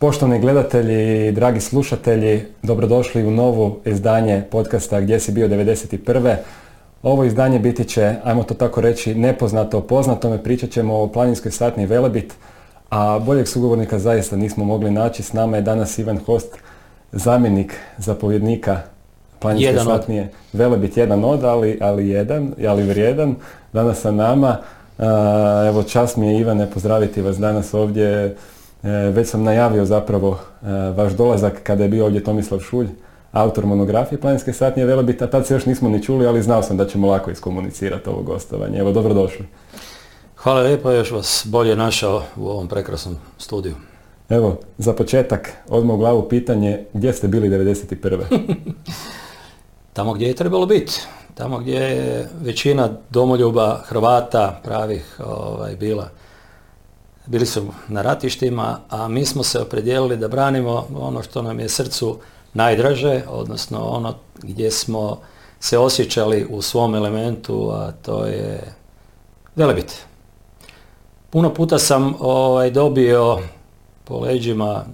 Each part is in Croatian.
Poštovani gledatelji i dragi slušatelji, dobrodošli u novu izdanje podcasta Gdje si bio 91. Ovo izdanje biti će, ajmo to tako reći, nepoznato o me Pričat ćemo o planinskoj satni Velebit, a boljeg sugovornika zaista nismo mogli naći. S nama je danas Ivan Host, zamjenik zapovjednika planinske jedan satnije. Velebit jedan od, ali, ali jedan, ali vrijedan. Danas sa nama. Evo, čast mi je Ivane pozdraviti vas danas ovdje već sam najavio zapravo e, vaš dolazak kada je bio ovdje Tomislav Šulj, autor monografije Planinske satnije Velebita. Tad se još nismo ni čuli, ali znao sam da ćemo lako iskomunicirati ovo gostovanje. Evo, dobrodošli. Hvala lijepo, još vas bolje našao u ovom prekrasnom studiju. Evo, za početak, odmah u glavu pitanje, gdje ste bili 91. Tamo gdje je trebalo biti. Tamo gdje je većina domoljuba Hrvata pravih ovaj, bila bili su na ratištima, a mi smo se opredijelili da branimo ono što nam je srcu najdraže, odnosno ono gdje smo se osjećali u svom elementu, a to je Velebit. Puno puta sam ovaj, dobio po leđima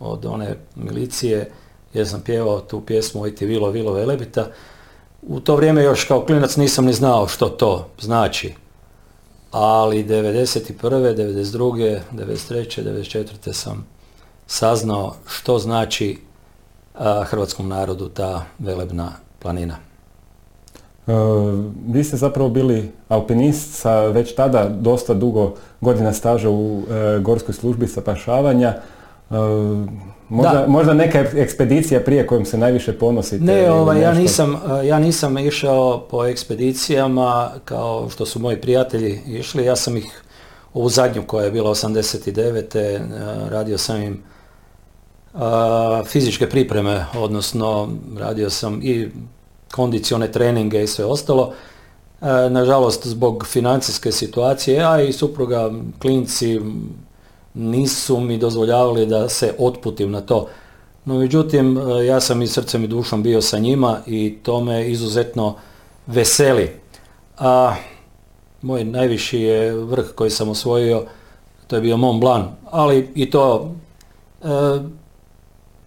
od one milicije, jer sam pjevao tu pjesmu Ojti Vilo, Vilo Velebita. U to vrijeme još kao klinac nisam ni znao što to znači ali 91. 92. 93. 94. sam saznao što znači hrvatskom narodu ta velebna planina. E, vi ste zapravo bili alpinist sa već tada dosta dugo godina staža u e, gorskoj službi spašavanja. E, možda, možda neka ekspedicija prije kojom se najviše ponosite? Ne, ovaj, ja, nisam, ja nisam išao po ekspedicijama kao što su moji prijatelji išli. Ja sam ih ovu zadnju koja je bila 89. radio sam im fizičke pripreme, odnosno radio sam i kondicione treninge i sve ostalo. Nažalost, zbog financijske situacije, a i supruga, klinci, nisu mi dozvoljavali da se otputim na to. No međutim, e, ja sam i srcem i dušom bio sa njima i to me izuzetno veseli. A moj najviši je vrh koji sam osvojio, to je bio Mont Blanc, ali i to e,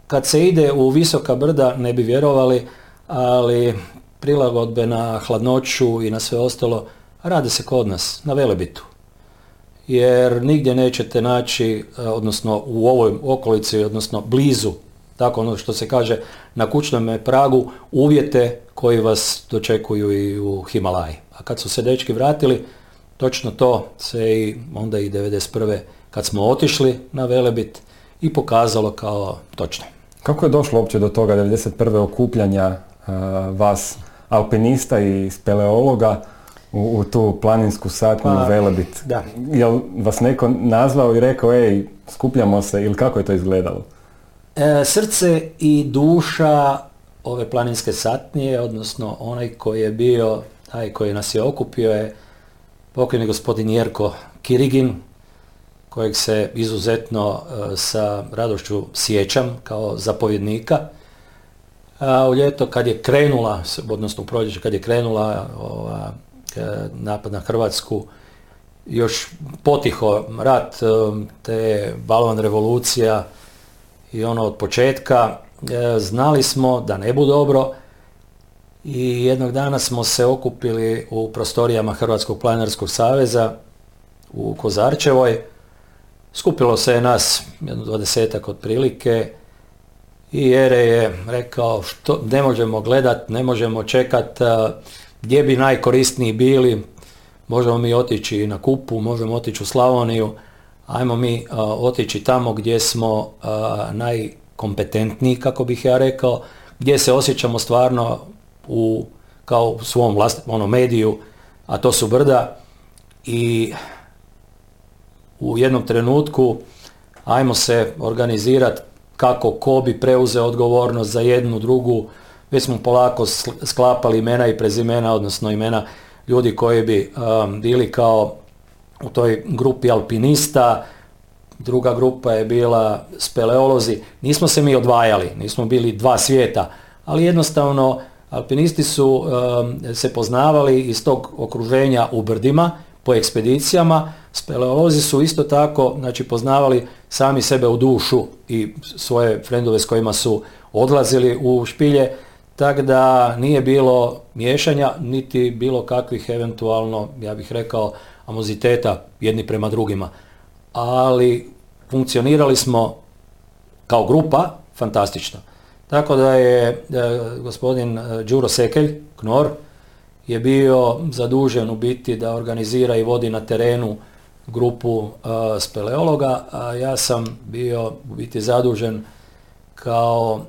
kad se ide u visoka brda ne bi vjerovali, ali prilagodbe na hladnoću i na sve ostalo rade se kod nas, na Velebitu jer nigdje nećete naći, e, odnosno u ovoj okolici, odnosno blizu, tako ono što se kaže na kućnom pragu, uvjete koji vas dočekuju i u Himalaji. A kad su se dečki vratili, točno to se i onda i 91. kad smo otišli na Velebit i pokazalo kao točno. Kako je došlo uopće do toga 91. okupljanja uh, vas alpinista i speleologa u, u tu planinsku satnju pa, Velebit. Da. Jel vas neko nazvao i rekao, ej, skupljamo se ili kako je to izgledalo? E, srce i duša ove planinske satnije, odnosno onaj koji je bio, taj koji nas je okupio je pokojni gospodin Jerko Kirigin, kojeg se izuzetno e, sa radošću sjećam kao zapovjednika. A u ljeto kad je krenula, odnosno u proljeće kad je krenula ova, napad na Hrvatsku, još potiho rat, e, te balvan revolucija i ono od početka, e, znali smo da ne bu dobro i jednog dana smo se okupili u prostorijama Hrvatskog planinarskog saveza u Kozarčevoj. Skupilo se je nas jedno dvadesetak otprilike i Ere je rekao što ne možemo gledat, ne možemo čekat, gdje bi najkorisniji bili, možemo mi otići na Kupu, možemo otići u Slavoniju, ajmo mi otići tamo gdje smo najkompetentniji, kako bih ja rekao, gdje se osjećamo stvarno u, kao u svom vlastnom ono, mediju, a to su brda. I u jednom trenutku ajmo se organizirati kako ko bi preuzeo odgovornost za jednu, drugu, već smo polako sklapali imena i prezimena, odnosno imena ljudi koji bi um, bili kao u toj grupi alpinista, druga grupa je bila speleolozi. Nismo se mi odvajali, nismo bili dva svijeta, ali jednostavno alpinisti su um, se poznavali iz tog okruženja u brdima, po ekspedicijama, Speleolozi su isto tako znači, poznavali sami sebe u dušu i svoje frendove s kojima su odlazili u špilje, tako da nije bilo miješanja, niti bilo kakvih eventualno, ja bih rekao, amoziteta jedni prema drugima. Ali funkcionirali smo kao grupa fantastično. Tako da je e, gospodin e, Đuro Sekelj, Knor, je bio zadužen u biti da organizira i vodi na terenu grupu uh, speleologa, a ja sam bio u biti zadužen kao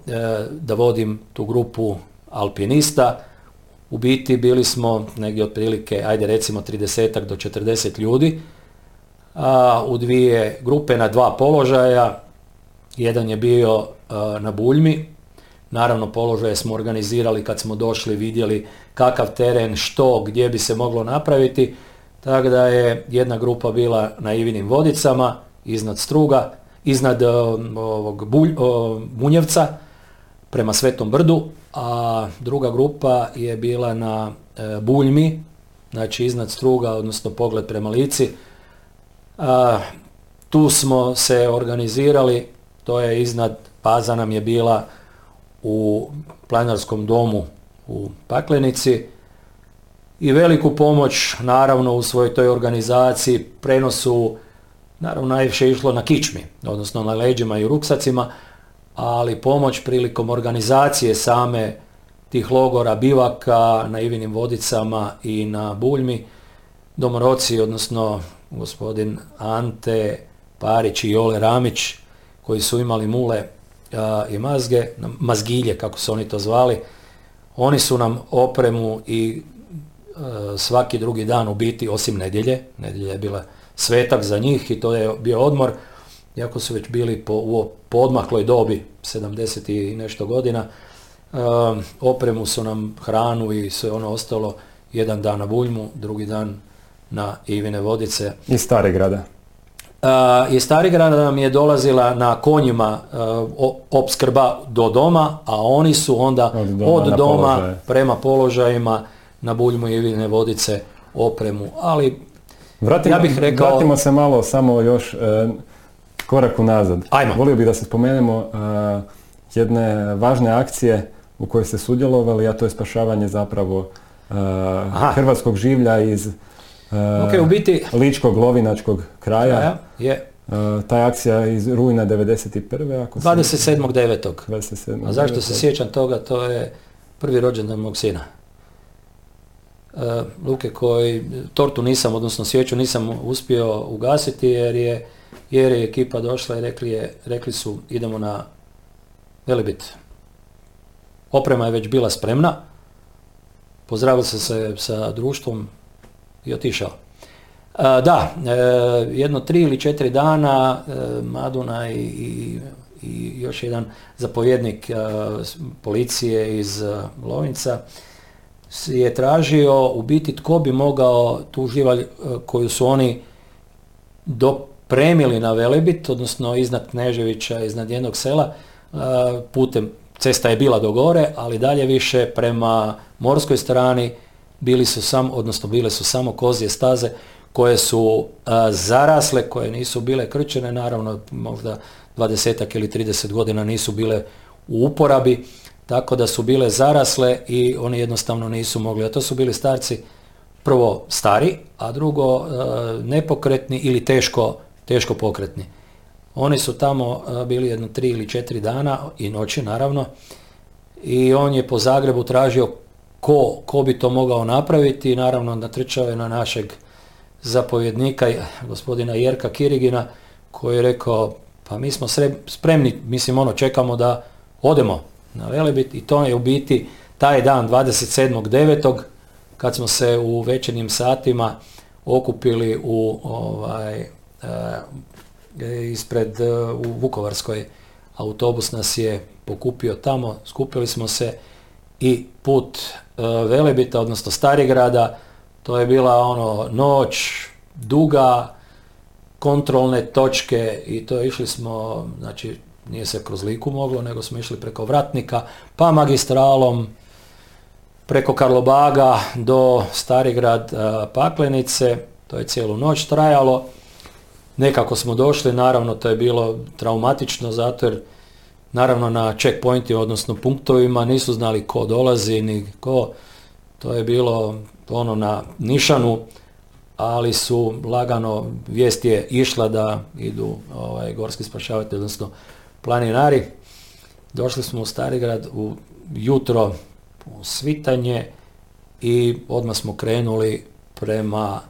da vodim tu grupu alpinista. U biti bili smo negdje otprilike, ajde recimo 30 do 40 ljudi, a, u dvije grupe na dva položaja. Jedan je bio na Buljmi, naravno položaje smo organizirali kad smo došli, vidjeli kakav teren, što, gdje bi se moglo napraviti, tako da je jedna grupa bila na Ivinim vodicama, iznad Struga, iznad ovog Bunjevca, prema Svetom brdu, a druga grupa je bila na e, Buljmi, znači iznad Struga, odnosno pogled prema Lici. tu smo se organizirali, to je iznad, paza nam je bila u planarskom domu u Paklenici i veliku pomoć naravno u svojoj toj organizaciji, prenosu, naravno najviše išlo na kičmi, odnosno na leđima i ruksacima, ali pomoć prilikom organizacije same tih logora, bivaka na Ivinim vodicama i na Buljmi, domoroci, odnosno gospodin Ante Parić i Jole Ramić, koji su imali mule i mazge, mazgilje kako su oni to zvali, oni su nam opremu i svaki drugi dan u biti, osim nedjelje, nedjelja je bila svetak za njih i to je bio odmor, iako su već bili po, u podmakloj dobi, 70 i nešto godina, opremu su nam hranu i sve ono ostalo, jedan dan na Buljmu, drugi dan na Ivine vodice. I Stare grada. Uh, iz Starigrada nam je dolazila na konjima uh, opskrba do doma, a oni su onda od doma, prema položajima na Buljmu i Ivine vodice opremu. Ali Vratimo, ja bih rekao... Vratimo se malo samo još uh, korak unazad. Ajmo. Volio bih da se spomenemo jedne važne akcije u kojoj ste sudjelovali, a to je spašavanje zapravo hrvatskog življa iz Okay, u biti... Ličkog lovinačkog kraja. je. ta akcija iz rujna 91. Ako 27.9. 27. A zašto se sjećam toga? To je prvi rođendan mog sina. Luke koji, tortu nisam, odnosno sjeću nisam uspio ugasiti jer je, jer je ekipa došla i rekli, je, rekli su idemo na Velibit. Oprema je već bila spremna. Pozdravili se sa društvom, i otišao. Da, e, jedno tri ili četiri dana e, Maduna i, i još jedan zapovjednik e, policije iz Lovinca je tražio u biti tko bi mogao tu živalj koju su oni dopremili na Velebit, odnosno iznad Kneževića, iznad jednog sela, putem, cesta je bila do gore, ali dalje više prema morskoj strani bili su samo, odnosno bile su samo kozije staze koje su zarasle, koje nisu bile krčene, naravno možda 20 ili 30 godina nisu bile u uporabi, tako da su bile zarasle i oni jednostavno nisu mogli. A to su bili starci prvo stari, a drugo nepokretni ili teško, teško pokretni. Oni su tamo bili jedno tri ili četiri dana i noći naravno i on je po Zagrebu tražio ko, ko bi to mogao napraviti. Naravno natrčao je na našeg zapovjednika, gospodina Jerka Kirigina, koji je rekao, pa mi smo spremni, mislim ono, čekamo da odemo na Velebit i to je u biti taj dan 27.9. kad smo se u večernjim satima okupili u ovaj, e, ispred e, u Vukovarskoj autobus nas je pokupio tamo, skupili smo se i put e, Velebita, odnosno Starigrada, to je bila ono noć duga, kontrolne točke i to išli smo, znači nije se kroz liku moglo, nego smo išli preko Vratnika, pa magistralom preko Karlobaga do Starigrad e, Paklenice to je cijelu noć trajalo. Nekako smo došli, naravno to je bilo traumatično zato jer naravno na checkpointima, odnosno punktovima nisu znali ko dolazi ni ko. To je bilo ono na nišanu, ali su lagano, vijest je išla da idu ovaj, gorski spašavatelji, odnosno planinari. Došli smo u Starigrad u jutro u svitanje i odmah smo krenuli prema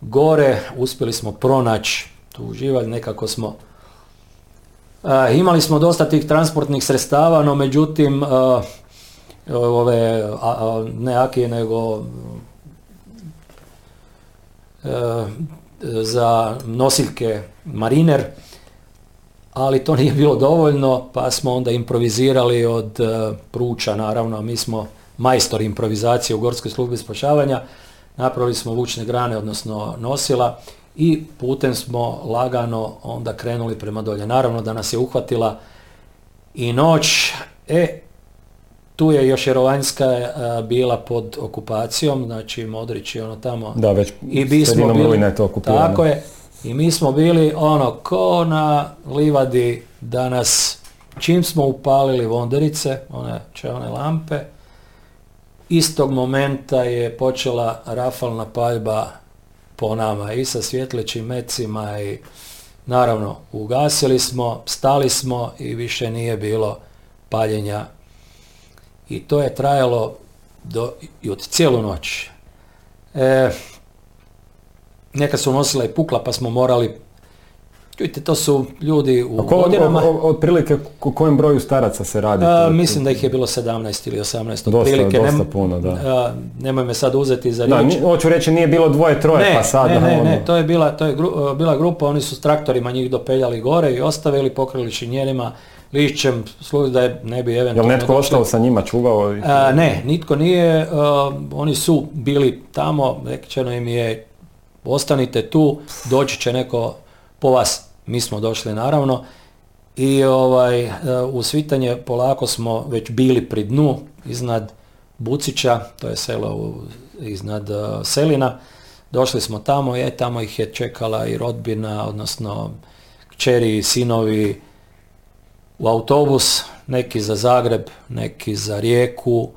gore, uspjeli smo pronaći tu živalj, nekako smo imali smo dosta tih transportnih sredstava, no međutim ove ne akije nego za nosiljke Mariner, ali to nije bilo dovoljno, pa smo onda improvizirali od pruča, naravno, mi smo majstor improvizacije u Gorskoj službi spašavanja, napravili smo vučne grane, odnosno nosila i putem smo lagano onda krenuli prema dolje. Naravno da nas je uhvatila i noć, e, tu je još Jerovanjska e, bila pod okupacijom, znači Modrić i ono tamo. Da, već i bi smo bili, to Tako je. I mi smo bili ono ko na livadi da nas, čim smo upalili vonderice, one čelne lampe, istog momenta je počela rafalna paljba po nama i sa svjetlećim mecima i naravno ugasili smo, stali smo i više nije bilo paljenja i to je trajalo do, i od cijelu noć. E, neka su nosila i pukla pa smo morali Čujte, to su ljudi u A godinama. Otprilike o kojem broju staraca se radi? A, mislim da ih je bilo 17 ili 18. Dosta, dosta puno, da. A, nemoj me sad uzeti za riječ. Da, hoću reći nije bilo dvoje, troje ne, pa sada. Ne, ne, ono. ne, to je, bila, to je bila grupa, oni su s traktorima njih dopeljali gore i ostavili, pokrili šinjerima, lišćem, služi da je, ne bi eventualno... Jel netko ostao sa njima, čuvao? A, ne, nitko nije, oni su bili tamo, rečeno im je ostanite tu, doći će neko po vas mi smo došli naravno i ovaj, e, u svitanje polako smo već bili pri dnu iznad Bucića, to je selo iznad e, Selina. Došli smo tamo, je, tamo ih je čekala i rodbina, odnosno kćeri i sinovi u autobus, neki za Zagreb, neki za Rijeku.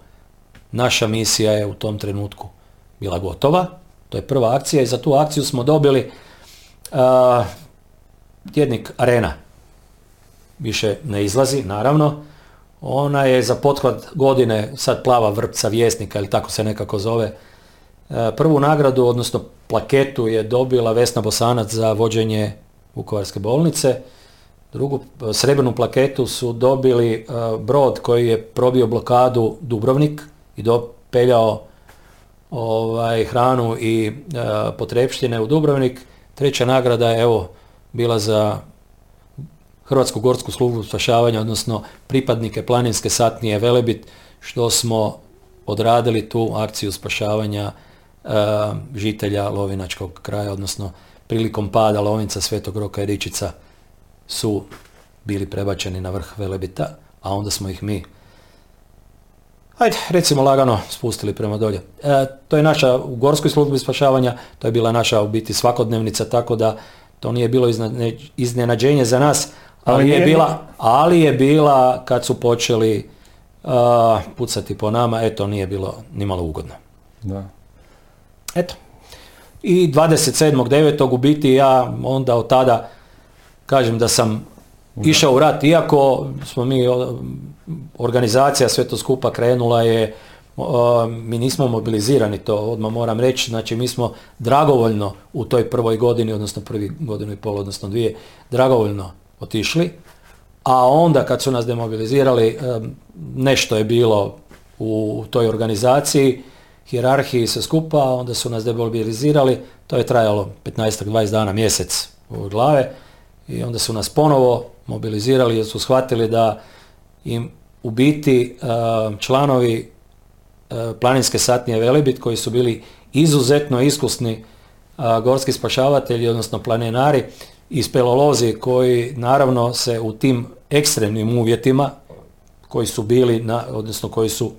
Naša misija je u tom trenutku bila gotova. To je prva akcija i za tu akciju smo dobili tjednik Arena više ne izlazi, naravno. Ona je za pothvat godine, sad plava vrpca vjesnika ili tako se nekako zove, prvu nagradu, odnosno plaketu je dobila Vesna Bosanac za vođenje Vukovarske bolnice. Drugu srebrnu plaketu su dobili brod koji je probio blokadu Dubrovnik i dopeljao ovaj, hranu i e, potrepštine u Dubrovnik. Treća nagrada je evo bila za Hrvatsku gorsku službu spašavanja, odnosno pripadnike planinske satnije Velebit, što smo odradili tu akciju spašavanja e, žitelja Lovinačkog kraja, odnosno prilikom pada Lovinca Svetog Roka i Ričica su bili prebačeni na vrh Velebita, a onda smo ih mi ajde, recimo lagano spustili prema dolje. E, to je naša u gorskoj službi spašavanja, to je bila naša u biti svakodnevnica, tako da to nije bilo iznenađenje za nas, ali, je bila, ali je bila kad su počeli uh, pucati po nama, eto nije bilo nimalo ugodno. Da. Eto. I 27.9. u biti ja onda od tada kažem da sam išao u rat, iako smo mi, organizacija sve to skupa krenula je mi nismo mobilizirani, to odmah moram reći, znači mi smo dragovoljno u toj prvoj godini, odnosno prvi godinu i pol, odnosno dvije, dragovoljno otišli, a onda kad su nas demobilizirali, nešto je bilo u toj organizaciji, hirarhiji se skupa, onda su nas demobilizirali, to je trajalo 15-20 dana, mjesec u glave i onda su nas ponovo mobilizirali jer su shvatili da im u biti članovi E, planinske satnije Velebit koji su bili izuzetno iskusni gorski spašavatelji, odnosno planinari i spelolozi koji naravno se u tim ekstremnim uvjetima koji su bili, na, odnosno koji su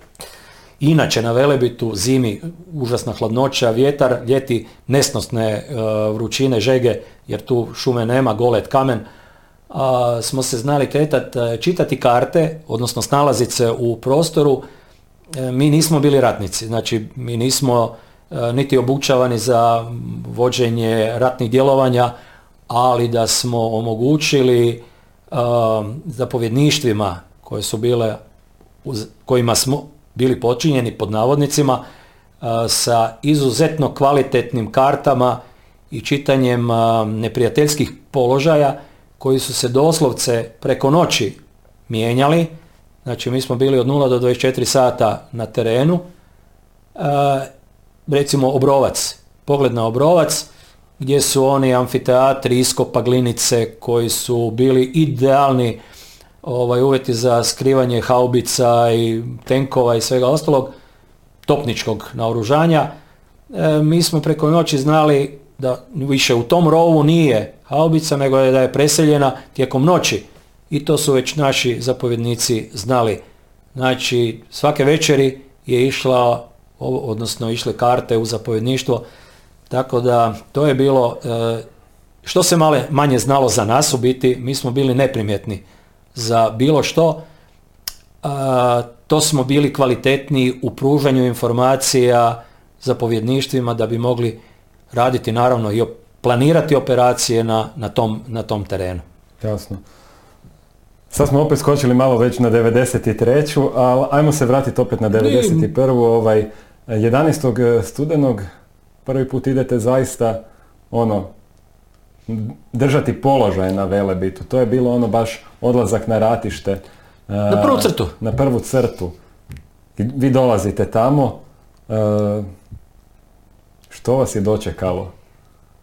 inače na Velebitu zimi užasna hladnoća, vjetar, ljeti nesnosne e, vrućine, žege, jer tu šume nema, golet kamen, a, smo se znali kretat, e, čitati karte, odnosno snalaziti se u prostoru, e, mi nismo bili ratnici, znači mi nismo niti obučavani za vođenje ratnih djelovanja, ali da smo omogućili zapovjedništvima koje su bile, kojima smo bili počinjeni pod navodnicima sa izuzetno kvalitetnim kartama i čitanjem neprijateljskih položaja koji su se doslovce preko noći mijenjali. Znači mi smo bili od 0 do 24 sata na terenu. Recimo Obrovac, pogled na Obrovac, gdje su oni amfiteatri, iskopa glinice koji su bili idealni ovaj, uvjeti za skrivanje haubica i tenkova i svega ostalog, topničkog naoružanja. E, mi smo preko noći znali da više u tom rovu nije haubica, nego je da je preseljena tijekom noći. I to su već naši zapovjednici znali. Znači, svake večeri je išla, odnosno išle karte u zapovjedništvo, tako da to je bilo, e, što se male, manje znalo za nas u biti, mi smo bili neprimjetni za bilo što, to smo bili kvalitetniji u pružanju informacija zapovjedništvima da bi mogli raditi naravno i planirati operacije na, na, tom, na tom terenu. Jasno. Sad smo opet skočili malo već na 93. ali ajmo se vratiti opet na 91. Ovaj, 11. studenog prvi put idete zaista ono držati položaj na Velebitu. To je bilo ono baš odlazak na ratište. Na prvu crtu. Na prvu crtu. Vi dolazite tamo. Što vas je dočekalo?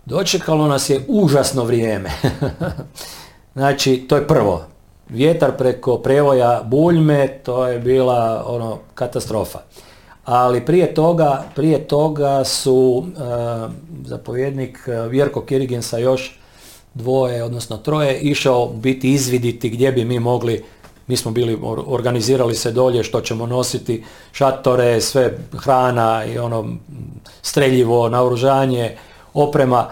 Dočekalo nas je užasno vrijeme. znači, to je prvo. Vjetar preko prevoja Buljme, to je bila ono katastrofa. Ali prije toga, prije toga su zapovjednik Vjerko Kirigin sa još dvoje, odnosno troje, išao biti izviditi gdje bi mi mogli, mi smo bili, organizirali se dolje što ćemo nositi, šatore, sve hrana i ono streljivo, naoružanje, oprema.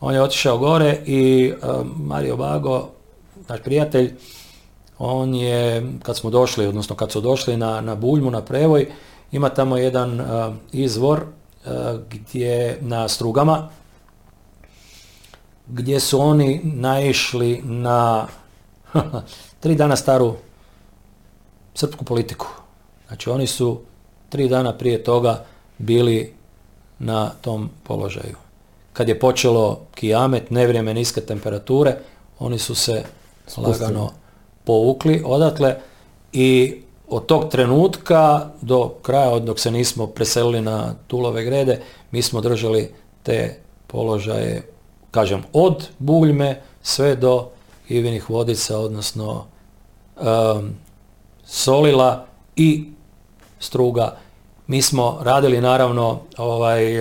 On je otišao gore i Mario Bago, naš prijatelj, on je, kad smo došli, odnosno kad su došli na, na Buljmu, na Prevoj, ima tamo jedan izvor gdje na strugama gdje su oni naišli na tri dana staru srpsku politiku. Znači oni su tri dana prije toga bili na tom položaju. Kad je počelo kijamet, nevrijeme niske temperature, oni su se lagano povukli odatle i od tog trenutka do kraja, dok se nismo preselili na Tulove grede, mi smo držali te položaje kažem, od Buljme sve do Ivinih vodica, odnosno Solila i Struga. Mi smo radili naravno ovaj,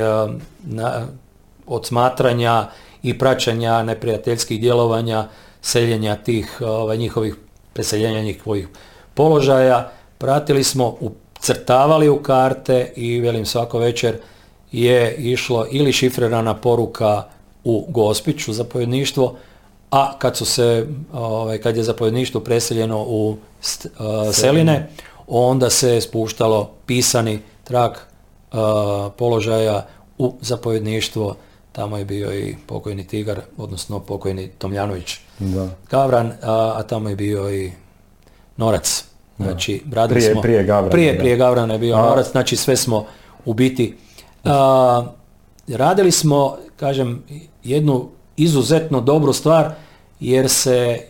na, od smatranja i praćanja neprijateljskih djelovanja, seljenja tih ovaj, njihovih, preseljenja njihovih položaja. Pratili smo, ucrtavali u karte i velim svako večer je išlo ili šifrirana poruka u Gospić, u zapovjedništvo, a kad su se, ovaj, kad je zapovjedništvo preseljeno u Seline, onda se spuštalo pisani trak položaja u zapovjedništvo, tamo je bio i pokojni Tigar, odnosno pokojni Tomljanović da. Gavran, a, tamo je bio i Norac. Znači, radili prije, smo, prije Gavrana. Prije, prije Gavrana je bio Norac, znači sve smo u biti radili smo, kažem, jednu izuzetno dobru stvar jer se e,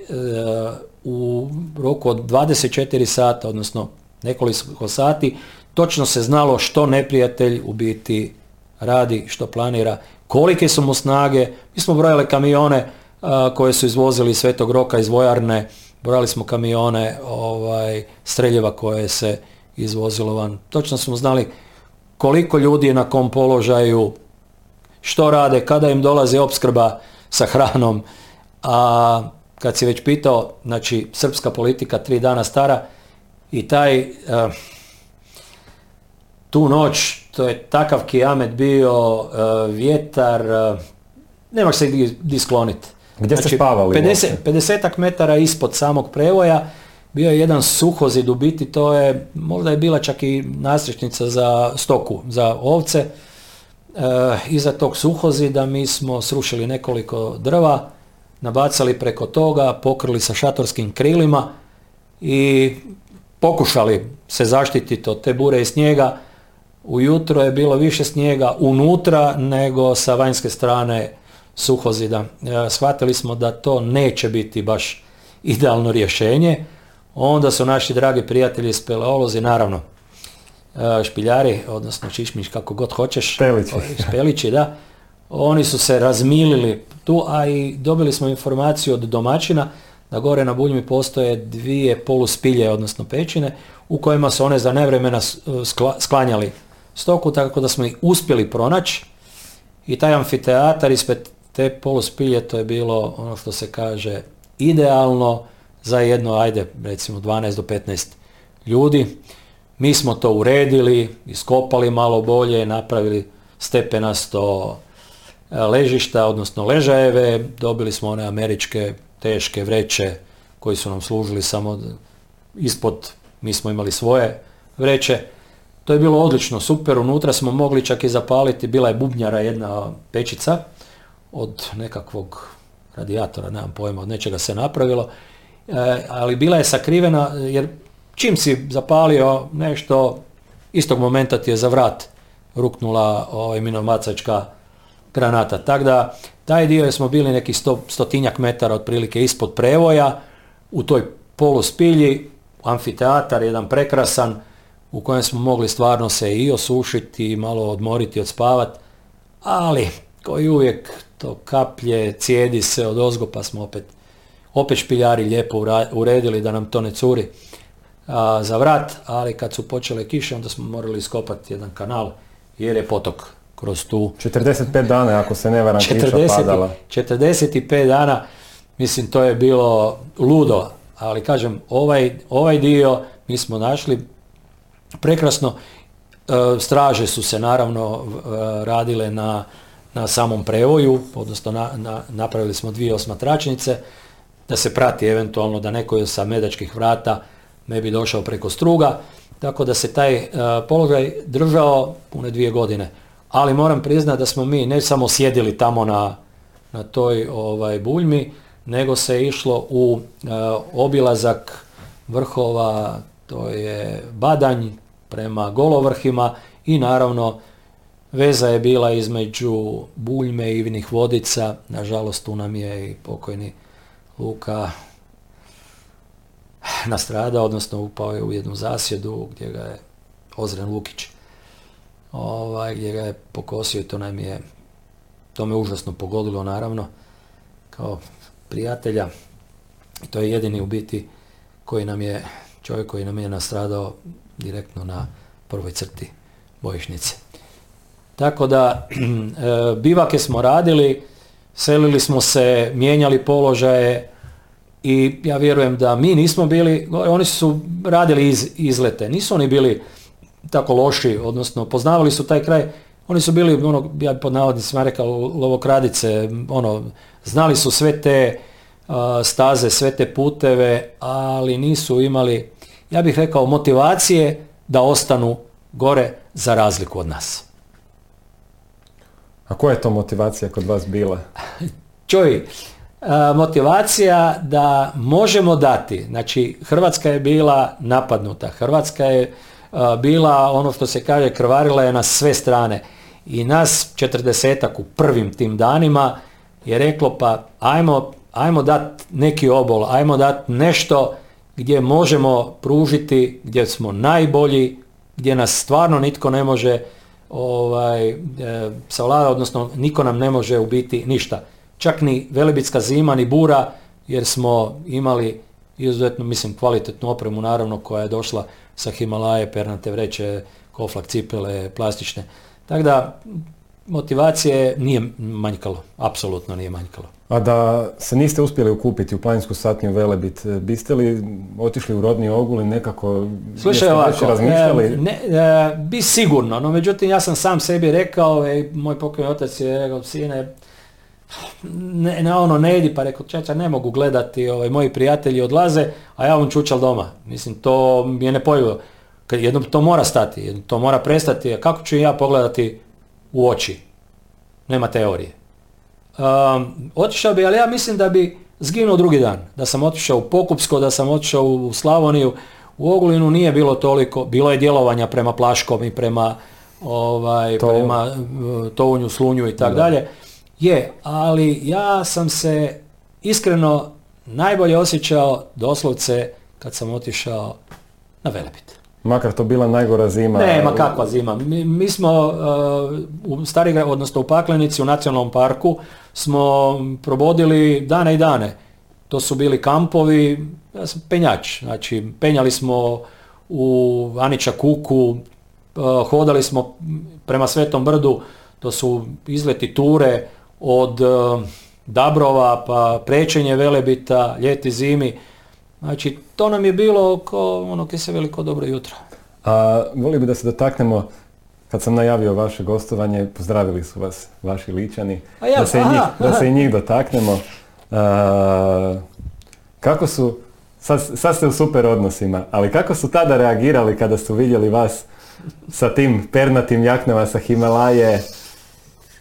u roku od 24 sata, odnosno nekoliko sati, točno se znalo što neprijatelj u biti radi, što planira, kolike su mu snage. Mi smo brojali kamione koje su izvozili Svetog Roka iz vojarne, brojali smo kamione ovaj, streljeva koje se izvozilo van. Točno smo znali koliko ljudi je na kom položaju, što rade, kada im dolazi opskrba sa hranom. A kad si već pitao, znači srpska politika tri dana stara i taj, uh, tu noć, to je takav kijamet bio, e, vjetar, uh, nemaš se gdje skloniti. Gdje ste znači, spavali? 50, 50 metara ispod samog prevoja bio je jedan suhozid u biti, to je, možda je bila čak i nasrečnica za stoku, za ovce. E, iza tog suhozida mi smo srušili nekoliko drva, nabacali preko toga, pokrili sa šatorskim krilima i pokušali se zaštititi od te bure i snijega. Ujutro je bilo više snijega unutra nego sa vanjske strane suhozida. E, shvatili smo da to neće biti baš idealno rješenje. Onda su naši dragi prijatelji speleolozi, naravno, e, špiljari, odnosno čišmiš kako god hoćeš. Špelići. Špelići, da. Oni su se razmilili tu, a i dobili smo informaciju od domaćina da gore na Buljmi postoje dvije poluspilje, odnosno pećine, u kojima su one za nevremena sklanjali stoku, tako da smo ih uspjeli pronaći i taj amfiteatar ispred te poluspilje to je bilo ono što se kaže idealno za jedno, ajde recimo 12 do 15 ljudi. Mi smo to uredili, iskopali malo bolje, napravili stepenasto e, ležišta, odnosno ležajeve, dobili smo one američke teške vreće koji su nam služili samo ispod, mi smo imali svoje vreće. To je bilo odlično, super, unutra smo mogli čak i zapaliti, bila je bubnjara jedna pečica od nekakvog radijatora, nemam pojma, od nečega se napravilo, e, ali bila je sakrivena jer čim si zapalio nešto, istog momenta ti je za vrat ruknula ovaj minomacačka granata. Tako da taj dio smo bili neki sto, stotinjak metara otprilike ispod prevoja, u toj poluspilji, amfiteatar, jedan prekrasan, u kojem smo mogli stvarno se i osušiti i malo odmoriti, odspavati, ali koji uvijek to kaplje, cijedi se od ozgo, pa smo opet, opet špiljari lijepo uredili da nam to ne curi a, za vrat, ali kad su počele kiše, onda smo morali iskopati jedan kanal, jer je potok kroz tu... 45 dana, ako se ne varam, 40, padala. 45 dana, mislim, to je bilo ludo, ali kažem, ovaj, ovaj dio mi smo našli prekrasno, e, straže su se naravno e, radile na na samom prevoju, odnosno na, na, napravili smo dvije osmatračnice, da se prati eventualno da neko sa medačkih vrata ne bi došao preko struga, tako da se taj uh, položaj držao pune dvije godine. Ali moram priznati da smo mi ne samo sjedili tamo na, na toj ovaj, buljmi, nego se išlo u uh, obilazak vrhova, to je Badanj prema Golovrhima i naravno Veza je bila između Buljme i Ivnih vodica, nažalost tu nam je i pokojni Luka nastradao, odnosno upao je u jednu zasjedu gdje ga je Ozren Lukić ovaj, gdje ga je pokosio i to nam je to me užasno pogodilo naravno kao prijatelja. I to je jedini u biti koji nam je čovjek koji nam je nastradao direktno na prvoj crti bojišnice. Tako da e, bivake smo radili, selili smo se, mijenjali položaje i ja vjerujem da mi nismo bili, oni su radili iz, izlete, nisu oni bili tako loši, odnosno poznavali su taj kraj, oni su bili, ono, ja pod navodnicima rekao, lovokradice, ono, znali su sve te staze, sve te puteve, ali nisu imali, ja bih rekao, motivacije da ostanu gore za razliku od nas. A koja je to motivacija kod vas bila? Čuj, motivacija da možemo dati, znači Hrvatska je bila napadnuta, Hrvatska je bila ono što se kaže krvarila je na sve strane i nas četrdesetak u prvim tim danima je reklo pa ajmo, ajmo dati neki obol, ajmo dati nešto gdje možemo pružiti, gdje smo najbolji, gdje nas stvarno nitko ne može ovaj, e, savlada, odnosno niko nam ne može ubiti ništa. Čak ni velebitska zima, ni bura, jer smo imali izuzetno, mislim, kvalitetnu opremu, naravno, koja je došla sa Himalaje, pernate vreće, koflak cipele, plastične. Tako da, motivacije nije manjkalo, apsolutno nije manjkalo. A da se niste uspjeli ukupiti u planinsku satniju Velebit, e, biste li otišli u rodni ogul i nekako Slušaj ovako, razmišljali? ne, bi sigurno, no međutim ja sam sam sebi rekao, i moj pokojni otac je rekao, sine, ne, ne, ono ne idi, pa rekao, čača ne mogu gledati, ovaj, moji prijatelji odlaze, a ja on čučal doma. Mislim, to mi je nepojivo. Jednom to mora stati, jednom to mora prestati, a kako ću ja pogledati u oči? Nema teorije. Um, otišao bi, ali ja mislim da bi zginuo drugi dan. Da sam otišao u Pokupsko, da sam otišao u Slavoniju, u Ogulinu nije bilo toliko, bilo je djelovanja prema Plaškom i prema ovaj, to... prema uh, Tounju, Slunju i tako dalje. Je, ali ja sam se iskreno najbolje osjećao doslovce kad sam otišao na Velebit. Makar to bila najgora zima. Ne, ma kakva zima. Mi, mi smo uh, u Starigra, odnosno u Paklenici, u nacionalnom parku, smo probodili dane i dane. To su bili kampovi, ja sam penjač, znači penjali smo u Anića Kuku, uh, hodali smo prema Svetom brdu, to su izleti ture, od e, Dabrova pa prečenje Velebita, ljeti zimi. Znači, to nam je bilo ko, ono, kje se veliko dobro jutro. A volio bi da se dotaknemo, kad sam najavio vaše gostovanje, pozdravili su vas vaši ličani, da, se i njih, da se i njih dotaknemo. kako su, sad, sad ste u super odnosima, ali kako su tada reagirali kada su vidjeli vas sa tim pernatim jaknama sa Himalaje,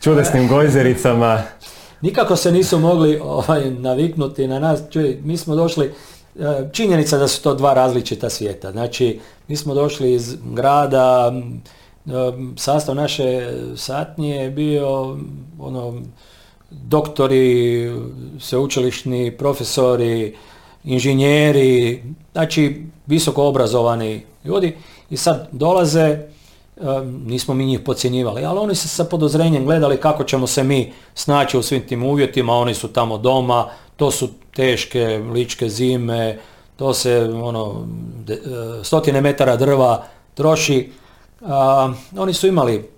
čudesnim gojzericama. Nikako se nisu mogli ovaj, naviknuti na nas. Čuj, mi smo došli, e, činjenica da su to dva različita svijeta. Znači, mi smo došli iz grada, sastav naše satnije je bio ono, doktori, sveučilišni profesori, inženjeri, znači visoko obrazovani ljudi i sad dolaze nismo mi njih podcjenjivali, ali oni su sa podozrenjem gledali kako ćemo se mi snaći u svim tim uvjetima, oni su tamo doma, to su teške ličke zime, to se ono, e, stotine metara drva troši. oni su imali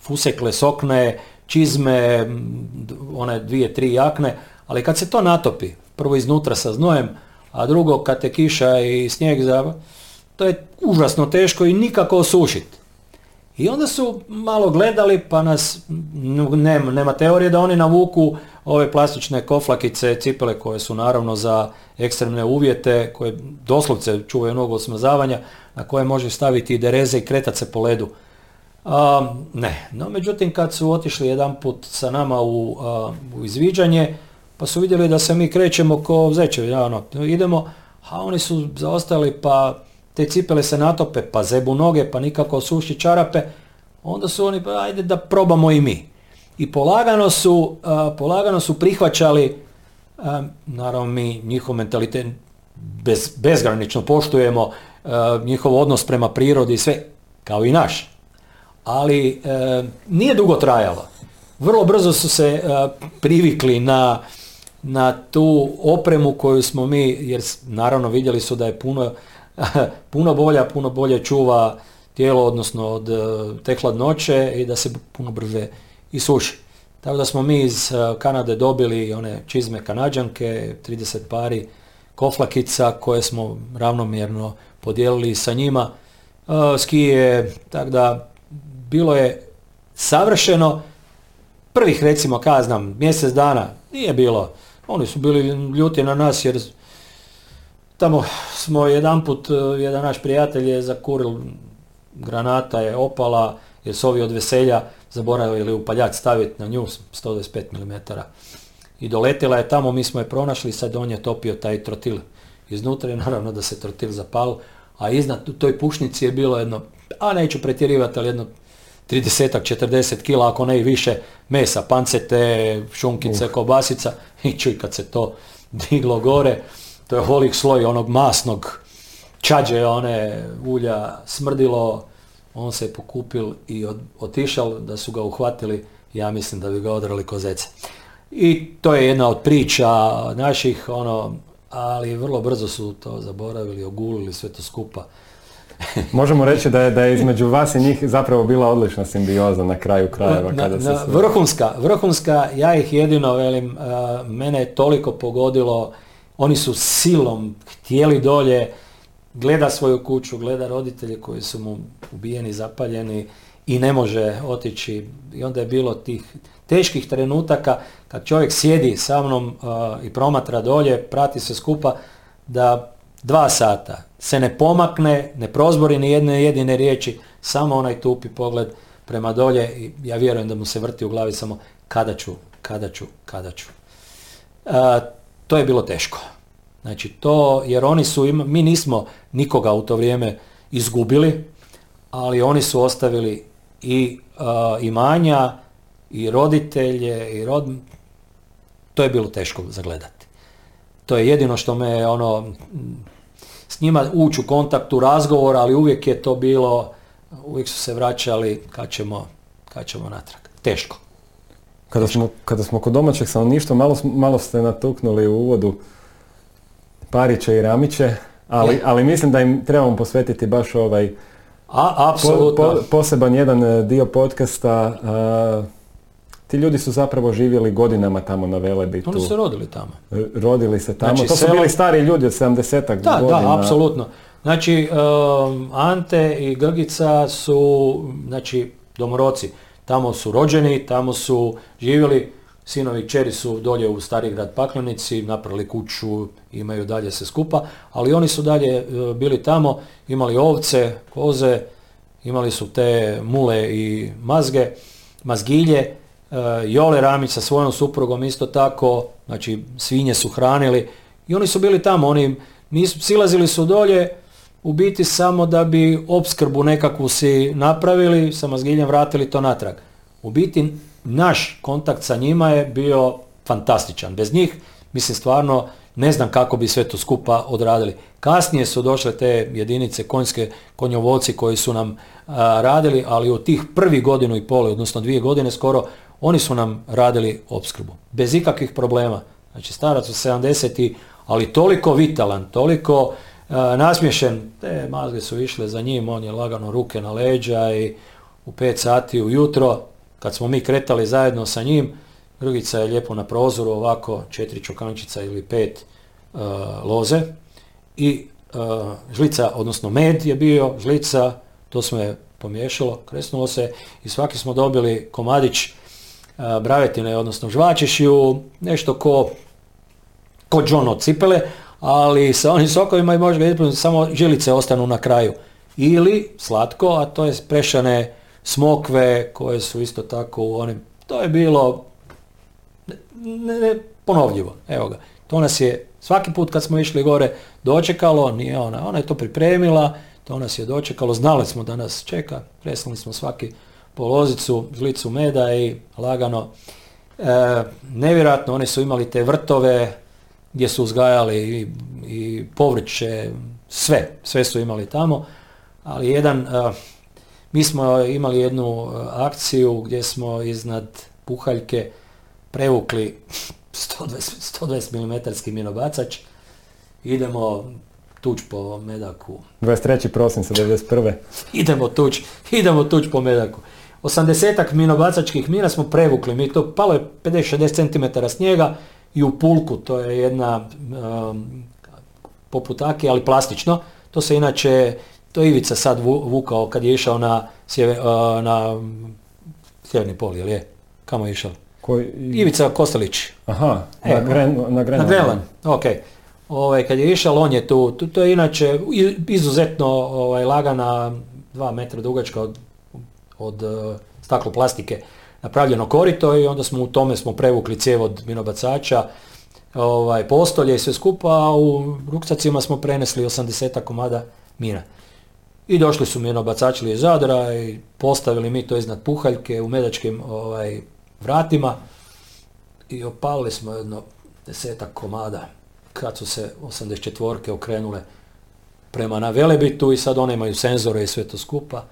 fusekle, sokne, čizme, one dvije, tri jakne, ali kad se to natopi, prvo iznutra sa znojem, a drugo kad te kiša i snijeg, to je užasno teško i nikako osušiti. I onda su malo gledali pa nas, nema, nema teorije da oni navuku ove plastične koflakice, cipele koje su naravno za ekstremne uvjete, koje doslovce čuvaju nogu od smazavanja, na koje može staviti i dereze i kretat se po ledu. ne, no međutim kad su otišli jedan put sa nama u, u izviđanje, pa su vidjeli da se mi krećemo ko zečevi, ono, idemo, a oni su zaostali pa te cipele se natope, pa zebu noge, pa nikako suši čarape, onda su oni, pa ajde da probamo i mi. I polagano su, polagano su prihvaćali, naravno mi njihov mentalitet bez, bezgranično poštujemo, njihov odnos prema prirodi i sve, kao i naš. Ali e, nije dugo trajalo. Vrlo brzo su se privikli na, na tu opremu koju smo mi, jer naravno vidjeli su da je puno puno bolja, puno bolje čuva tijelo, odnosno od e, te hladnoće i da se puno brže isuši. Tako da smo mi iz e, Kanade dobili one čizme kanadžanke, 30 pari koflakica koje smo ravnomjerno podijelili sa njima. E, skije, tako da bilo je savršeno. Prvih recimo, kaznam, mjesec dana nije bilo. Oni su bili ljuti na nas jer Tamo smo jedan put, e, jedan naš prijatelj je zakuril, granata je opala, jer su ovi od veselja zaboravili upaljač staviti na nju 125 mm. I doletila je tamo, mi smo je pronašli, sad on je topio taj trotil iznutra i naravno da se trotil zapal, a iznad toj pušnici je bilo jedno, a neću pretjerivati, ali jedno 30-40 kila, ako ne i više, mesa, pancete, šunkice, uh. kobasica i čuj kad se to diglo gore, to je holik sloj onog masnog čađe, one ulja smrdilo, on se je pokupil i otišao da su ga uhvatili, ja mislim da bi ga odrali kozece. I to je jedna od priča naših, ono, ali vrlo brzo su to zaboravili, ogulili sve to skupa. Možemo reći da je, da je između vas i njih zapravo bila odlična simbioza na kraju krajeva. Na- kada se na- vrhunska, vrhunska, ja ih jedino velim, a, mene je toliko pogodilo, oni su silom htjeli dolje, gleda svoju kuću, gleda roditelje koji su mu ubijeni, zapaljeni i ne može otići. I onda je bilo tih teških trenutaka kad čovjek sjedi sa mnom a, i promatra dolje, prati se skupa, da dva sata se ne pomakne, ne prozbori ni jedne jedine riječi, samo onaj tupi pogled prema dolje i ja vjerujem da mu se vrti u glavi samo kada ću, kada ću, kada ću. A, to je bilo teško. Znači to, jer oni su, ima- mi nismo nikoga u to vrijeme izgubili, ali oni su ostavili i a, imanja, i roditelje, i rod... To je bilo teško zagledati. To je jedino što me ono, s njima ući u kontakt, u razgovor, ali uvijek je to bilo, uvijek su se vraćali kad ćemo, kad ćemo natrag. Teško. Kada smo, kada smo kod domaćeg stanovništva, malo, malo ste natuknuli u uvodu Pariće i Ramiće, ali, Je. ali mislim da im trebamo posvetiti baš ovaj A, po- po- poseban jedan e, dio podcasta. a, ti ljudi su zapravo živjeli godinama tamo na Velebitu. Oni su rodili tamo. R- Rodili se tamo. Znači, to su selo- bili stari ljudi od 70-ak Da, godina. da, apsolutno. Znači, um, Ante i Grgica su, znači, domoroci. Tamo su rođeni, tamo su živjeli, sinovi čeri su dolje u Stari grad Paklenici, napravili kuću, imaju dalje se skupa, ali oni su dalje e, bili tamo, imali ovce, koze, imali su te mule i mazge, mazgilje, e, Jole Ramić sa svojom suprugom isto tako, znači svinje su hranili i oni su bili tamo, oni nisu, silazili su dolje u biti samo da bi opskrbu nekakvu si napravili, sa mazgiljem vratili to natrag. U biti naš kontakt sa njima je bio fantastičan. Bez njih, mislim stvarno, ne znam kako bi sve to skupa odradili. Kasnije su došle te jedinice konjske konjovolci koji su nam a, radili, ali u tih prvih godinu i pol, odnosno dvije godine skoro, oni su nam radili opskrbu. Bez ikakvih problema. Znači starac u 70 ali toliko vitalan, toliko a, nasmješen, te mazge su išle za njim, on je lagano ruke na leđa i u 5 sati ujutro, kad smo mi kretali zajedno sa njim, Grgica je lijepo na prozoru ovako četiri čokančica ili pet uh, loze i uh, žlica, odnosno med je bio, žlica, to smo je pomiješalo, kresnulo se i svaki smo dobili komadić uh, bravetine, odnosno žvačišju, nešto ko ko John od cipele, ali sa onim sokovima i vidjeti samo žilice ostanu na kraju. Ili slatko, a to je prešane smokve koje su isto tako u onim, to je bilo ne, ne, ponovljivo, evo ga. To nas je svaki put kad smo išli gore dočekalo, nije ona, ona je to pripremila, to nas je dočekalo, znali smo da nas čeka, presnuli smo svaki polozicu, žlicu meda i lagano. E, nevjerojatno, oni su imali te vrtove gdje su uzgajali i, i povrće, sve, sve su imali tamo, ali jedan, e, mi smo imali jednu e, akciju gdje smo iznad Puhaljke prevukli 120, 120 mm minobacač, idemo tuć po medaku, 23. prosinca 91. idemo tuć, idemo tuć po medaku. 80-ak minobacačkih mina smo prevukli, mi to palo je 50-60 cm snijega i u pulku, to je jedna um, poput aki, ali plastično. To se inače, to je Ivica sad vu- vukao kad je išao na, sjeve, na sjeverni pol, jel je? Kamo je išao? Koji... Ivica Kostelić. Aha, E, na, Gren, na Na Grenlandu. Grenland, ok. Ovaj, kad je išao, on je tu, tu, to je inače izuzetno ovaj, lagana, dva metra dugačka od, od uh, stakloplastike napravljeno korito i onda smo u tome smo prevukli cijev od minobacača, ovaj, postolje i sve skupa, a u ruksacima smo prenesli 80 komada mina. I došli su minobacačili iz Zadra i postavili mi to iznad puhaljke u medačkim ovaj, vratima i opalili smo jedno desetak komada kad su se 84-ke okrenule prema na Velebitu i sad one imaju senzore i sve to skupa.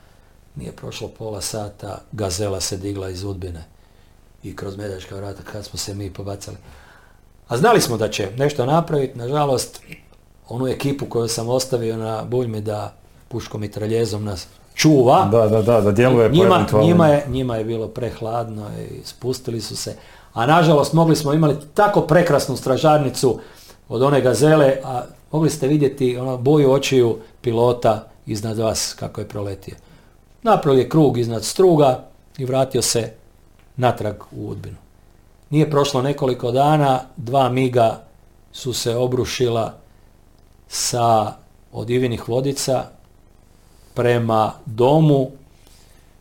Nije prošlo pola sata, gazela se digla iz Udbine i kroz medačka vrata kad smo se mi pobacali. A znali smo da će nešto napraviti, nažalost, onu ekipu koju sam ostavio na Buljmi da puškom i traljezom nas čuva. Da, da, da, da djeluje njima, njima, je, njima je bilo prehladno i spustili su se. A nažalost mogli smo imali tako prekrasnu stražarnicu od one gazele, a mogli ste vidjeti ono, boju očiju pilota iznad vas kako je proletio. Napravio je krug iznad struga i vratio se natrag u Udbinu. Nije prošlo nekoliko dana, dva miga su se obrušila sa od Ivinih vodica prema domu,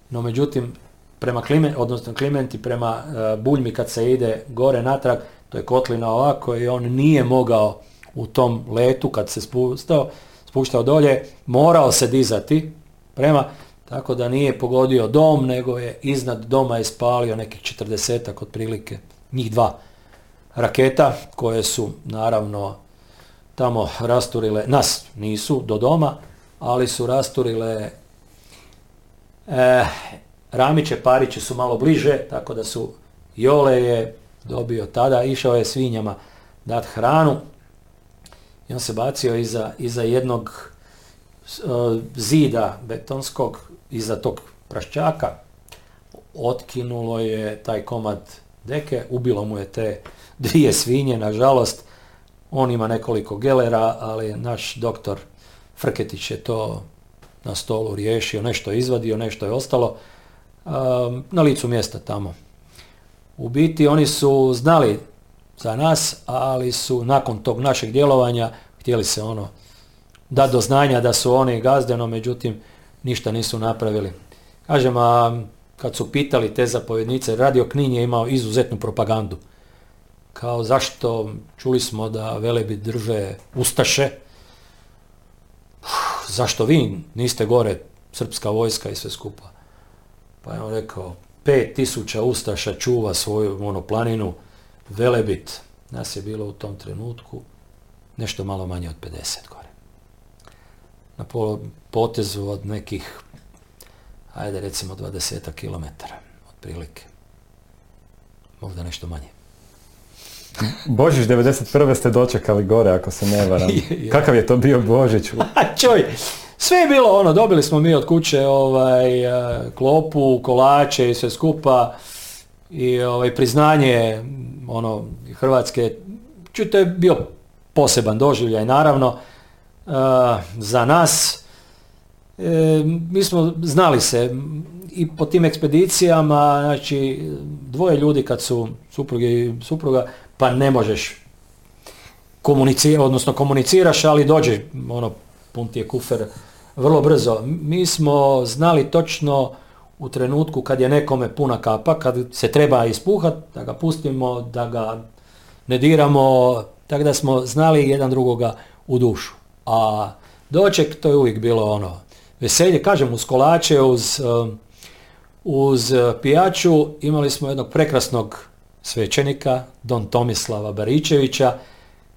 no međutim prema Kliment, odnosno Klimenti prema uh, Buljmi kad se ide gore natrag, to je kotlina ovako i on nije mogao u tom letu kad se spustao, spuštao dolje, morao se dizati prema, tako da nije pogodio dom, nego je iznad doma ispalio nekih četrdesetak otprilike, njih dva raketa koje su naravno tamo rasturile, nas nisu do doma, ali su rasturile e, Ramiće, Pariće su malo bliže, tako da su Jole je dobio tada, išao je svinjama dat hranu i on se bacio iza, iza jednog e, zida betonskog, iza tog praščaka, otkinulo je taj komad deke, ubilo mu je te dvije svinje, nažalost, on ima nekoliko gelera, ali naš doktor Frketić je to na stolu riješio, nešto je izvadio, nešto je ostalo na licu mjesta tamo. U biti oni su znali za nas, ali su nakon tog našeg djelovanja htjeli se ono da do znanja da su oni gazdeno, međutim ništa nisu napravili. Kažem, a kad su pitali te zapovjednice, Radio Knin je imao izuzetnu propagandu. Kao zašto čuli smo da Velebit drže Ustaše, zašto vi niste gore srpska vojska i sve skupa. Pa je on rekao, pet tisuća Ustaša čuva svoju ono, planinu, Velebit. Nas je bilo u tom trenutku nešto malo manje od 50 gore. Na potezu od nekih, ajde recimo 20 km, otprilike. Možda nešto manje. Božić 91. ste dočekali gore, ako se ne varam. Kakav je to bio Božić? Čoj, sve je bilo ono, dobili smo mi od kuće ovaj, e, klopu, kolače i sve skupa i ovaj, priznanje ono, Hrvatske. Čuj, to je bio poseban doživljaj, naravno, uh, za nas. E, mi smo znali se i po tim ekspedicijama, znači dvoje ljudi kad su supruge i supruga, pa ne možeš komunicirati, odnosno komuniciraš, ali dođe, ono, pun ti je kufer vrlo brzo. Mi smo znali točno u trenutku kad je nekome puna kapa, kad se treba ispuhat, da ga pustimo, da ga ne diramo, tako da smo znali jedan drugoga u dušu. A doček, to je uvijek bilo ono, veselje, kažem, uz kolače, uz, um, uz pijaču, imali smo jednog prekrasnog svećenika, don Tomislava Baričevića,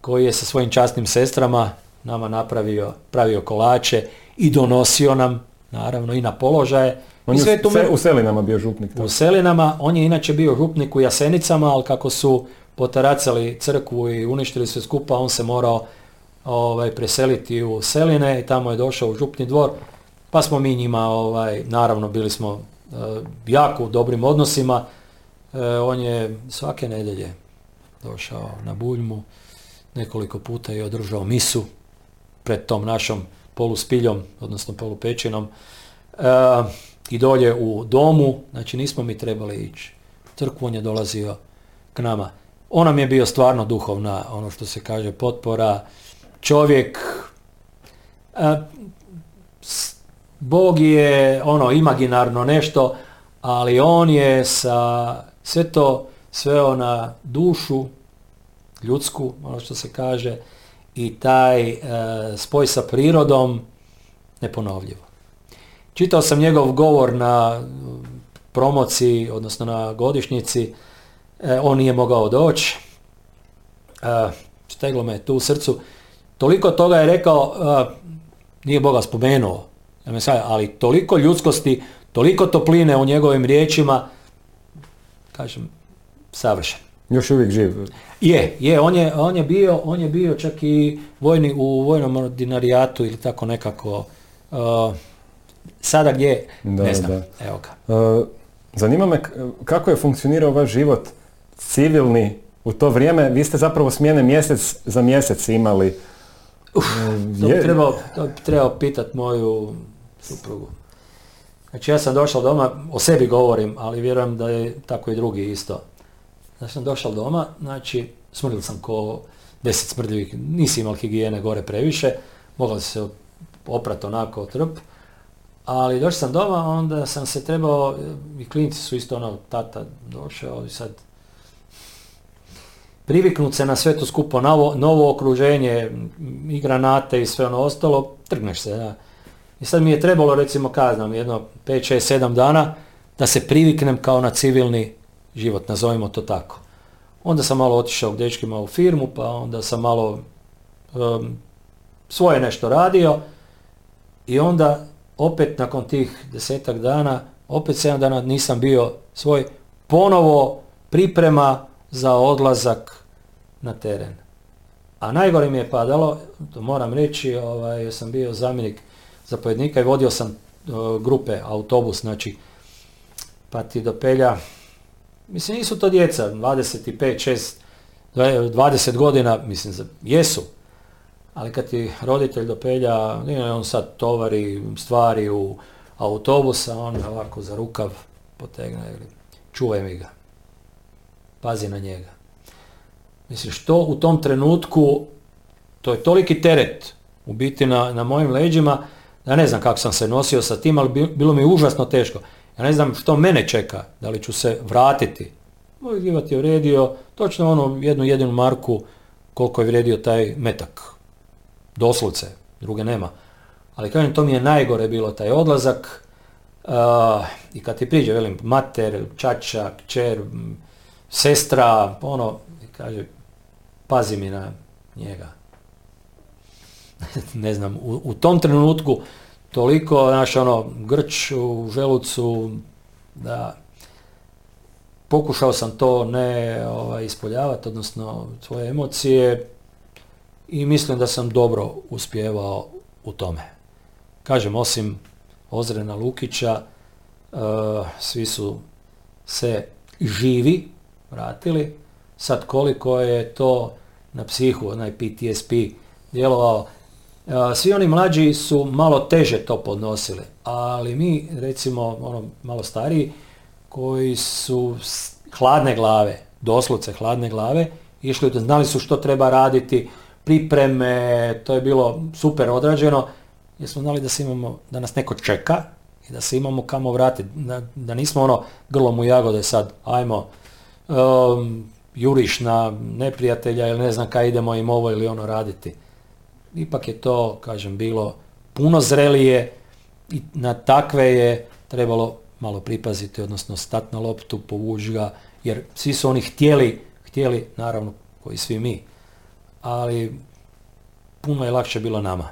koji je sa svojim časnim sestrama nama napravio, pravio kolače i donosio nam, naravno, i na položaje. On I sve u Selinama bio župnik. U Selinama, on je inače bio župnik u Jasenicama, ali kako su potaracali crkvu i uništili sve skupa, on se morao ovaj, preseliti u Seline i tamo je došao u župni dvor, pa smo mi njima, ovaj, naravno, bili smo uh, jako u dobrim odnosima, on je svake nedelje došao na Buljmu, nekoliko puta je održao misu pred tom našom poluspiljom, odnosno polupećinom e, i dolje u domu, znači nismo mi trebali ići. Crkvu on je dolazio k nama. On nam je bio stvarno duhovna, ono što se kaže, potpora, čovjek, e, Bog je ono imaginarno nešto, ali on je sa sve to sveo na dušu ljudsku, ono što se kaže, i taj e, spoj sa prirodom neponovljivo. Čitao sam njegov govor na promociji, odnosno na godišnjici, e, on nije mogao doći, e, steglo me tu u srcu, toliko toga je rekao, e, nije Boga spomenuo, ali toliko ljudskosti, toliko topline u njegovim riječima, kažem, savršen. Još uvijek živ. Je, je, on je, on je bio, on je bio čak i vojni, u vojnom ordinarijatu ili tako nekako sada gdje, ne znam, evo ga. zanima me kako je funkcionirao vaš život civilni u to vrijeme, vi ste zapravo smjene mjesec za mjesec imali. Uf, to bi trebao, to trebao pitat moju suprugu. Znači ja sam došao doma, o sebi govorim, ali vjerujem da je tako i drugi isto. Znači sam došao doma, znači smrdili sam ko deset smrdljivih, nisi imao higijene gore previše, mogao se oprati onako trp, ali došao sam doma, onda sam se trebao, i klinci su isto ono, tata došao i sad priviknut se na sve to skupo, novo, novo okruženje, i granate i sve ono ostalo, trgneš se. Da. I sad mi je trebalo recimo kaznam jedno 5, 6, 7 dana da se priviknem kao na civilni život, nazovimo to tako. Onda sam malo otišao k dečkima u firmu, pa onda sam malo um, svoje nešto radio i onda opet nakon tih desetak dana, opet sedam dana nisam bio svoj, ponovo priprema za odlazak na teren. A najgore mi je padalo, to moram reći, ovaj, sam bio zamjenik zapovjednika i vodio sam uh, grupe, autobus, znači, pa ti do Pelja, mislim nisu to djeca, 25, 6, 20 godina, mislim, jesu, ali kad ti roditelj do Pelja, nije on sad tovari stvari u autobusa, on ovako za rukav potegne, čuvaj mi ga, pazi na njega. Mislim, što u tom trenutku, to je toliki teret u biti na, na mojim leđima, ja ne znam kako sam se nosio sa tim, ali bilo mi užasno teško. Ja ne znam što mene čeka, da li ću se vratiti. Moj givat je vredio točno ono jednu jedinu marku koliko je vrijedio taj metak. Doslovce, druge nema. Ali kažem, to mi je najgore bilo taj odlazak. I kad ti priđe, velim, mater, čača, kćer, sestra, ono, kaže, pazi mi na njega. ne znam, u, u, tom trenutku toliko, znaš, ono, grč u želucu, da pokušao sam to ne ovaj, ispoljavati, odnosno svoje emocije i mislim da sam dobro uspjevao u tome. Kažem, osim Ozrena Lukića, uh, svi su se živi vratili, sad koliko je to na psihu, onaj PTSP djelovao, svi oni mlađi su malo teže to podnosili, ali mi recimo ono malo stariji koji su hladne glave, doslovce hladne glave, išli, znali su što treba raditi, pripreme, to je bilo super odrađeno, jer smo znali da, se imamo, da nas neko čeka i da se imamo kamo vratiti, da, da nismo ono grlom u jagode sad, ajmo, um, juriš na neprijatelja ili ne znam kaj idemo im ovo ili ono raditi. Ipak je to, kažem, bilo puno zrelije i na takve je trebalo malo pripaziti, odnosno stat na loptu, povući ga, jer svi su oni htjeli, htjeli, naravno, koji svi mi, ali puno je lakše bilo nama,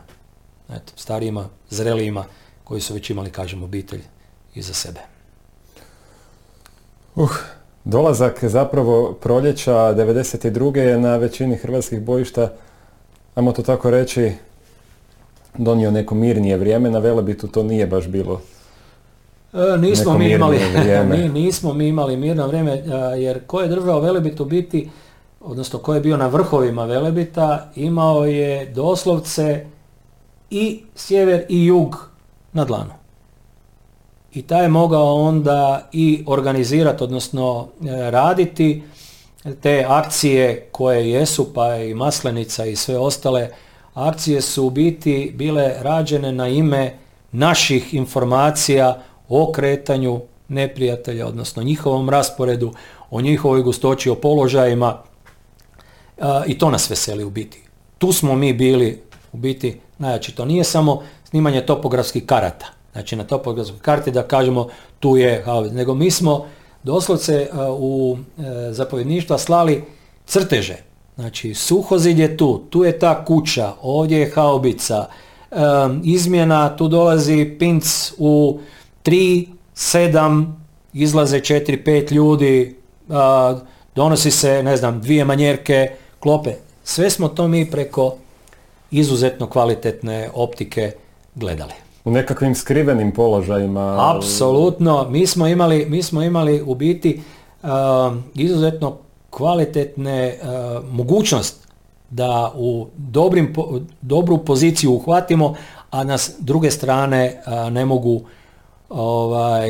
eto, starijima, zrelijima, koji su već imali, kažem, obitelj iza sebe. Uh, Dolazak zapravo proljeća 92. je na većini hrvatskih bojišta, ajmo to tako reći, donio neko mirnije vrijeme, na Velebitu to nije baš bilo e, nismo mi imali, mi, nismo mi imali mirno vrijeme, e, jer ko je držao Velebit u biti, odnosno ko je bio na vrhovima Velebita, imao je doslovce i sjever i jug na dlanu. I taj je mogao onda i organizirati, odnosno e, raditi te akcije koje jesu, pa i Maslenica i sve ostale akcije su u biti bile rađene na ime naših informacija o kretanju neprijatelja, odnosno njihovom rasporedu, o njihovoj gustoći, o položajima i to nas veseli u biti. Tu smo mi bili u biti najjači. To nije samo snimanje topografskih karata znači na topografskoj karti da kažemo tu je nego mi smo doslovce e, u e, zapovjedništva slali crteže. Znači suhozid je tu, tu je ta kuća, ovdje je haubica, e, izmjena, tu dolazi pinc u 3, 7, izlaze 4, 5 ljudi, donosi se, ne znam, dvije manjerke, klope. Sve smo to mi preko izuzetno kvalitetne optike gledali. U nekakvim skrivenim položajima. Apsolutno, mi smo imali, mi smo imali u biti izuzetno kvalitetne mogućnost da u dobrim, dobru poziciju uhvatimo, a nas druge strane ne mogu ovaj,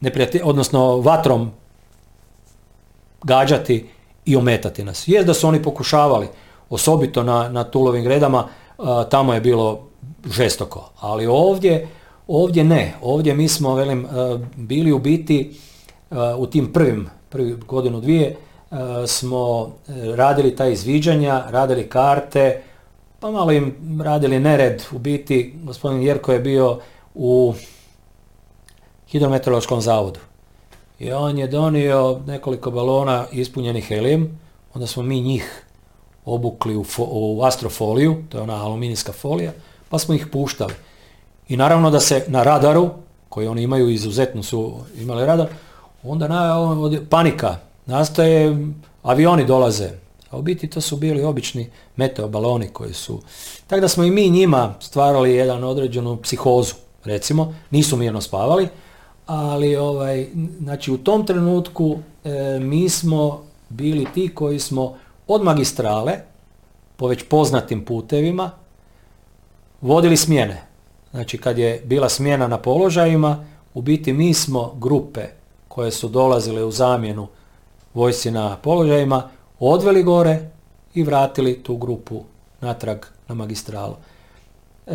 neprijatelj, odnosno vatrom gađati i ometati nas. Jest da su oni pokušavali, osobito na, na tulovim gredama, tamo je bilo žestoko, ali ovdje, ovdje ne. Ovdje mi smo, velim, bili u biti u tim prvim, prvi godinu dvije, smo radili ta izviđanja, radili karte, pa malo im radili nered. U biti, gospodin Jerko je bio u hidrometeorološkom zavodu. I on je donio nekoliko balona ispunjenih helijem, onda smo mi njih obukli u, u astrofoliju, to je ona aluminijska folija, pa smo ih puštali. I naravno da se na radaru, koji oni imaju izuzetno su imali radar, onda na, panika, nastaje, avioni dolaze, a u biti to su bili obični meteobaloni koji su... Tako da smo i mi njima stvarali jedan određenu psihozu, recimo, nisu mirno spavali, ali ovaj, znači u tom trenutku e, mi smo bili ti koji smo od magistrale, po već poznatim putevima, vodili smjene. Znači kad je bila smjena na položajima, u biti mi smo grupe koje su dolazile u zamjenu vojsci na položajima, odveli gore i vratili tu grupu natrag na magistralu. E,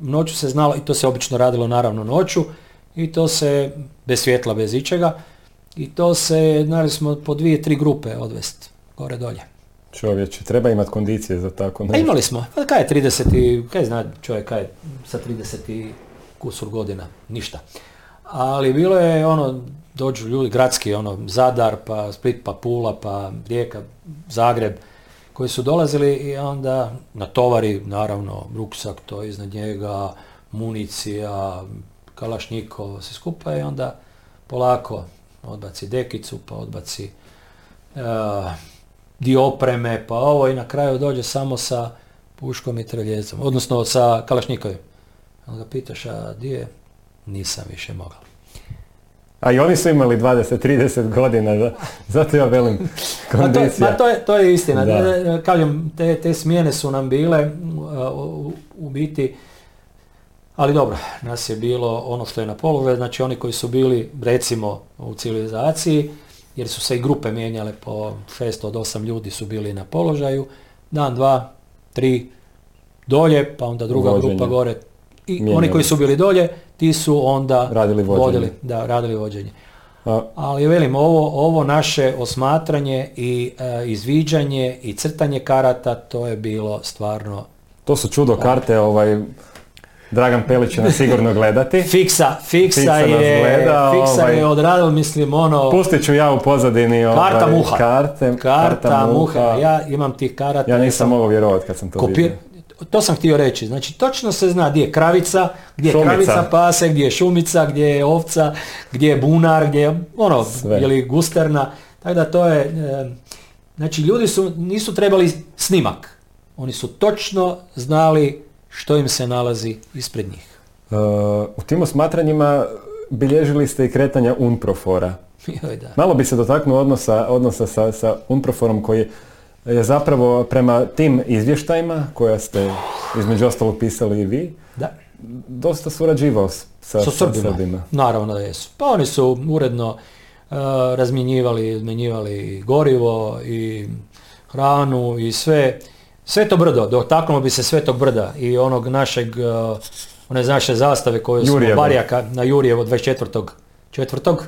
noću se znalo, i to se obično radilo naravno noću, i to se bez svjetla, bez ičega, i to se, znali smo po dvije, tri grupe odvesti gore dolje. Čovječe, treba imati kondicije za tako nešto. A imali smo, pa kaj je 30 i, kaj zna čovjek kaj je sa 30 i kusur godina, ništa. Ali bilo je ono, dođu ljudi gradski, ono, Zadar, pa Split, pa Pula, pa Rijeka, Zagreb, koji su dolazili i onda na tovari, naravno, ruksak, to iznad njega, municija, kalašnjikov, sve skupa i onda polako odbaci dekicu, pa odbaci uh, dio opreme, pa ovo i na kraju dođe samo sa puškom i treljezom, odnosno sa kalašnjikovim. Onda ga pitaš, a di je? Nisam više mogao. A i oni su imali 20-30 godina, zato ja velim kondicija. Ma to, je, to je istina. Kažem, te, te smjene su nam bile u, u biti, ali dobro, nas je bilo ono što je na položaju, znači oni koji su bili recimo u civilizaciji, jer su se i grupe mijenjale po 600 od 8 ljudi su bili na položaju, dan, dva, tri, dolje, pa onda druga grupa gore. I oni koji su bili dolje, ti su onda radili vođenje. Vodili, da, radili vođenje. Ali velim, ovo, ovo naše osmatranje i e, izviđanje i crtanje karata, to je bilo stvarno... To su čudo karte, ovaj, Dragan Pelić će nas sigurno gledati. Fiksa, Fiksa, je, gleda, Fiksa ovaj, je odradil, mislim, ono... Pustit ću ja u pozadini ovaj, karta muha. Karte, karta, karta muha. Ja imam tih karata. Ja nisam mogao vjerovati kad sam to vidio to sam htio reći. Znači, točno se zna gdje je kravica, gdje je kravica pase, gdje je šumica, gdje je ovca, gdje je bunar, gdje je ono, ili gusterna. Tako da to je, e, znači ljudi su, nisu trebali snimak. Oni su točno znali što im se nalazi ispred njih. Uh, u tim osmatranjima bilježili ste i kretanja Unprofora. Joj, da. Malo bi se dotaknuo odnosa, odnosa sa, sa Unproforom koji je zapravo prema tim izvještajima koja ste između ostalog pisali i vi, da. dosta surađivao sa, sa Srbima. Naravno da jesu. Pa oni su uredno uh, razmjenjivali, izmenjivali gorivo i hranu i sve. Sve to brdo, dotaknuo bi se Svetog brda i onog našeg, uh, one naše zastave koje smo Barijaka na Jurijevo 24. četvrtog.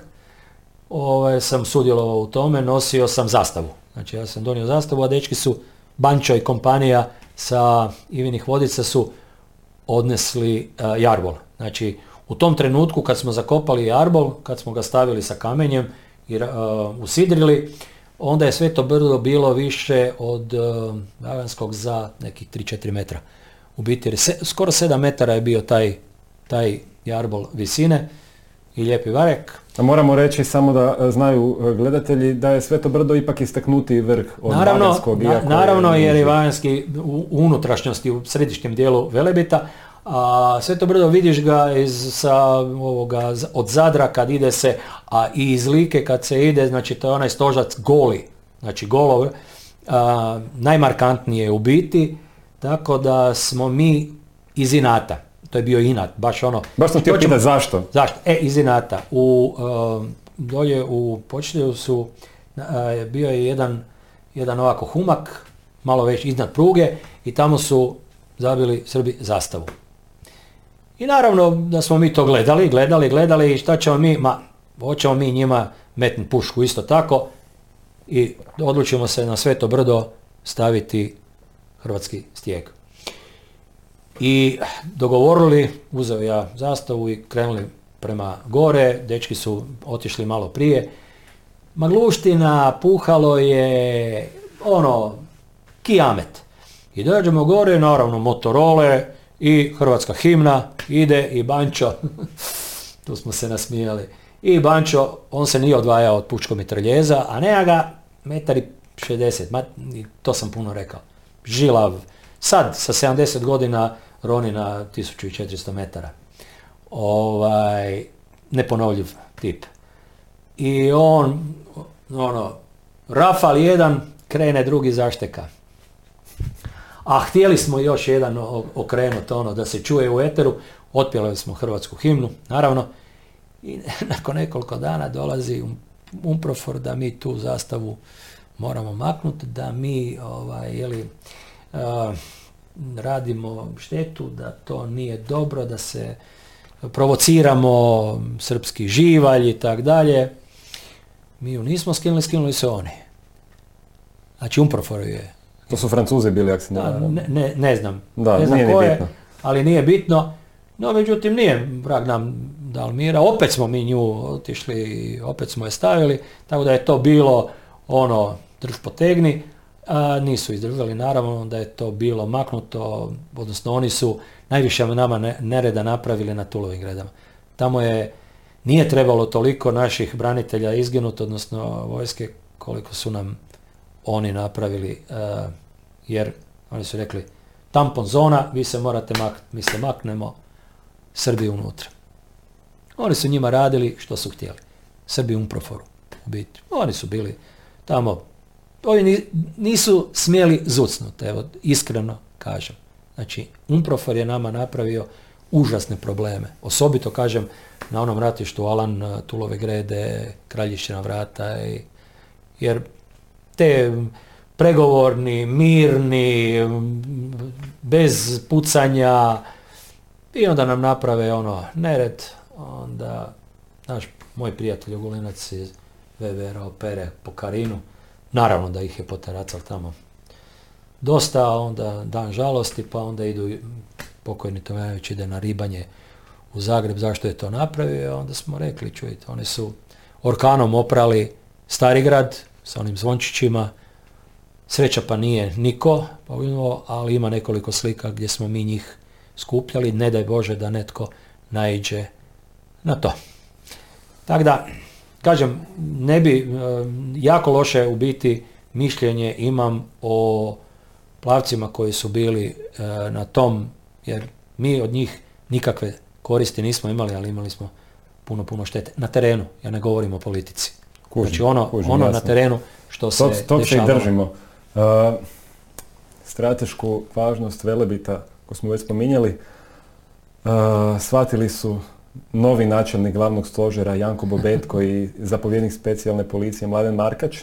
Ovaj, sam sudjelovao u tome, nosio sam zastavu. Znači ja sam donio zastavu, a dečki su, Bančo i kompanija sa Ivinih vodica su odnesli uh, jarbol. Znači u tom trenutku kad smo zakopali jarbol, kad smo ga stavili sa kamenjem i uh, usidrili, onda je sve to brdo bilo više od uh, za nekih 3-4 metra. U biti, skoro 7 metara je bio taj, taj jarbol visine i Lijepi Varek. A moramo reći samo da e, znaju e, gledatelji da je Sveto Brdo ipak istaknuti vrh od Naravno, Vaganskog, na- naravno je jer je. Vajanski u unutrašnjosti, u središnjem dijelu Velebita, a Sveto Brdo vidiš ga iz, sa ovoga, od Zadra kad ide se, a i iz Like kad se ide, znači to je onaj stožac goli, znači golov, a, najmarkantnije u biti, tako da smo mi iz inata, to je bio inat, baš ono. Baš sam htio to pitati zašto. Zašto? E, iz inata. U, uh, dolje u Počljevu su, uh, bio je jedan, jedan ovako humak, malo već iznad pruge i tamo su zabili Srbi zastavu. I naravno da smo mi to gledali, gledali, gledali i šta ćemo mi, ma, hoćemo mi njima metnuti pušku isto tako i odlučimo se na sveto brdo staviti hrvatski stijeg. I dogovorili, uzeo ja zastavu i krenuli prema gore, dečki su otišli malo prije. Magluština, puhalo je ono, kijamet. I dođemo gore, naravno motorole i hrvatska himna, ide i Bančo, tu smo se nasmijali. I Bančo, on se nije odvajao od pučkog mitraljeza, a nema ga metar i 60, ma, to sam puno rekao. Žilav, sad sa 70 godina roni na 1400 metara. Ovaj, neponovljiv tip. I on, ono, Rafal jedan, krene drugi zašteka. A htjeli smo još jedan okrenut, ono, da se čuje u eteru, otpjevali smo hrvatsku himnu, naravno, i nakon nekoliko dana dolazi um- Umprofor da mi tu zastavu moramo maknuti, da mi, ovaj, jeli, a, radimo štetu, da to nije dobro, da se provociramo srpski živalj i tak dalje. Mi ju nismo skinuli, skinuli se oni. Znači Umprofor je To su Francuzi bili, ako se ne ne, ne, znam. Da, ne znam nije ni ko je, bitno. ali nije bitno. No, međutim, nije vrag nam dal mira. Opet smo mi nju otišli i opet smo je stavili. Tako da je to bilo ono, drž potegni. A, nisu izdržali, naravno da je to bilo maknuto, odnosno oni su najviše nama ne- nereda napravili na Tulovim gredama. Tamo je, nije trebalo toliko naših branitelja izginuti, odnosno vojske, koliko su nam oni napravili, e, jer oni su rekli tampon zona, vi se morate maknuti, mi se maknemo, Srbi unutra. Oni su njima radili što su htjeli. Srbi umproforu, u biti. Oni su bili tamo, oni ni- nisu smjeli zucnuti, evo, iskreno kažem. Znači, umprofor je nama napravio užasne probleme. Osobito, kažem, na onom ratištu Alan, eh, Tulove grede, Kraljišćina vrata, i, jer te pregovorni, mirni, bez pucanja i onda nam naprave ono nered, onda naš moj prijatelj Ogulinac iz VVR opere po Karinu, naravno da ih je poteracal tamo dosta, onda dan žalosti, pa onda idu, pokojni Tomljanović ide na ribanje u Zagreb, zašto je to napravio, onda smo rekli, čujte, oni su orkanom oprali Starigrad sa onim zvončićima, sreća pa nije niko poginuo, ali ima nekoliko slika gdje smo mi njih skupljali, ne daj Bože da netko naiđe na to. Tako da, kažem, ne bi, e, jako loše u biti mišljenje imam o plavcima koji su bili e, na tom, jer mi od njih nikakve koristi nismo imali, ali imali smo puno, puno štete. Na terenu, ja ne govorim o politici. Kužim, znači ono, kužim, ono na terenu što se To, to se i držimo. Uh, stratešku važnost Velebita, ko smo već spominjali, uh, shvatili su novi načelnik glavnog stožera Janko Bobetko i zapovjednik specijalne policije Mladen Markač.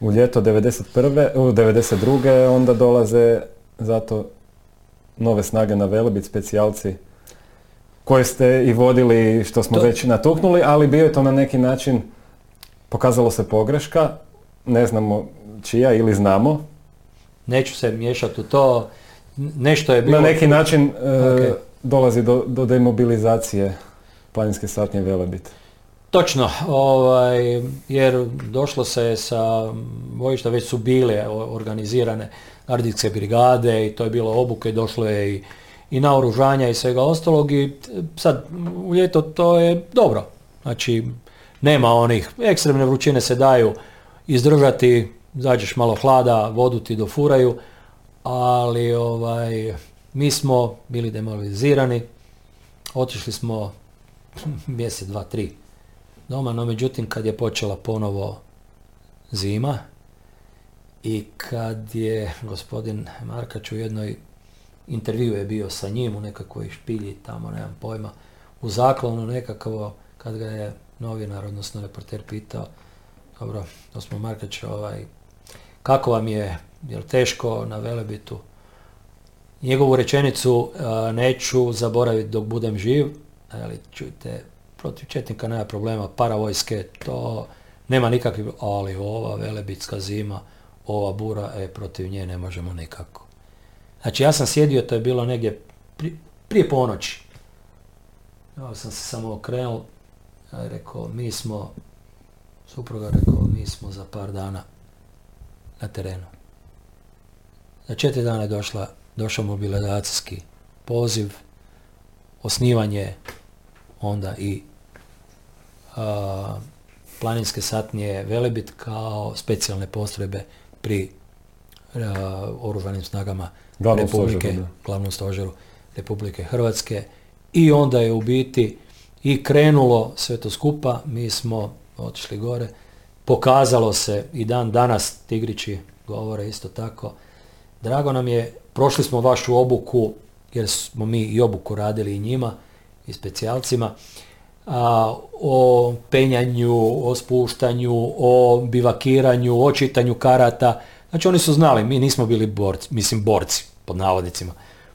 U ljeto 91. u 92. onda dolaze zato nove snage na Velebit, specijalci koje ste i vodili, što smo To- već natuknuli, ali bio je to na neki način, pokazalo se pogreška, ne znamo čija ili znamo. Neću se miješati u to. Nešto je bilo... Na neki način e, dolazi do, do demobilizacije planinske satnje Velebit. Točno, ovaj, jer došlo se sa bojišta, već su bile organizirane nardijske brigade i to je bilo obuke, došlo je i, i naoružanja i svega ostalog i sad u ljeto to je dobro. Znači, nema onih, ekstremne vrućine se daju izdržati, zađeš malo hlada, vodu ti dofuraju, ali ovaj, mi smo bili demoralizirani, otišli smo mjesec, dva, tri doma, no međutim kad je počela ponovo zima i kad je gospodin Markač u jednoj intervju je bio sa njim u nekakvoj špilji tamo, nemam pojma, u zaklonu nekakvo, kad ga je novinar, odnosno reporter pitao, dobro, to smo Markač, ovaj, kako vam je, jel teško na Velebitu? Njegovu rečenicu neću zaboraviti dok budem živ, ali čujte, protiv Četnika nema problema, paravojske, to nema nikakvih, ali ova velebitska zima, ova bura, e, protiv nje ne možemo nikako. Znači ja sam sjedio, to je bilo negdje prije ponoći. Ja sam se samo okrenuo, ja rekao, mi smo, supruga rekao, mi smo za par dana na terenu. Za četiri dana je došla, došao mobilizacijski poziv, osnivanje onda i a, planinske satnije Velebit kao specijalne postrojbe pri oružanim snagama glavnom Republike, stožeru, glavnom stožeru Republike Hrvatske i onda je u biti i krenulo sve to skupa, mi smo otišli gore, pokazalo se i dan danas Tigrići govore isto tako, drago nam je, prošli smo vašu obuku, jer smo mi i obuku radili i njima, i specijalcima, a, o penjanju, o spuštanju, o bivakiranju, o čitanju karata. Znači oni su znali, mi nismo bili borci, mislim borci, pod navodnicima.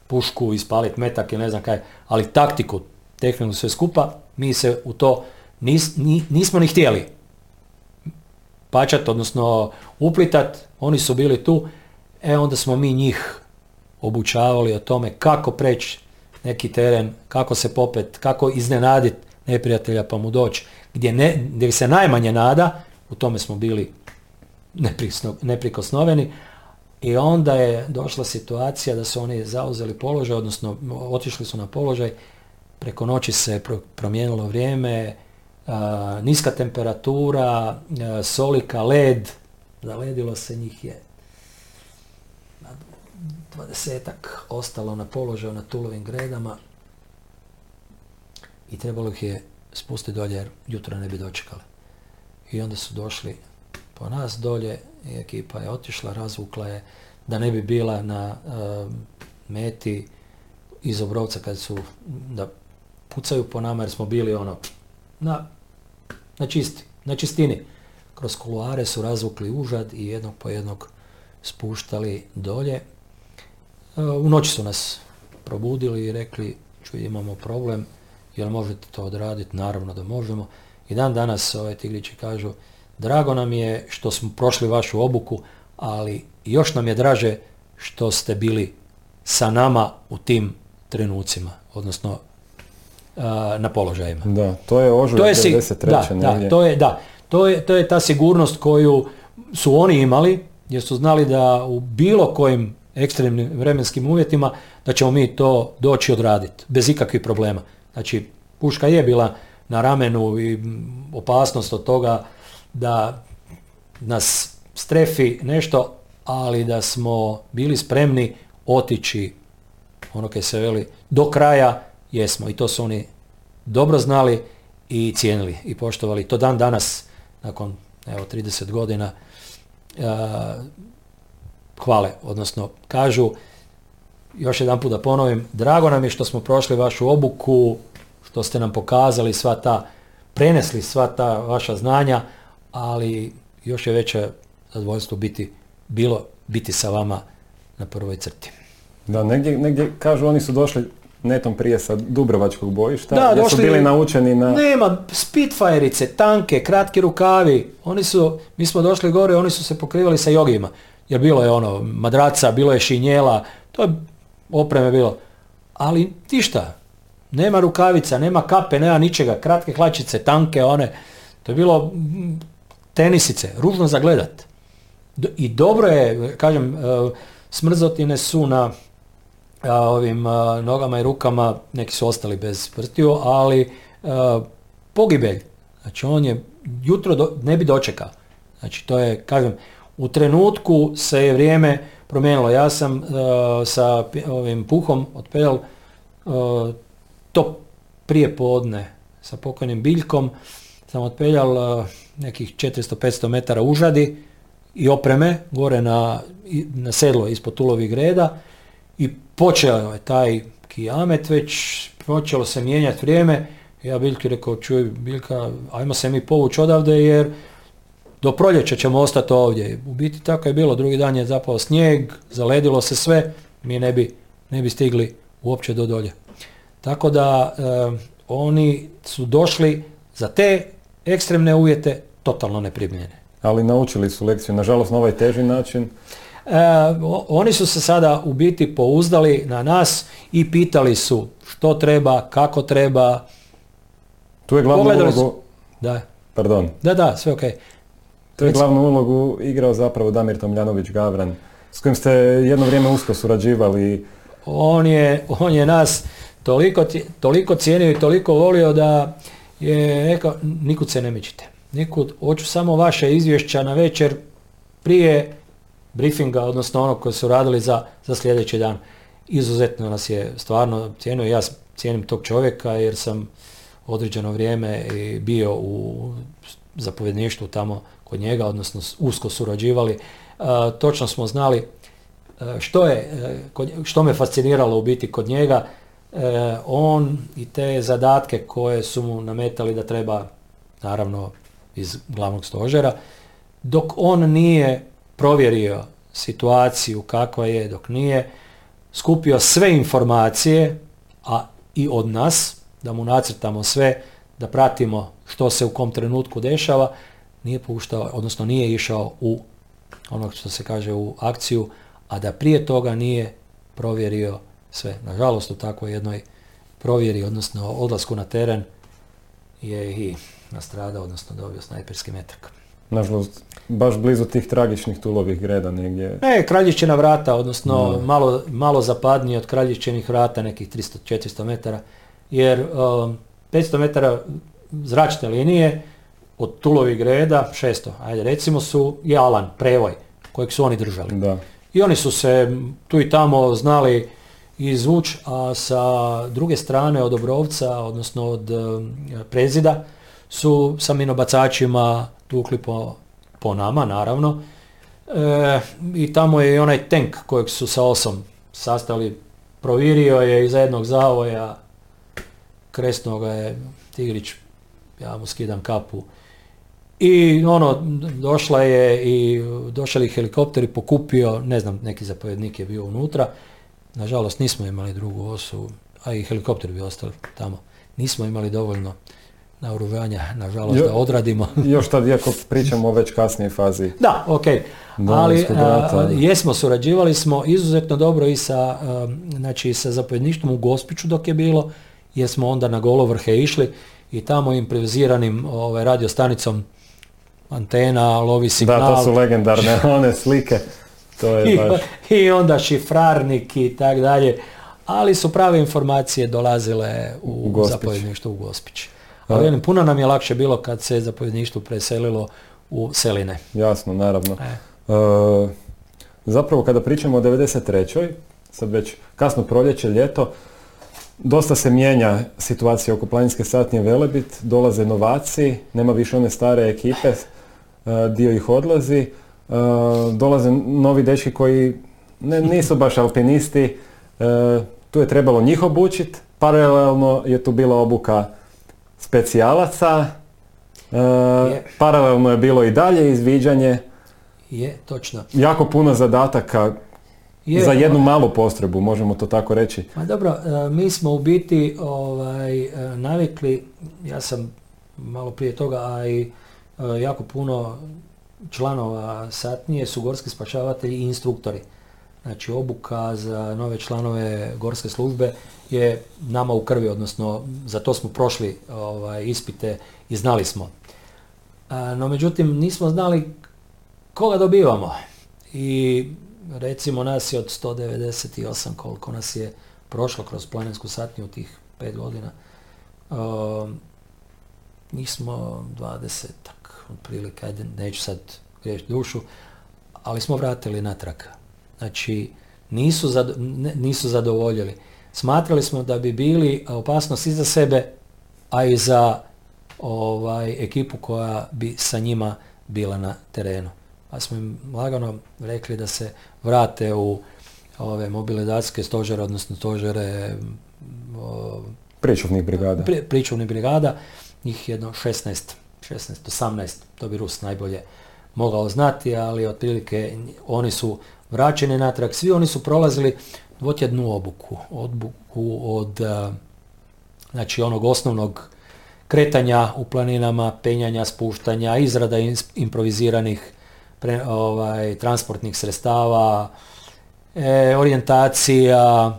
Pušku, ispalit metak i ne znam kaj, ali taktiku, tehniku sve skupa, mi se u to nis, nismo ni htjeli pačat, odnosno uplitat, oni su bili tu, e onda smo mi njih obučavali o tome kako preći neki teren, kako se popet, kako iznenaditi neprijatelja pa mu doći. Gdje, ne, gdje se najmanje nada, u tome smo bili neprikosnoveni, i onda je došla situacija da su oni zauzeli položaj, odnosno otišli su na položaj, preko noći se promijenilo vrijeme, niska temperatura, solika, led, zaledilo se njih je dvadesetak ostalo na položaju na tulovim gredama i trebalo ih je spustiti dolje jer jutro ne bi dočekali. I onda su došli po nas dolje i ekipa je otišla, razvukla je da ne bi bila na uh, meti iz Obrovca kad su da pucaju po nama jer smo bili ono na, na čisti, na čistini. Kroz kuluare su razvukli užad i jednog po jednog spuštali dolje. Uh, u noći su nas probudili i rekli, čuj imamo problem, jel možete to odraditi? Naravno da možemo. I dan danas ove tigrići kažu, drago nam je što smo prošli vašu obuku, ali još nam je draže što ste bili sa nama u tim trenucima, odnosno na položajima. Da, to je ožujak 93. Da, da, to je, da, to je, to je ta sigurnost koju su oni imali, jer su znali da u bilo kojim ekstremnim vremenskim uvjetima da ćemo mi to doći odraditi, bez ikakvih problema. Znači, puška je bila na ramenu i opasnost od toga da nas strefi nešto, ali da smo bili spremni otići, ono kaj se veli, do kraja jesmo. I to su oni dobro znali i cijenili i poštovali. To dan danas, nakon evo 30 godina, hvale, odnosno kažu još jedan put da ponovim, drago nam je što smo prošli vašu obuku, što ste nam pokazali sva ta, prenesli sva ta vaša znanja, ali još je veće zadovoljstvo biti, bilo biti sa vama na prvoj crti. Da, negdje, negdje kažu oni su došli netom prije sa Dubrovačkog bojišta, da, došli, su bili naučeni na... Nema, spitfajerice, tanke, kratki rukavi, oni su, mi smo došli gore, oni su se pokrivali sa jogima, jer bilo je ono, madraca, bilo je šinjela, to je opreme bilo. Ali ništa, nema rukavica, nema kape, nema ničega, kratke hlačice, tanke, one. To je bilo tenisice, ružno za gledat. I dobro je, kažem, e, smrzotine su na ovim nogama i rukama, neki su ostali bez prstiju, ali pogibelj, Znači on je jutro ne bi dočekao. Znači to je, kažem, u trenutku se je vrijeme promijenilo. Ja sam sa ovim puhom otpeljal uh, to prije podne sa pokojnim biljkom sam otpeljal nekih 400-500 metara užadi i opreme gore na, na sedlo ispod tulovih greda i počeo je taj kijamet već počelo se mijenjati vrijeme ja Biljki rekao čuj Biljka ajmo se mi povući odavde jer do proljeća ćemo ostati ovdje. U biti tako je bilo, drugi dan je zapao snijeg, zaledilo se sve, mi ne bi, ne bi stigli uopće do dolje. Tako da oni su došli za te ekstremne uvjete totalno neprimljene. Ali naučili su lekciju, nažalost na ovaj teži način. E, oni su se sada u biti pouzdali na nas i pitali su što treba, kako treba. Tu je glavnu ulogu... Da. Pardon. Da, da, sve ok. Tu je glavnu ulogu igrao zapravo Damir Tomljanović Gavran, s kojim ste jedno vrijeme usko surađivali. On je, on je nas toliko, toliko cijenio i toliko volio da je rekao, nikud se ne mičite. Nikud, hoću samo vaše izvješća na večer prije briefinga, odnosno onog koji su radili za, za sljedeći dan. Izuzetno nas je stvarno cijenio, ja cijenim tog čovjeka jer sam određeno vrijeme bio u zapovjedništvu tamo kod njega, odnosno usko surađivali. E, točno smo znali e, što, je, e, što me fasciniralo u biti kod njega. On i te zadatke koje su mu nametali da treba, naravno iz glavnog stožera, dok on nije provjerio situaciju kakva je, dok nije skupio sve informacije, a i od nas, da mu nacrtamo sve, da pratimo što se u kom trenutku dešava, nije puštao, odnosno nije išao u ono što se kaže u akciju, a da prije toga nije provjerio sve. Nažalost u takvoj jednoj provjeri, odnosno odlasku na teren je i nastradao, odnosno dobio snajperski metak. Nažalost, baš blizu tih tragičnih tulovih greda negdje. Ne, kraljičina vrata, odnosno malo, malo zapadnije od kraljičenih vrata, nekih 300-400 metara, jer um, 500 metara zračne linije od tulovih greda, 600, ajde recimo su je Alan, prevoj, kojeg su oni držali. Da. I oni su se tu i tamo znali izvući, a sa druge strane od Obrovca, odnosno od um, prezida, su sa minobacačima tukli po, po nama, naravno. E, I tamo je i onaj tank kojeg su sa osom sastali, provirio je iza jednog zavoja, kresno ga je Tigrić, ja mu skidam kapu, i ono, došla je i došli helikopter i pokupio, ne znam, neki zapovjednik je bio unutra. Nažalost nismo imali drugu osu, a i helikopter bi ostali tamo. Nismo imali dovoljno naoružanja, nažalost, da odradimo. Još tad, iako pričamo o već kasnijoj fazi. Da, ok. Ali jesmo, surađivali smo izuzetno dobro i sa, znači, sa zapovjedništvom u Gospiću dok je bilo, jer smo onda na golovrhe išli i tamo improviziranim ovaj, radiostanicom antena, lovi signal. Da, to su legendarne one slike. To je I, baš... I onda šifrarnik i tak dalje. Ali su prave informacije dolazile u, u zapovjedništvo u Gospić. Ali puno nam je lakše bilo kad se zapovjedništvo preselilo u Seline. Jasno, naravno. E. E, zapravo kada pričamo o 93. sad već kasno proljeće, ljeto, dosta se mijenja situacija oko planinske satnije Velebit, dolaze novaci, nema više one stare ekipe, E, dio ih odlazi. E, dolaze novi dečki koji ne, nisu baš alpinisti, tu je trebalo njih obučiti, paralelno je tu bila obuka specijalaca, paralelno je bilo i dalje izviđanje. Je, točno. Jako puno zadataka za jednu malu postrebu, možemo to tako reći. Ma dobro, mi smo u biti ovaj, navikli, ja sam malo prije toga, a i E, jako puno članova satnije su gorski spašavatelji i instruktori. Znači obuka za nove članove gorske službe je nama u krvi, odnosno za to smo prošli ovaj, ispite i znali smo. No međutim nismo znali koga dobivamo. I recimo nas je od 198 koliko nas je prošlo kroz planinsku satniju tih pet godina. E, njih smo dvadesetak, otprilike, ajde, neću sad griješiti dušu, ali smo vratili natrag. Znači, nisu, nisu zadovoljili. Smatrali smo da bi bili opasnost i za sebe, a i za ovaj, ekipu koja bi sa njima bila na terenu. Pa smo im lagano rekli da se vrate u ove mobilizacijske stožere, odnosno stožere pričuvnih brigada. Pri, pričuvnih brigada, njih jedno 16, 16, 18, to bi Rus najbolje mogao znati, ali otprilike oni su vraćeni natrag, svi oni su prolazili dvotjednu obuku, obuku od znači onog osnovnog kretanja u planinama, penjanja, spuštanja, izrada improviziranih ovaj, transportnih sredstava, e, orijentacija,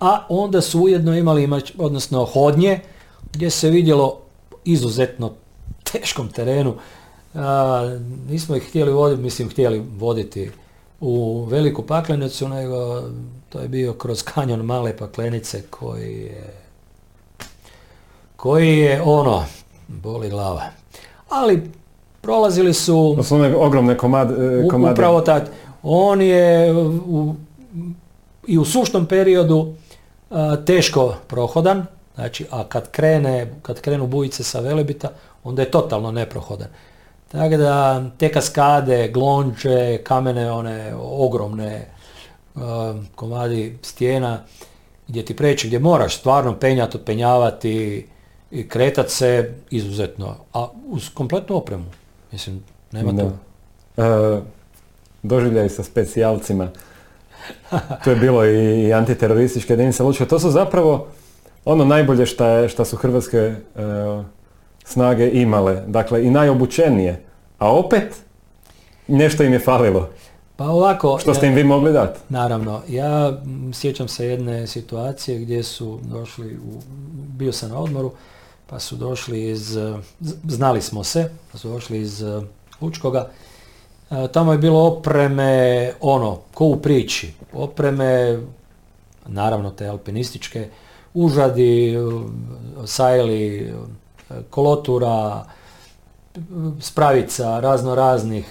a onda su ujedno imali, odnosno hodnje, gdje se vidjelo izuzetno teškom terenu. A, nismo ih htjeli voditi, mislim htjeli voditi u veliku paklenicu, nego to je bio kroz kanjon male paklenice koji je koji je ono, boli glava. Ali prolazili su... To su one ogromne komad, e, komade. Upravo tad. On je u, i u sušnom periodu teško prohodan, znači, a kad, krene, kad krenu bujice sa Velebita, onda je totalno neprohodan. Tako da te kaskade, glonče, kamene, one ogromne komadi stijena, gdje ti preći, gdje moraš stvarno penjati, otpenjavati i kretat se izuzetno, a uz kompletnu opremu. Mislim, nema to. E, doživljaj sa specijalcima. tu je bilo i, antiterorističke jedinice lučke. To su zapravo ono najbolje što su hrvatske e, snage imale. Dakle, i najobučenije. A opet, nešto im je falilo. Pa ovako... Što ste im vi mogli dati? Naravno. Ja sjećam se jedne situacije gdje su došli, u, bio sam na odmoru, pa su došli iz, znali smo se, pa su došli iz Lučkoga, E, tamo je bilo opreme, ono, ko u priči. Opreme, naravno te alpinističke, užadi, sajli, kolotura, spravica, razno raznih.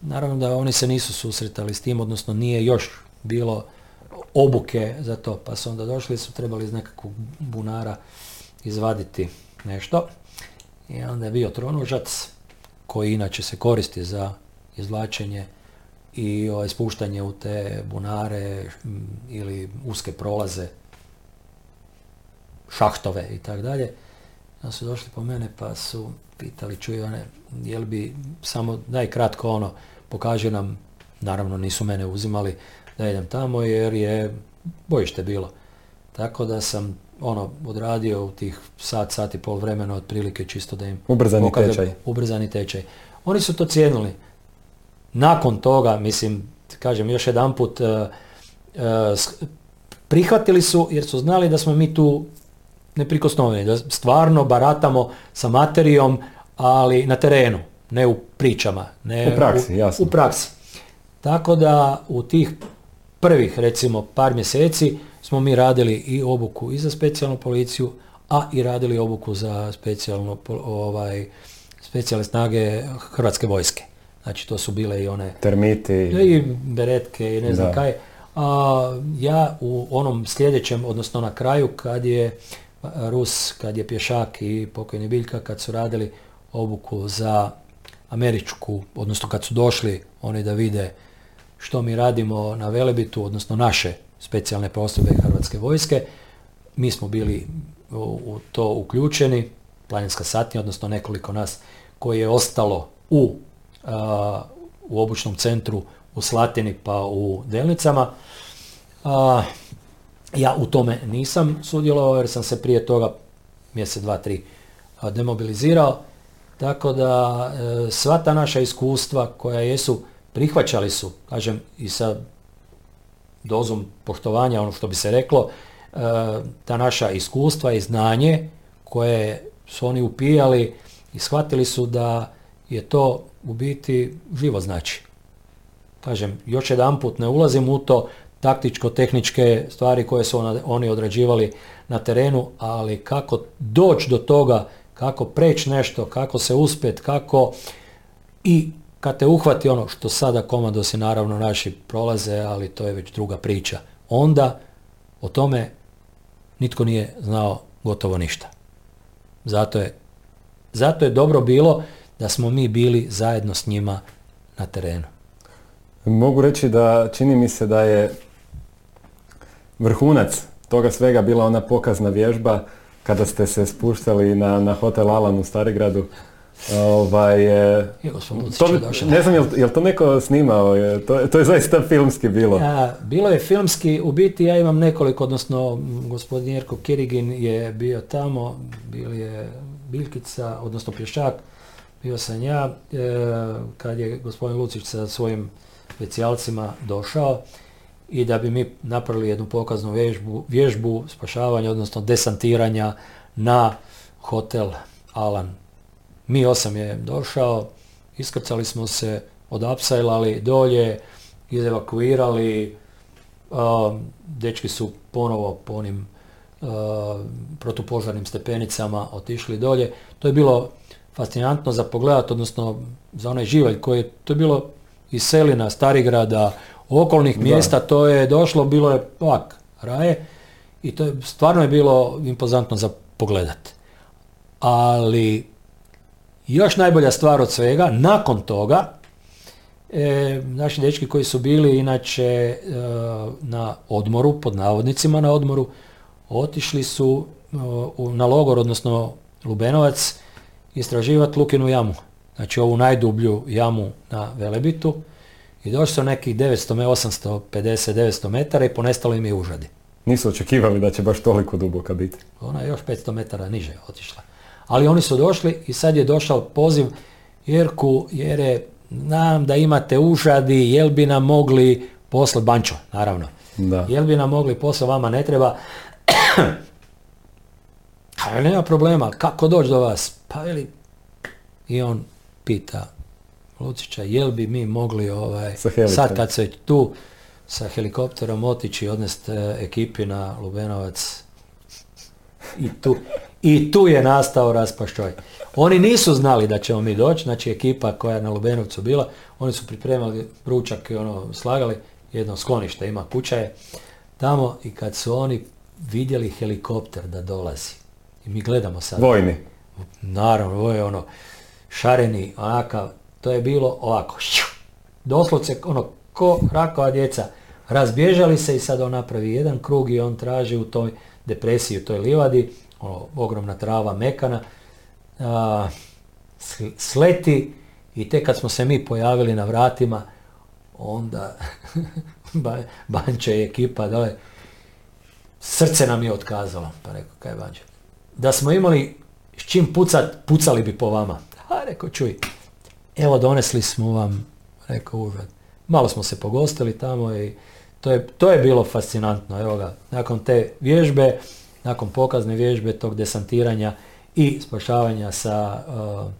Naravno da oni se nisu susretali s tim, odnosno nije još bilo obuke za to, pa su onda došli su trebali iz nekakvog bunara izvaditi nešto. I onda je bio tronužac koji inače se koristi za izvlačenje i ovaj, spuštanje u te bunare ili uske prolaze, šahtove i tako dalje. Onda su došli po mene pa su pitali, čuju one, jel bi samo, daj kratko ono, pokaže nam, naravno nisu mene uzimali da idem tamo jer je bojište bilo. Tako da sam ono odradio u tih sat, sat i pol vremena otprilike čisto da im ubrzani tečaj. Ubrzani tečaj. Oni su to cijenili nakon toga, mislim, kažem još jedan put, e, e, prihvatili su jer su znali da smo mi tu neprikosnoveni, da stvarno baratamo sa materijom, ali na terenu, ne u pričama. Ne u praksi, jasno. U praksi. Tako da u tih prvih, recimo, par mjeseci smo mi radili i obuku i za specijalnu policiju, a i radili obuku za specijalno, ovaj, specijalne snage Hrvatske vojske. Znači to su bile i one... Termiti. I beretke i ne znam kaj. A ja u onom sljedećem, odnosno na kraju kad je Rus, kad je Pješak i pokojni Biljka, kad su radili obuku za američku, odnosno kad su došli oni da vide što mi radimo na Velebitu, odnosno naše specijalne postrojbe Hrvatske vojske, mi smo bili u, to uključeni, planinska satnija, odnosno nekoliko nas koji je ostalo u u obučnom centru u Slatini pa u Delnicama. Ja u tome nisam sudjelovao jer sam se prije toga mjesec, dva, tri demobilizirao. Tako da e, sva ta naša iskustva koja jesu, prihvaćali su, kažem i sa dozom poštovanja, ono što bi se reklo, e, ta naša iskustva i znanje koje su oni upijali i shvatili su da je to u biti živo znači. Kažem, još jedan put ne ulazim u to taktičko-tehničke stvari koje su oni odrađivali na terenu, ali kako doći do toga kako preći nešto, kako se uspjet, kako i kad te uhvati ono što sada komandosi naravno naši prolaze, ali to je već druga priča. Onda o tome nitko nije znao gotovo ništa. Zato je, zato je dobro bilo da smo mi bili zajedno s njima na terenu. Mogu reći da čini mi se da je vrhunac toga svega bila ona pokazna vježba kada ste se spuštali na, na hotel Alan u Starigradu. Ovaj, to, ne znam, je li to neko snimao? Je, to, to je zaista filmski bilo. Ja, bilo je filmski, u biti ja imam nekoliko, odnosno gospodin Jerko Kirigin je bio tamo, bil je Biljkica, odnosno Pješak, bio sam ja, e, kad je gospodin Lucić sa svojim specijalcima došao i da bi mi napravili jednu pokaznu vježbu, vježbu spašavanja, odnosno desantiranja na hotel Alan. Mi osam je došao, iskrcali smo se, odapsajlali dolje, izevakuirali, dečki su ponovo po onim protupožarnim stepenicama otišli dolje. To je bilo fascinantno za pogledat, odnosno za onaj živalj koji je, to je bilo iz Selina, Starigrada, okolnih mjesta, to je došlo, bilo je ovak, raje i to je, stvarno je bilo impozantno za pogledat. Ali još najbolja stvar od svega, nakon toga, e, naši dečki koji su bili inače e, na odmoru, pod navodnicima na odmoru, otišli su e, na logor, odnosno Lubenovac, istraživati Lukinu jamu. Znači ovu najdublju jamu na Velebitu i došli su nekih 900, 850-900 metara i ponestalo im je užadi. Nisu očekivali da će baš toliko duboka biti. Ona je još 500 metara niže otišla. Ali oni su došli i sad je došao poziv Jerku, jer je, znam da imate užadi, jel bi nam mogli posle, Bančo, naravno. Da. Jel bi nam mogli posle, vama ne treba. Ali nema problema, kako doći do vas? Pa veli, i on pita Lucića, jel bi mi mogli ovaj, sad kad se tu sa helikopterom otići i odnesti e, ekipi na Lubenovac i tu, i tu je nastao raspašćoj. Oni nisu znali da ćemo mi doći, znači ekipa koja je na Lubenovcu bila, oni su pripremali ručak i ono slagali, jedno sklonište ima, kuća je tamo i kad su oni vidjeli helikopter da dolazi i mi gledamo sad. Vojni. Naravno, ovo je ono šareni, onakav, to je bilo ovako, doslovce ono, ko rakova djeca, razbježali se i sad on napravi jedan krug i on traži u toj depresiji, u toj livadi, ono, ogromna trava, mekana, a, sleti i tek kad smo se mi pojavili na vratima, onda Banče i ekipa dole, srce nam je otkazalo, pa rekao, kaj Banče, da smo imali s čim pucat, pucali bi po vama. A rekao, čuj, evo donesli smo vam, rekao užad. Malo smo se pogostili tamo i to je, to je bilo fascinantno. Evo ga, nakon te vježbe, nakon pokazne vježbe tog desantiranja i spašavanja sa uh,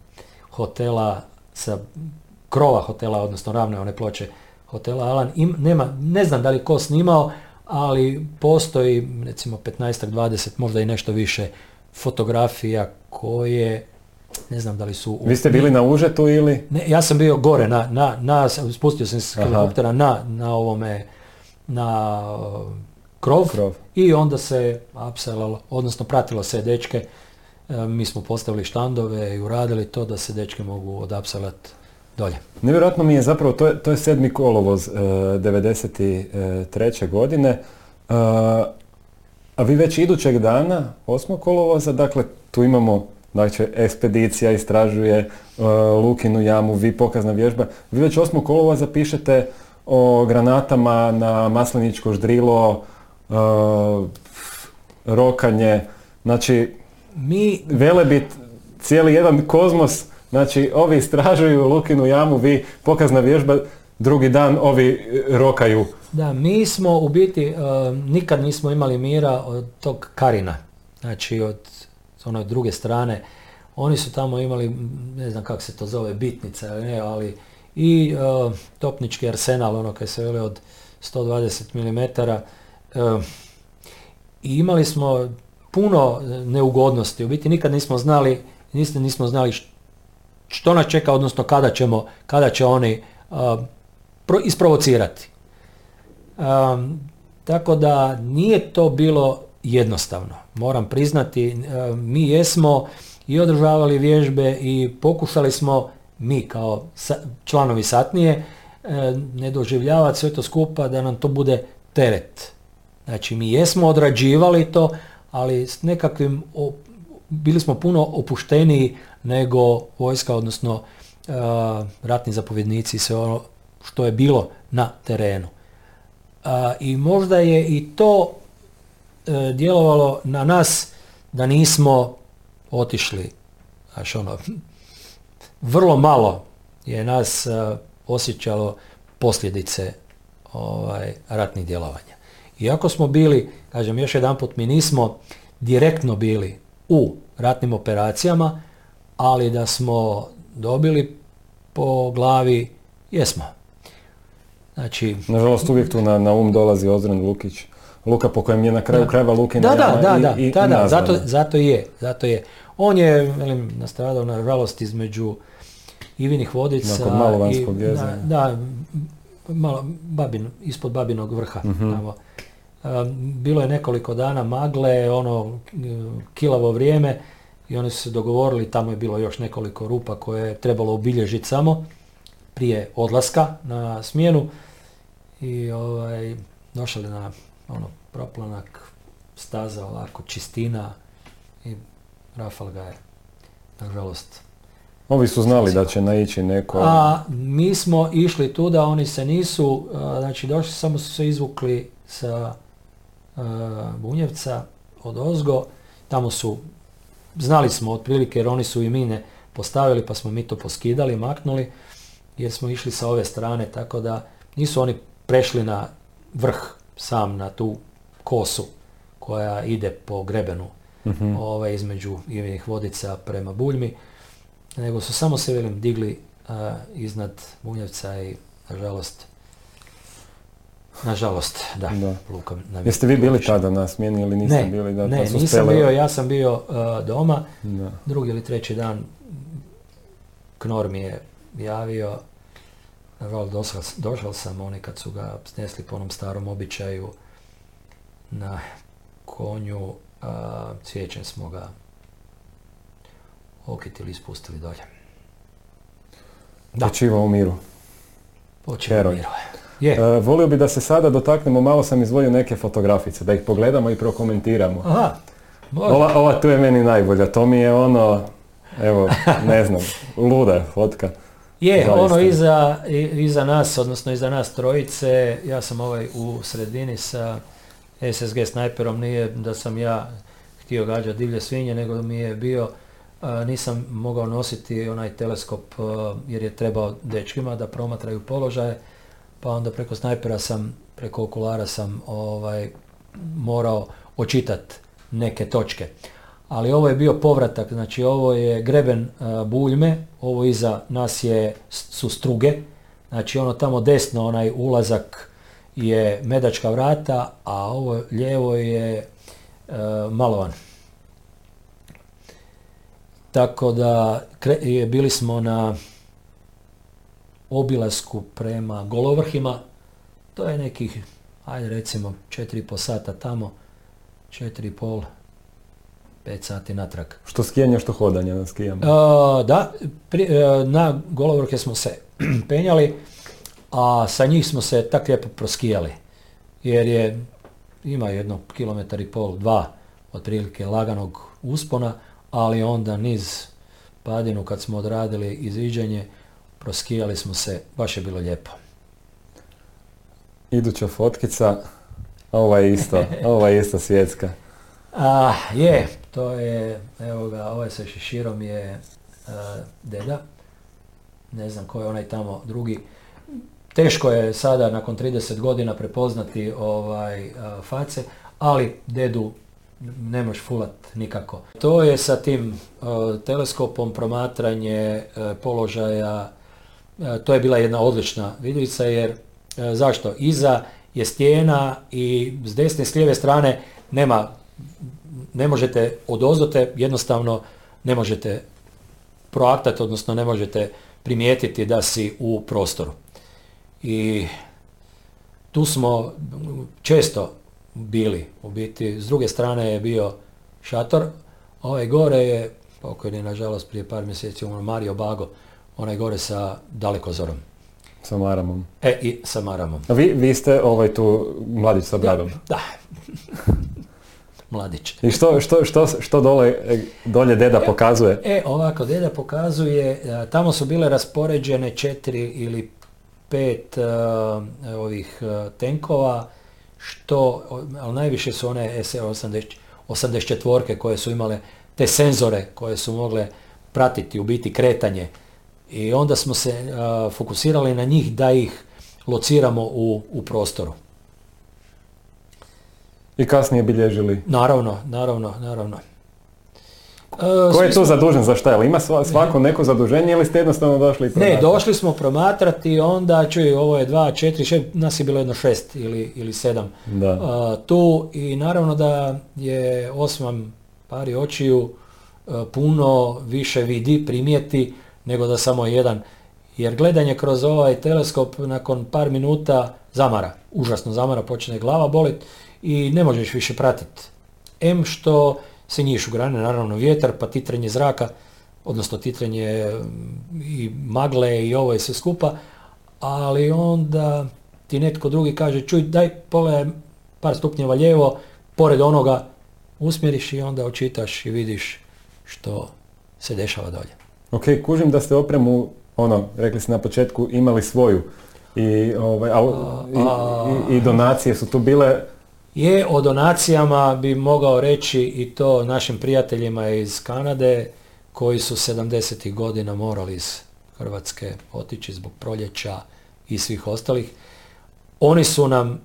hotela, sa krova hotela, odnosno ravne one ploče hotela Alan, im, nema, ne znam da li ko snimao, ali postoji recimo 15-20, možda i nešto više fotografija koje ne znam da li su... Vi ste bili na užetu ili? Ne, ja sam bio gore, na, na, na spustio sam se s helikoptera na, na ovome, na uh, krov, krov, i onda se apselalo, odnosno pratilo se dečke, uh, mi smo postavili štandove i uradili to da se dečke mogu odapselati dolje. Nevjerojatno mi je zapravo, to je, to je sedmi kolovoz uh, 93. godine, uh, a vi već idućeg dana, osmog kolovoza, dakle tu imamo Znači, ekspedicija istražuje uh, Lukinu jamu, vi pokazna vježba. Vi već 8. kolova zapišete o granatama na masleničko ždrilo, uh, rokanje, znači mi velebit, cijeli jedan kozmos, znači ovi istražuju Lukinu jamu, vi pokazna vježba, drugi dan ovi rokaju. Da, mi smo u biti, uh, nikad nismo imali mira od tog Karina, znači od s one druge strane. Oni su tamo imali, ne znam kako se to zove, bitnica, ne, ali i uh, topnički arsenal, ono kaj se veli od 120 mm. Uh, I imali smo puno neugodnosti, u biti nikad nismo znali nismo, nismo znali što nas čeka, odnosno kada, ćemo, kada će oni isprovocirati. tako da nije to bilo jednostavno. Moram priznati, mi jesmo i održavali vježbe i pokušali smo mi kao članovi satnije e, ne doživljavati sve to skupa da nam to bude teret. Znači mi jesmo odrađivali to, ali s nekakvim, bili smo puno opušteniji nego vojska, odnosno e, ratni zapovjednici i sve ono što je bilo na terenu. I možda je i to e, djelovalo na nas da nismo otišli, znači ono, vrlo malo je nas e, osjećalo posljedice ovaj, ratnih djelovanja. Iako smo bili, kažem još jedan put, mi nismo direktno bili u ratnim operacijama, ali da smo dobili po glavi, jesmo. Znači, Nažalost uvijek tu na, na um dolazi Ozren Lukić. Luka po kojem je na kraju krajeva Lukin da, da, da, da, i, da, da, zato, zato je, zato je. On je, velim, nastradao nažalost između Ivinih vodica i, da, da, malo, babin, ispod Babinog vrha. Mhm. Tamo. Bilo je nekoliko dana magle, ono kilavo vrijeme i oni su se dogovorili, tamo je bilo još nekoliko rupa koje je trebalo obilježiti samo prije odlaska na smjenu i ovaj, došli na ono, proplanak, staza ovako, čistina i Rafal ga je, nažalost, Ovi su znali da će naići neko... A mi smo išli tu da oni se nisu, znači došli, samo su se izvukli sa Bunjevca od Ozgo, tamo su, znali smo otprilike jer oni su i mine postavili pa smo mi to poskidali, maknuli jer smo išli sa ove strane, tako da nisu oni prešli na vrh sam na tu kosu koja ide po grebenu uh ovaj, između Ivinih vodica prema Buljmi, nego su samo se velim digli iznad Bunjevca i nažalost Nažalost, da. da. Luka Jeste vi bili tada na smjeni ili niste ne, bili? Da, ne, nisam bio, ja sam bio doma. Da. Drugi ili treći dan Knor mi je javio došao sam oni kad su ga snesli po onom starom običaju na konju, a, cvijećem smo ga okitili i spustili dolje. Da. Počiva u miru. Počiva u miru. Je. E, volio bi da se sada dotaknemo, malo sam izvojio neke fotografice, da ih pogledamo i prokomentiramo. Aha. Ova, ova tu je meni najbolja, to mi je ono, evo, ne znam, luda fotka. Je, ono iza, iza nas, odnosno iza nas trojice, ja sam ovaj u sredini sa SSG snajperom, nije da sam ja htio gađati divlje svinje, nego mi je bio, nisam mogao nositi onaj teleskop jer je trebao dečkima da promatraju položaje, pa onda preko snajpera sam, preko okulara sam ovaj, morao očitati neke točke. Ali ovo je bio povratak, znači ovo je greben Buljme, ovo iza nas je, su struge, znači ono tamo desno, onaj ulazak je Medačka vrata, a ovo lijevo je Malovan. Tako da bili smo na obilasku prema Golovrhima, to je nekih, ajde recimo, 4,5 sata tamo, 4,5 5 sati natrag. Što skijanje, što hodanje na skijama? da, e, na golovrke smo se penjali, a sa njih smo se tak lijepo proskijali. Jer je, ima jedno kilometar i pol, dva, otprilike laganog uspona, ali onda niz padinu kad smo odradili izviđanje, proskijali smo se, baš je bilo lijepo. Iduća fotkica, ova je isto, ova je isto svjetska. A, je, to je, evo ga, ovaj sa šeširom je deda. Ne znam ko je onaj tamo drugi. Teško je sada nakon 30 godina prepoznati ovaj face, ali dedu ne možeš fulat nikako. To je sa tim teleskopom promatranje položaja, to je bila jedna odlična vidljica jer zašto? Iza je stijena i s desne s lijeve strane nema ne možete odozdote, jednostavno ne možete proaktati, odnosno ne možete primijetiti da si u prostoru. I tu smo često bili, u biti, s druge strane je bio šator, ovaj gore je, pokojni nažalost prije par mjeseci umro Mario Bago, onaj gore sa dalekozorom. Sa Maramom. E, i sa Maramom. A vi, vi ste ovaj tu mladić sa bradom. Da. Mladić. I što, što, što, što dole, dolje deda pokazuje? E, ovako, deda pokazuje, e, tamo su bile raspoređene četiri ili pet uh, ovih uh, tenkova, što, ali najviše su one SE-80 84 koje su imale te senzore koje su mogle pratiti u biti kretanje i onda smo se fokusirali na njih da ih lociramo u, u prostoru. I kasnije bilježili? Naravno, naravno, naravno. E, Ko je tu zadužen za šta? Ima svako neko zaduženje ili ste jednostavno došli promatrati? Ne, došli smo promatrati, onda čuj, ovo je dva, četiri, šest, nas je bilo jedno šest ili, ili sedam da. tu i naravno da je Osman pari očiju puno više vidi, primijeti nego da samo jedan. Jer gledanje kroz ovaj teleskop nakon par minuta zamara, užasno zamara, počne glava bolit i ne možeš više pratiti. M što se nješ u grane, naravno vjetar, pa titranje zraka, odnosno titranje mm, i magle i ovo je sve skupa, ali onda ti netko drugi kaže, čuj, daj pole par stupnjeva lijevo, pored onoga usmjeriš i onda očitaš i vidiš što se dešava dolje. Ok, kužim da ste opremu, ono, rekli ste na početku, imali svoju i, ovaj, i, i, donacije su tu bile je o donacijama bi mogao reći i to našim prijateljima iz Kanade koji su 70. godina morali iz Hrvatske otići zbog proljeća i svih ostalih. Oni su nam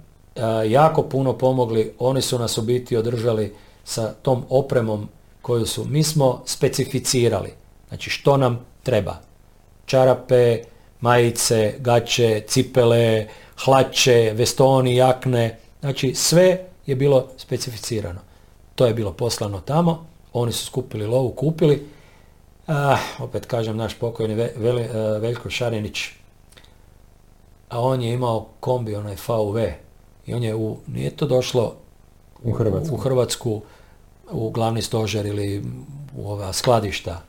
jako puno pomogli, oni su nas u biti održali sa tom opremom koju su, mi smo specificirali, znači što nam treba. Čarape, majice, gaće, cipele, hlače, vestoni, jakne, Znači sve je bilo specificirano. To je bilo poslano tamo, oni su skupili lovu, kupili. Ah, opet kažem, naš pokojni Ve, eh, Veljko Šarinić, a on je imao kombi, onaj VV, i on je u, nije to došlo u Hrvatsku, u, Hrvatsku, u glavni stožer ili u ova skladišta.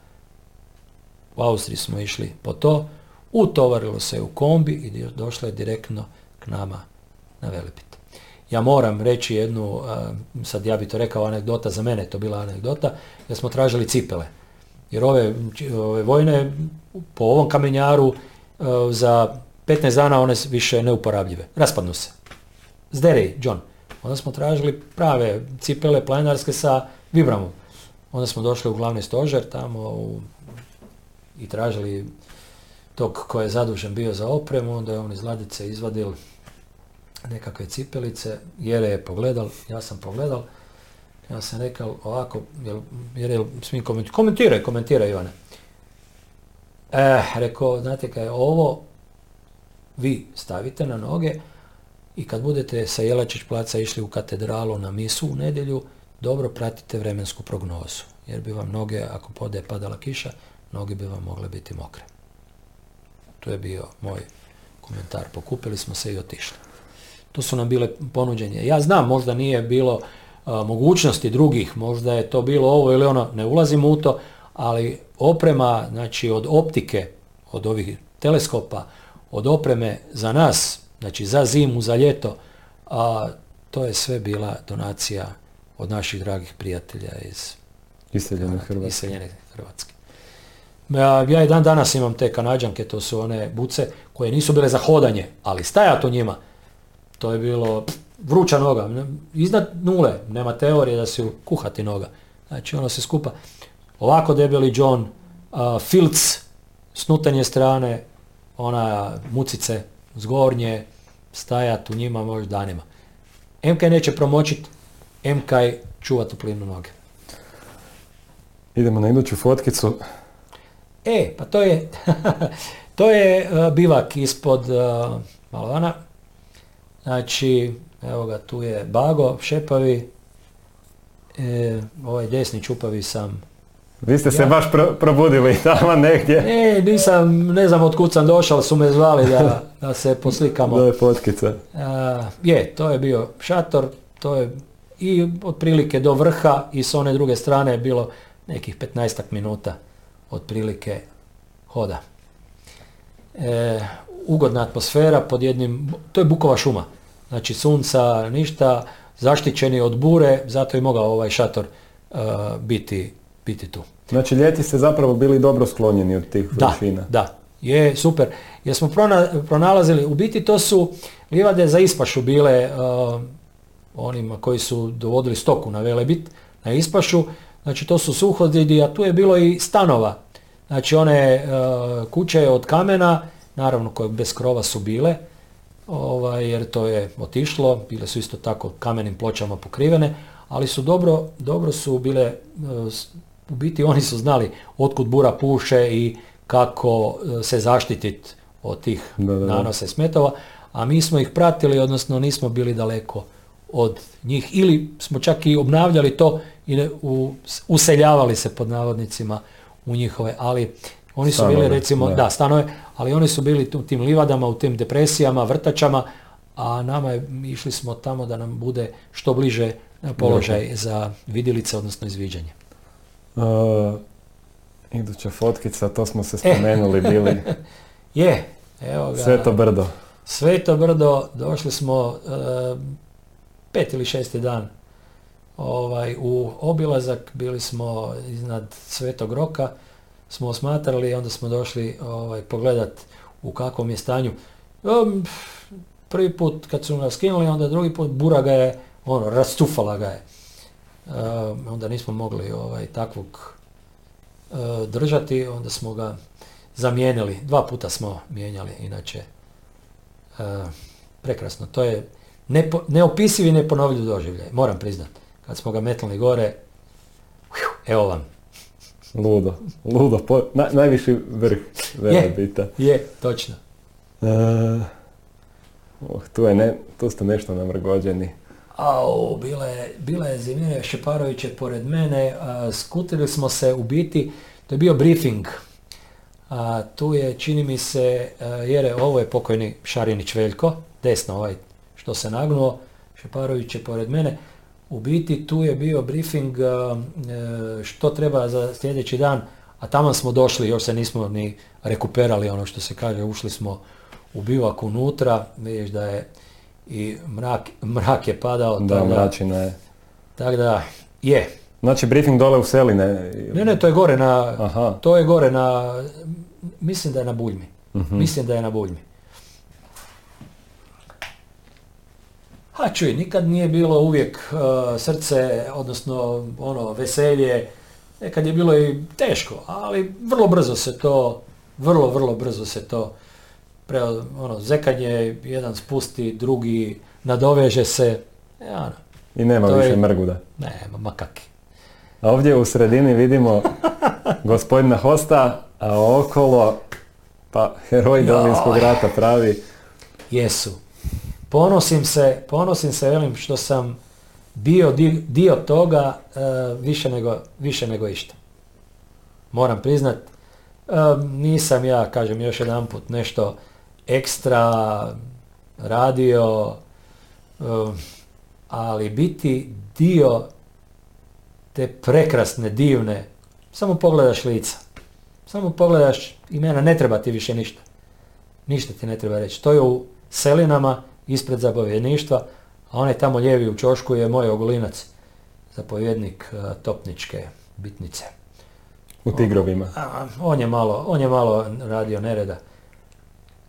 U Austriji smo išli po to, utovarilo se u kombi i došlo je direktno k nama na Velipit. Ja moram reći jednu, sad ja bi to rekao anegdota, za mene to bila anegdota, da smo tražili cipele. Jer ove, ove vojne po ovom kamenjaru za 15 dana one više neuporabljive. Raspadnu se. Zderi, John. Onda smo tražili prave cipele planarske sa vibramom. Onda smo došli u glavni stožer tamo u, i tražili tog ko je zadužen bio za opremu, onda je on iz ladice izvadil nekakve cipelice, jer je pogledal, ja sam pogledal, ja sam rekao ovako, jel, je smijem komentirati, komentiraj, komentiraj Ivane. Eh, rekao, znate kaj, ovo vi stavite na noge i kad budete sa Jelačić placa išli u katedralu na misu u nedjelju, dobro pratite vremensku prognozu, jer bi vam noge, ako pode padala kiša, noge bi vam mogle biti mokre. To je bio moj komentar. Pokupili smo se i otišli. To su nam bile ponuđenje. Ja znam, možda nije bilo mogućnosti drugih, možda je to bilo ovo ili ono, ne ulazim u to, ali oprema, znači od optike, od ovih teleskopa, od opreme za nas, znači za zimu, za ljeto, a to je sve bila donacija od naših dragih prijatelja iz iseljene Hrvatske. Iseljene Hrvatske. Ja i dan danas imam te kanađanke, to su one buce koje nisu bile za hodanje, ali stajat u njima to je bilo vruća noga, iznad nule, nema teorije da se kuhati noga. Znači ono se skupa. Ovako debeli John, uh, filc s strane, ona mucice zgornje, stajat u njima možda danima. MK neće promočit, MK čuva toplinu noge. Idemo na iduću fotkicu. E, pa to je, to je uh, bivak ispod uh, Malovana. Znači, evo ga, tu je Bago, Šepavi, e, ovaj desni čupavi sam Vi ste se baš probudili tamo negdje. Ne, nisam, ne znam od kud sam došao, su me zvali da, da se poslikamo. Da je potkica. je, to je bio šator, to je i otprilike do vrha i s one druge strane je bilo nekih 15 minuta otprilike hoda. E, ugodna atmosfera pod jednim, to je Bukova šuma, znači sunca, ništa, zaštićeni od bure, zato je mogao ovaj šator uh, biti, biti tu. Znači ljeti ste zapravo bili dobro sklonjeni od tih da, Da, je super. Jer smo pronalazili, u biti to su livade za ispašu bile uh, onima koji su dovodili stoku na Velebit, na ispašu, znači to su suhodidi, a tu je bilo i stanova. Znači one uh, kuće od kamena, naravno koje bez krova su bile, ovaj, jer to je otišlo, bile su isto tako kamenim pločama pokrivene, ali su dobro, dobro su bile, uh, u biti oni su znali otkud bura puše i kako uh, se zaštititi od tih nanose smetova, a mi smo ih pratili, odnosno nismo bili daleko od njih ili smo čak i obnavljali to i useljavali se pod navodnicima u njihove, ali oni su bili recimo, da. stanove, ali oni su bili u tim livadama, u tim depresijama, vrtačama, a nama je, išli smo tamo da nam bude što bliže položaj za vidilice, odnosno izviđanje. Uh, iduća fotkica, to smo se spomenuli bili. je, evo ga. Sveto brdo. Sveto brdo, došli smo uh, pet ili šesti dan ovaj, u obilazak, bili smo iznad Svetog Roka, smo osmatrali i onda smo došli ovaj, pogledat u kakvom je stanju. Um, prvi put kad su nas skinuli, onda drugi put bura ga je, ono, rastufala ga je. Um, onda nismo mogli ovaj, takvog uh, držati, onda smo ga zamijenili. Dva puta smo mijenjali, inače uh, prekrasno. To je nepo, neopisivi neponovljiv doživljaj, moram priznat. Kad smo ga metnuli gore, evo vam. Ludo, ludo, po, na, najviši vrh je, Je, točno. Uh, oh, tu, je ne, tu ste nešto namrgođeni. Au, bila je, bila je Zemlja Šeparović pored mene, skutili smo se u biti, to je bio briefing. A, tu je, čini mi se, jer ovo je pokojni Šarinić Veljko, desno ovaj što se nagnuo, Šeparović je pored mene, u biti tu je bio briefing e, što treba za sljedeći dan, a tamo smo došli, još se nismo ni rekuperali ono što se kaže, ušli smo u bivak unutra, vidiš da je i mrak, mrak je padao. Da, mračina je. Tako da, je. Znači briefing dole u Seline? Ne, ne, to je gore na, Aha. to je gore na, mislim da je na Buljmi. uh Mislim da je na Buljmi. A čuj, nikad nije bilo uvijek uh, srce, odnosno ono veselje, nekad je bilo i teško, ali vrlo brzo se to, vrlo, vrlo brzo se to, pre, ono, zekanje, jedan spusti, drugi nadoveže se, e, ono, I nema više je, mrguda. Nema, makaki. A ovdje u sredini vidimo gospodina Hosta, a okolo, pa heroj Domovinskog rata pravi. Jesu, ponosim se, ponosim se velim što sam bio dio, toga e, više, nego, više nego išta. Moram priznat, e, nisam ja, kažem još jedan put, nešto ekstra radio, e, ali biti dio te prekrasne, divne, samo pogledaš lica. Samo pogledaš imena, ne treba ti više ništa. Ništa ti ne treba reći. To je u selinama ispred zapovjedništva, a onaj tamo lijevi u čošku je moj ogolinac, zapovjednik e, topničke bitnice. U Tigrovima? On je malo, on je malo radio nereda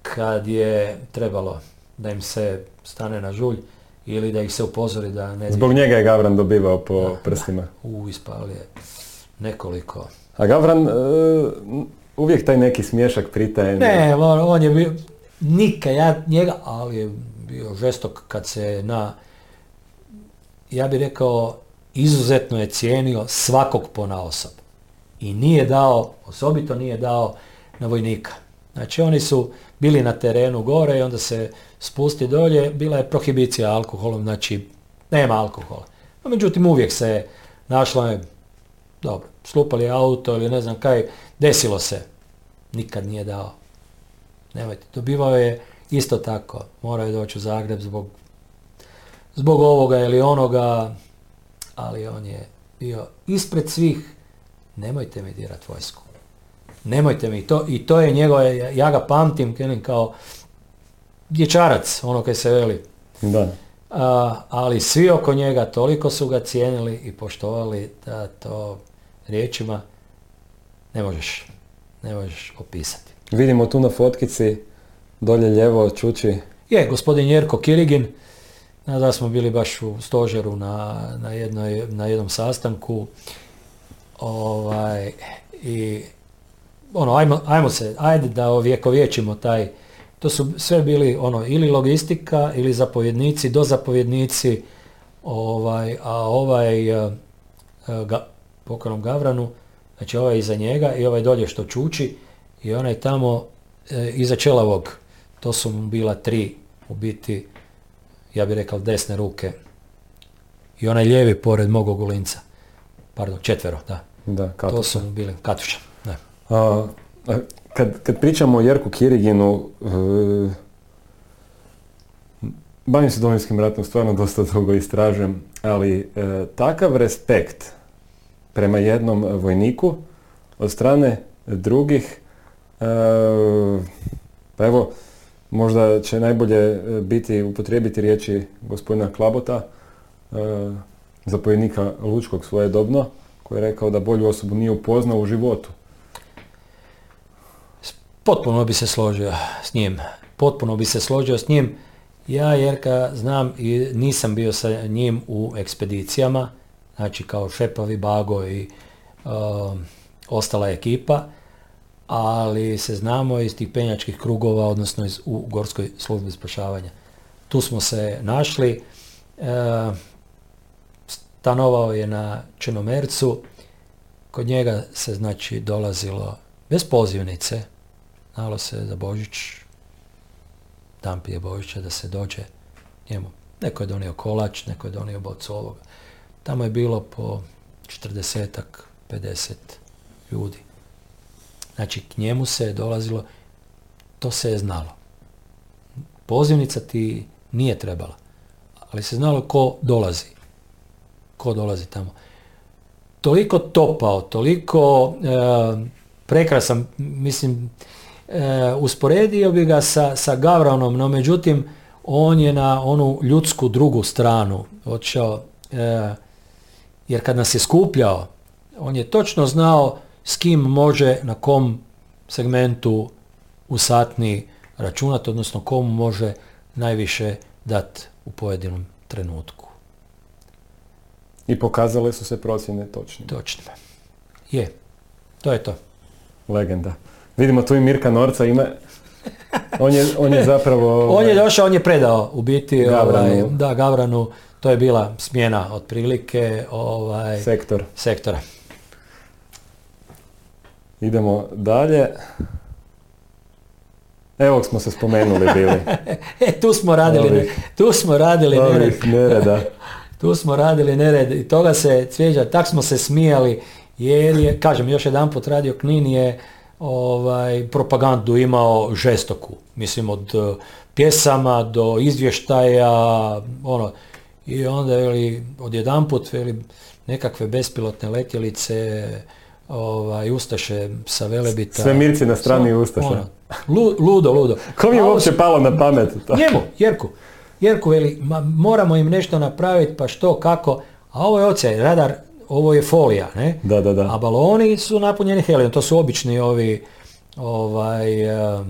kad je trebalo da im se stane na žulj ili da ih se upozori da ne... Zbog njega je Gavran dobivao po prstima. u, ispali je nekoliko. A Gavran, e, uvijek taj neki smješak pritaje. Ne, on, on je bio, nikad ja njega, ali je bio žestok kad se na, ja bih rekao, izuzetno je cijenio svakog pona osob. I nije dao, osobito nije dao na vojnika. Znači oni su bili na terenu gore i onda se spusti dolje, bila je prohibicija alkoholom, znači nema alkohola. No, međutim uvijek se našla je dobro, slupali auto ili ne znam kaj, desilo se. Nikad nije dao. Nemojte, dobivao je isto tako. Morao je doći u Zagreb zbog, zbog ovoga ili onoga, ali on je bio ispred svih. Nemojte mi dirat vojsku. Nemojte mi. To, I to je njegov, ja ga pamtim kao dječarac, ono kaj se veli. Da. ali svi oko njega toliko su ga cijenili i poštovali da to riječima ne možeš, ne možeš opisati. Vidimo tu na fotkici dolje ljevo čuči. Je, gospodin Jerko Kirigin, da smo bili baš u stožeru na, na, jednoj, na jednom sastanku. Ovaj, i ono, ajmo, ajmo se, ajde da ovjekovječimo taj, to su sve bili ono, ili logistika, ili zapovjednici, do zapovjednici, ovaj, a ovaj uh, ga, pokojnom Gavranu, znači ovaj iza njega i ovaj dolje što čuči i onaj tamo e, iza Čelavog, to su mu bila tri u biti, ja bih rekao desne ruke i onaj lijevi pored mog ogulinca, pardon, četvero, da. Da, To su mu bili, Katuša, da. A, kad, kad pričamo o Jerku Kiriginu, e, bavim se domovinskim ratom, stvarno dosta dugo istražujem, ali e, takav respekt prema jednom vojniku od strane drugih e, pa evo možda će najbolje biti upotrijebiti riječi gospodina Klabota e, zapovjednika Lučkog svojedobno koji je rekao da bolju osobu nije upoznao u životu. Potpuno bi se složio s njim. Potpuno bi se složio s njim. Ja Jerka znam i nisam bio sa njim u ekspedicijama, znači kao Šepavi, Bago i um, ostala ekipa, ali se znamo iz tih penjačkih krugova, odnosno iz, u Gorskoj službi spašavanja. Tu smo se našli, uh, stanovao je na Čenomercu, kod njega se znači dolazilo bez pozivnice, znalo se za Božić, dan prije Božića da se dođe njemu. Neko je donio kolač, neko je donio bocu ovoga. Tamo je bilo po 40-ak, 50 ljudi. Znači, k njemu se je dolazilo, to se je znalo. Pozivnica ti nije trebala, ali se znalo ko dolazi. Ko dolazi tamo. Toliko topao, toliko e, prekrasan, mislim, e, usporedio bi ga sa, sa Gavranom, no međutim, on je na onu ljudsku drugu stranu otišao e, jer kad nas je skupljao, on je točno znao s kim može na kom segmentu u satni računati, odnosno komu može najviše dati u pojedinom trenutku. I pokazale su se procjene točne. Točno. Je. To je to. Legenda. Vidimo tu i Mirka Norca ima... On je, on je zapravo... on je došao, on je predao u biti Gavranu. Ovaj, da, Gavranu to je bila smjena otprilike ovaj, Sektor. sektora. Idemo dalje. Evo smo se spomenuli bili. e, tu smo radili, tu smo radili nered. nereda. tu smo radili nered i toga se cvjeđa, tak smo se smijali jer je, kažem još jedan put radio Knin je ovaj, propagandu imao žestoku. Mislim od uh, pjesama do izvještaja, ono, i onda veli, odjedanput veli, nekakve bespilotne letjelice, ovaj, Ustaše sa Velebita. Sve mirci na strani so, Ustaša. Ono, ludo, ludo. Ko mi je uopće palo na pamet? To? Njemu, Jerku. Jerku veli, ma, moramo im nešto napraviti, pa što, kako. A ovo je oce, radar, ovo je folija, ne? Da, da, da. A baloni su napunjeni helijom, to su obični ovi ovaj, eh,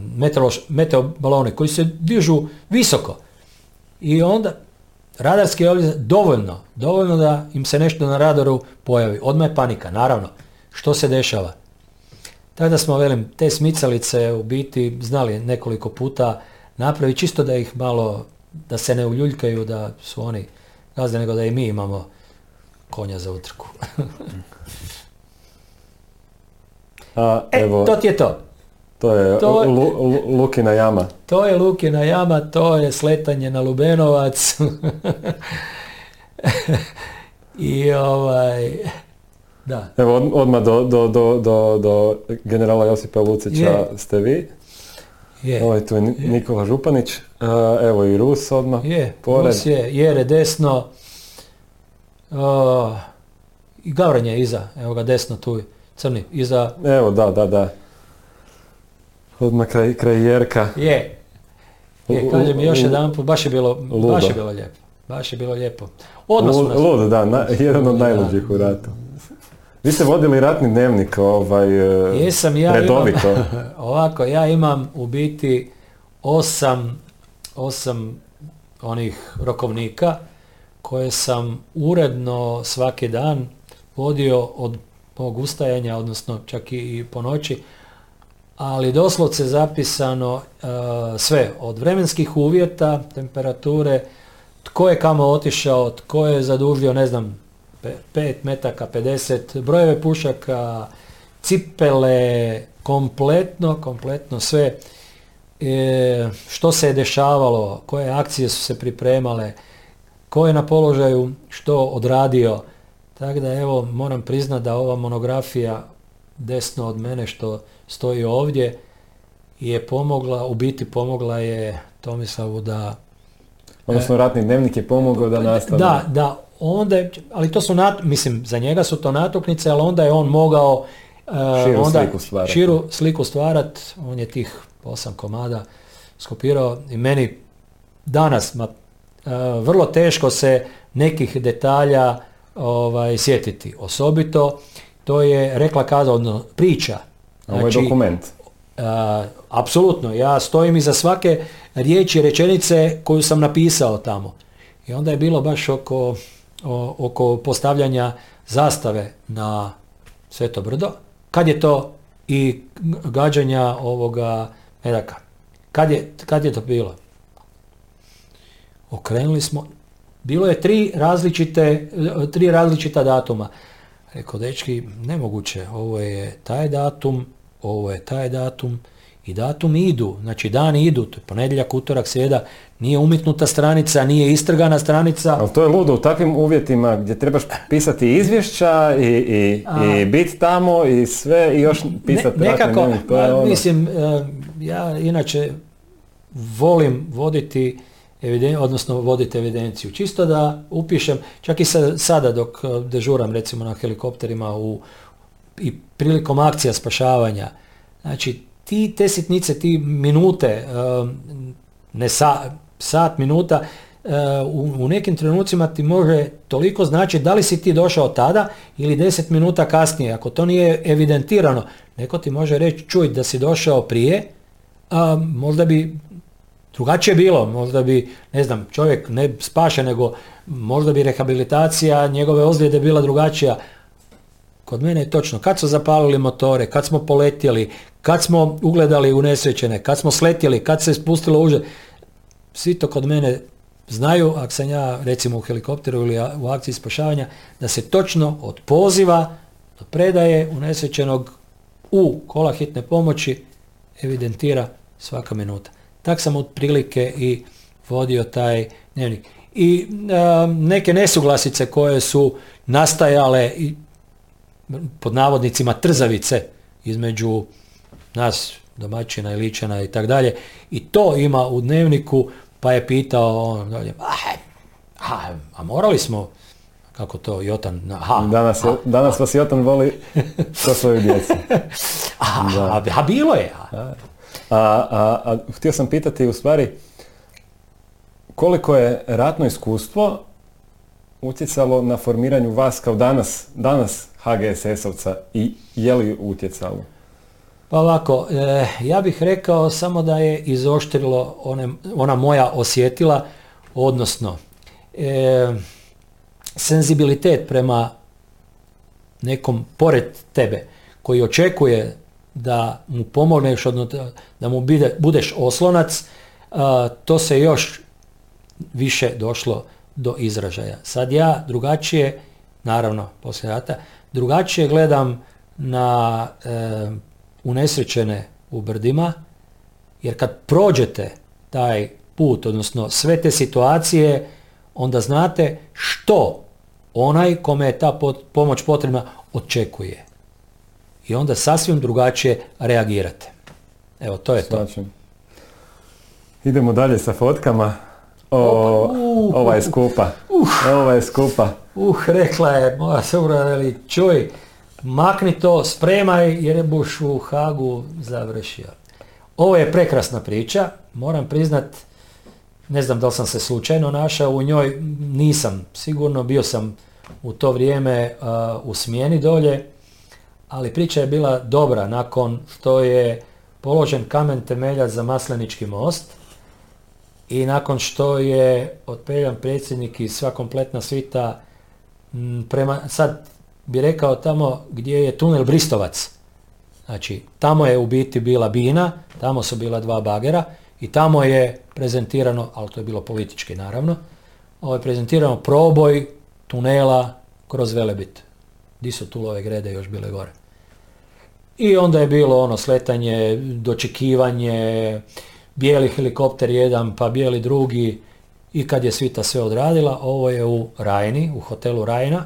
meteo baloni koji se dižu visoko. I onda Radarski ovdje dovoljno, dovoljno da im se nešto na radaru pojavi. Odmah je panika, naravno. Što se dešava? Tada smo, velim, te smicalice u biti znali nekoliko puta napraviti, čisto da ih malo, da se ne uljuljkaju, da su oni gazde, nego da i mi imamo konja za utrku. A, e, evo, to ti je to. To je Lukina jama. To je Lukina jama, to je sletanje na Lubenovac. I ovaj... Da. Evo od- odmah do, do, do, do, do generala Josipa Lucića Je. ste vi. Je. Ovaj tu je Ni- Nikola Županić. A, evo i Rus odmah. Je, pored. Rus je, Jere desno, uh, i Gavran je iza, evo ga desno tu, crni, iza, Evo, da, da, da. Odmah kraj, kraj Jerka. je, je, kažem još jedan put, baš je bilo, Ludo. baš je bilo lijepo, baš je bilo lijepo. Odmah su nas, Lud, lud, da, na- jedan od najluđih u ratu. Vi ste vodili ratni dnevnik, ovaj, e, jesam ja redovito. imam, ovako, ja imam u biti osam, osam onih rokovnika koje sam uredno svaki dan vodio od mog ustajanja, odnosno čak i i po noći, ali doslovce zapisano e, sve, od vremenskih uvjeta, temperature, tko je kamo otišao, tko je zadužio, ne znam, 5 metaka, 50, brojeve pušaka, cipele, kompletno, kompletno sve, e, što se je dešavalo, koje akcije su se pripremale, ko je na položaju što odradio. Tako da evo moram priznati da ova monografija desno od mene što stoji ovdje je pomogla, u biti pomogla je Tomislavu da Odnosno, ratni dnevnik je pomogao da nastavi. da, da, onda je, ali to su, nat, mislim, za njega su to natuknice, ali onda je on mogao uh, Širu onda sliku stvarati. širu sliku stvarat, on je tih osam komada skopirao i meni danas, ma, uh, vrlo teško se nekih detalja ovaj, sjetiti. Osobito, to je rekla odnosno priča. Ovo je dokument. Uh, apsolutno, ja stojim iza svake riječi, rečenice koju sam napisao tamo. I onda je bilo baš oko, o- oko postavljanja zastave na Sveto brdo, kad je to i gađanja ovoga medaka. Kad je, kad je to bilo? Okrenuli smo, bilo je tri različite, tri različita datuma. Rekao, dečki, nemoguće, ovo je taj datum, ovo je taj datum i datum idu, znači dani idu, to je ponedjeljak, utorak, srijeda, nije umitnuta stranica, nije istrgana stranica. Ali to je ludo u takvim uvjetima gdje trebaš pisati izvješća i, i, i biti tamo i sve i još pisati Ne- nekako, dnevnik. To je ono. mislim, e, ja inače volim voditi eviden, odnosno voditi evidenciju. Čisto da upišem, čak i sa- sada dok e, dežuram recimo na helikopterima u, i prilikom akcija spašavanja. Znači, ti, te sitnice, ti minute, e, ne sa, sat, minuta, e, u, u nekim trenucima ti može toliko znači da li si ti došao tada ili 10 minuta kasnije. Ako to nije evidentirano, neko ti može reći, čuj da si došao prije, a možda bi drugačije bilo, možda bi, ne znam, čovjek ne spaša, nego možda bi rehabilitacija njegove ozljede bila drugačija. Kod mene je točno, kad su zapalili motore, kad smo poletjeli, kad smo ugledali unesrećene, kad smo sletjeli, kad se spustilo uže, svi to kod mene znaju, ako sam ja recimo u helikopteru ili u akciji spašavanja, da se točno od poziva do predaje unesrećenog u kola hitne pomoći evidentira svaka minuta. Tak sam otprilike i vodio taj dnevnik. I a, neke nesuglasice koje su nastajale i pod navodnicima trzavice između nas domaćina i ličana i tak dalje. I to ima u dnevniku, pa je pitao on dolje, "Ah, a, a morali smo, kako to, Jotan, aha, Danas, je, danas vas Jotan voli ko svoju djecu. a, a, a bilo je, a, A, a, a htio sam pitati u stvari koliko je ratno iskustvo utjecalo na formiranju vas kao danas, danas HGSS-ovca i je li utjecalo? Pa ovako, e, ja bih rekao samo da je izoštrilo one, ona moja osjetila, odnosno e, senzibilitet prema nekom pored tebe koji očekuje da mu pomogneš, da mu budeš oslonac, a, to se još više došlo do izražaja. Sad ja drugačije, naravno poslije rata, drugačije gledam na e, unesrećene u brdima, jer kad prođete taj put, odnosno sve te situacije, onda znate što onaj kome je ta pomoć potrebna očekuje. I onda sasvim drugačije reagirate. Evo, to je to. Idemo dalje sa fotkama. O, uh, ova je skupa. Uh, ova je skupa. Uh, rekla je moja subrana, čuj, makni to, spremaj jer je buš u Hagu završio. Ovo je prekrasna priča, moram priznat, ne znam da li sam se slučajno našao u njoj, nisam, sigurno bio sam u to vrijeme u smjeni dolje, ali priča je bila dobra nakon što je položen kamen temelja za Maslenički most i nakon što je otpeljan predsjednik i sva kompletna svita prema, sad bi rekao tamo gdje je tunel Bristovac. Znači, tamo je u biti bila Bina, tamo su bila dva bagera i tamo je prezentirano, ali to je bilo politički naravno, ovo je prezentirano proboj tunela kroz Velebit. Di su tulove grede još bile gore. I onda je bilo ono sletanje, dočekivanje, bijeli helikopter jedan, pa bijeli drugi i kad je svita sve odradila, ovo je u Rajni, u hotelu Rajna.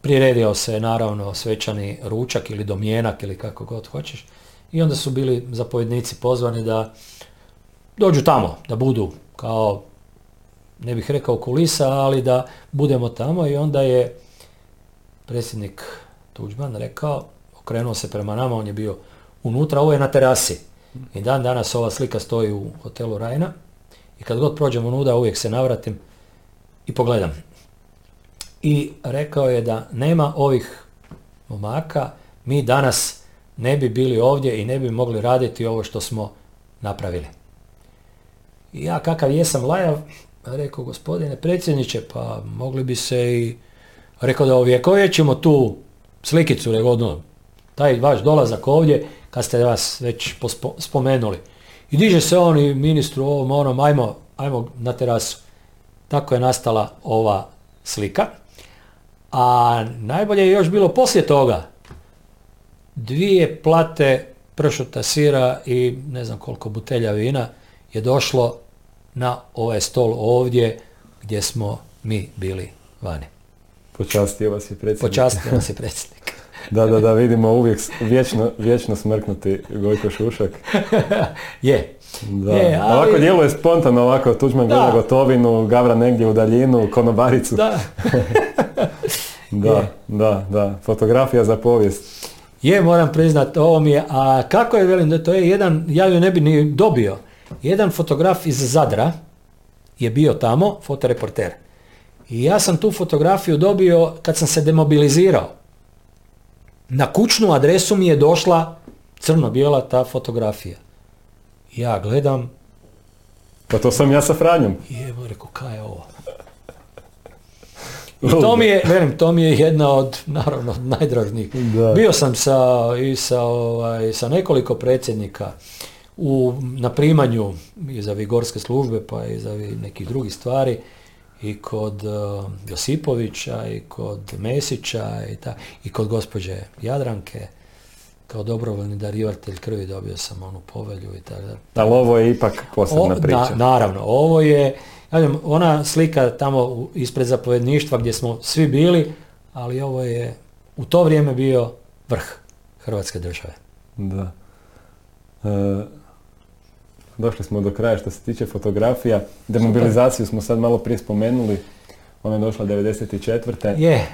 Priredio se naravno svečani ručak ili domjenak ili kako god hoćeš. I onda su bili zapovjednici pozvani da dođu tamo, da budu kao, ne bih rekao kulisa, ali da budemo tamo i onda je predsjednik Tuđman rekao, okrenuo se prema nama, on je bio unutra, ovo je na terasi. I dan danas ova slika stoji u hotelu Rajna i kad god prođem unuda uvijek se navratim i pogledam. I rekao je da nema ovih momaka, mi danas ne bi bili ovdje i ne bi mogli raditi ovo što smo napravili. I ja kakav jesam lajav, rekao gospodine predsjedniče, pa mogli bi se i, rekao da ovjekovjet ćemo tu slikicu, taj vaš dolazak ovdje, kad ste vas već spomenuli. I diže se on i ministru ovom, onom, ajmo, ajmo na terasu. Tako je nastala ova slika. A najbolje je još bilo poslije toga. Dvije plate pršuta sira i ne znam koliko butelja vina je došlo na ovaj stol ovdje gdje smo mi bili vani. Počastio vas je predsjednik. Počastio vas je predsjednik. da, da, da, vidimo uvijek vječno, vječno smrknuti Gojko Šušak. je. Da. Je, ali... Ovako djeluje spontano, ovako Tuđman gleda gotovinu, Gavra negdje u daljinu, konobaricu. Da. da, da, da, fotografija za povijest. Je, moram priznat, ovo mi je, a kako je, velim, da to je jedan, ja ju ne bi ni dobio, jedan fotograf iz Zadra je bio tamo, fotoreporter. I ja sam tu fotografiju dobio kad sam se demobilizirao. Na kućnu adresu mi je došla crno-bijela ta fotografija. Ja gledam. Pa to sam ja sa Franjom. I evo rekao, kaj je ovo? I to mi je, velim, to mi je jedna od, naravno, najdražnijih. Bio sam sa, i sa, ovaj, sa nekoliko predsjednika u, na primanju i za vigorske službe, pa i za nekih drugih stvari i kod uh, Josipovića i kod Mesića i, ta, i kod gospođe Jadranke kao dobrovoljni darivatelj krvi dobio sam onu povelju i tako da. Ali ovo je ipak posebna priča. naravno, ovo je, ona slika tamo ispred zapovjedništva gdje smo svi bili, ali ovo je u to vrijeme bio vrh Hrvatske države. Da. E, došli smo do kraja što se tiče fotografija. Demobilizaciju smo sad malo prije spomenuli. Ona je došla 94. Je.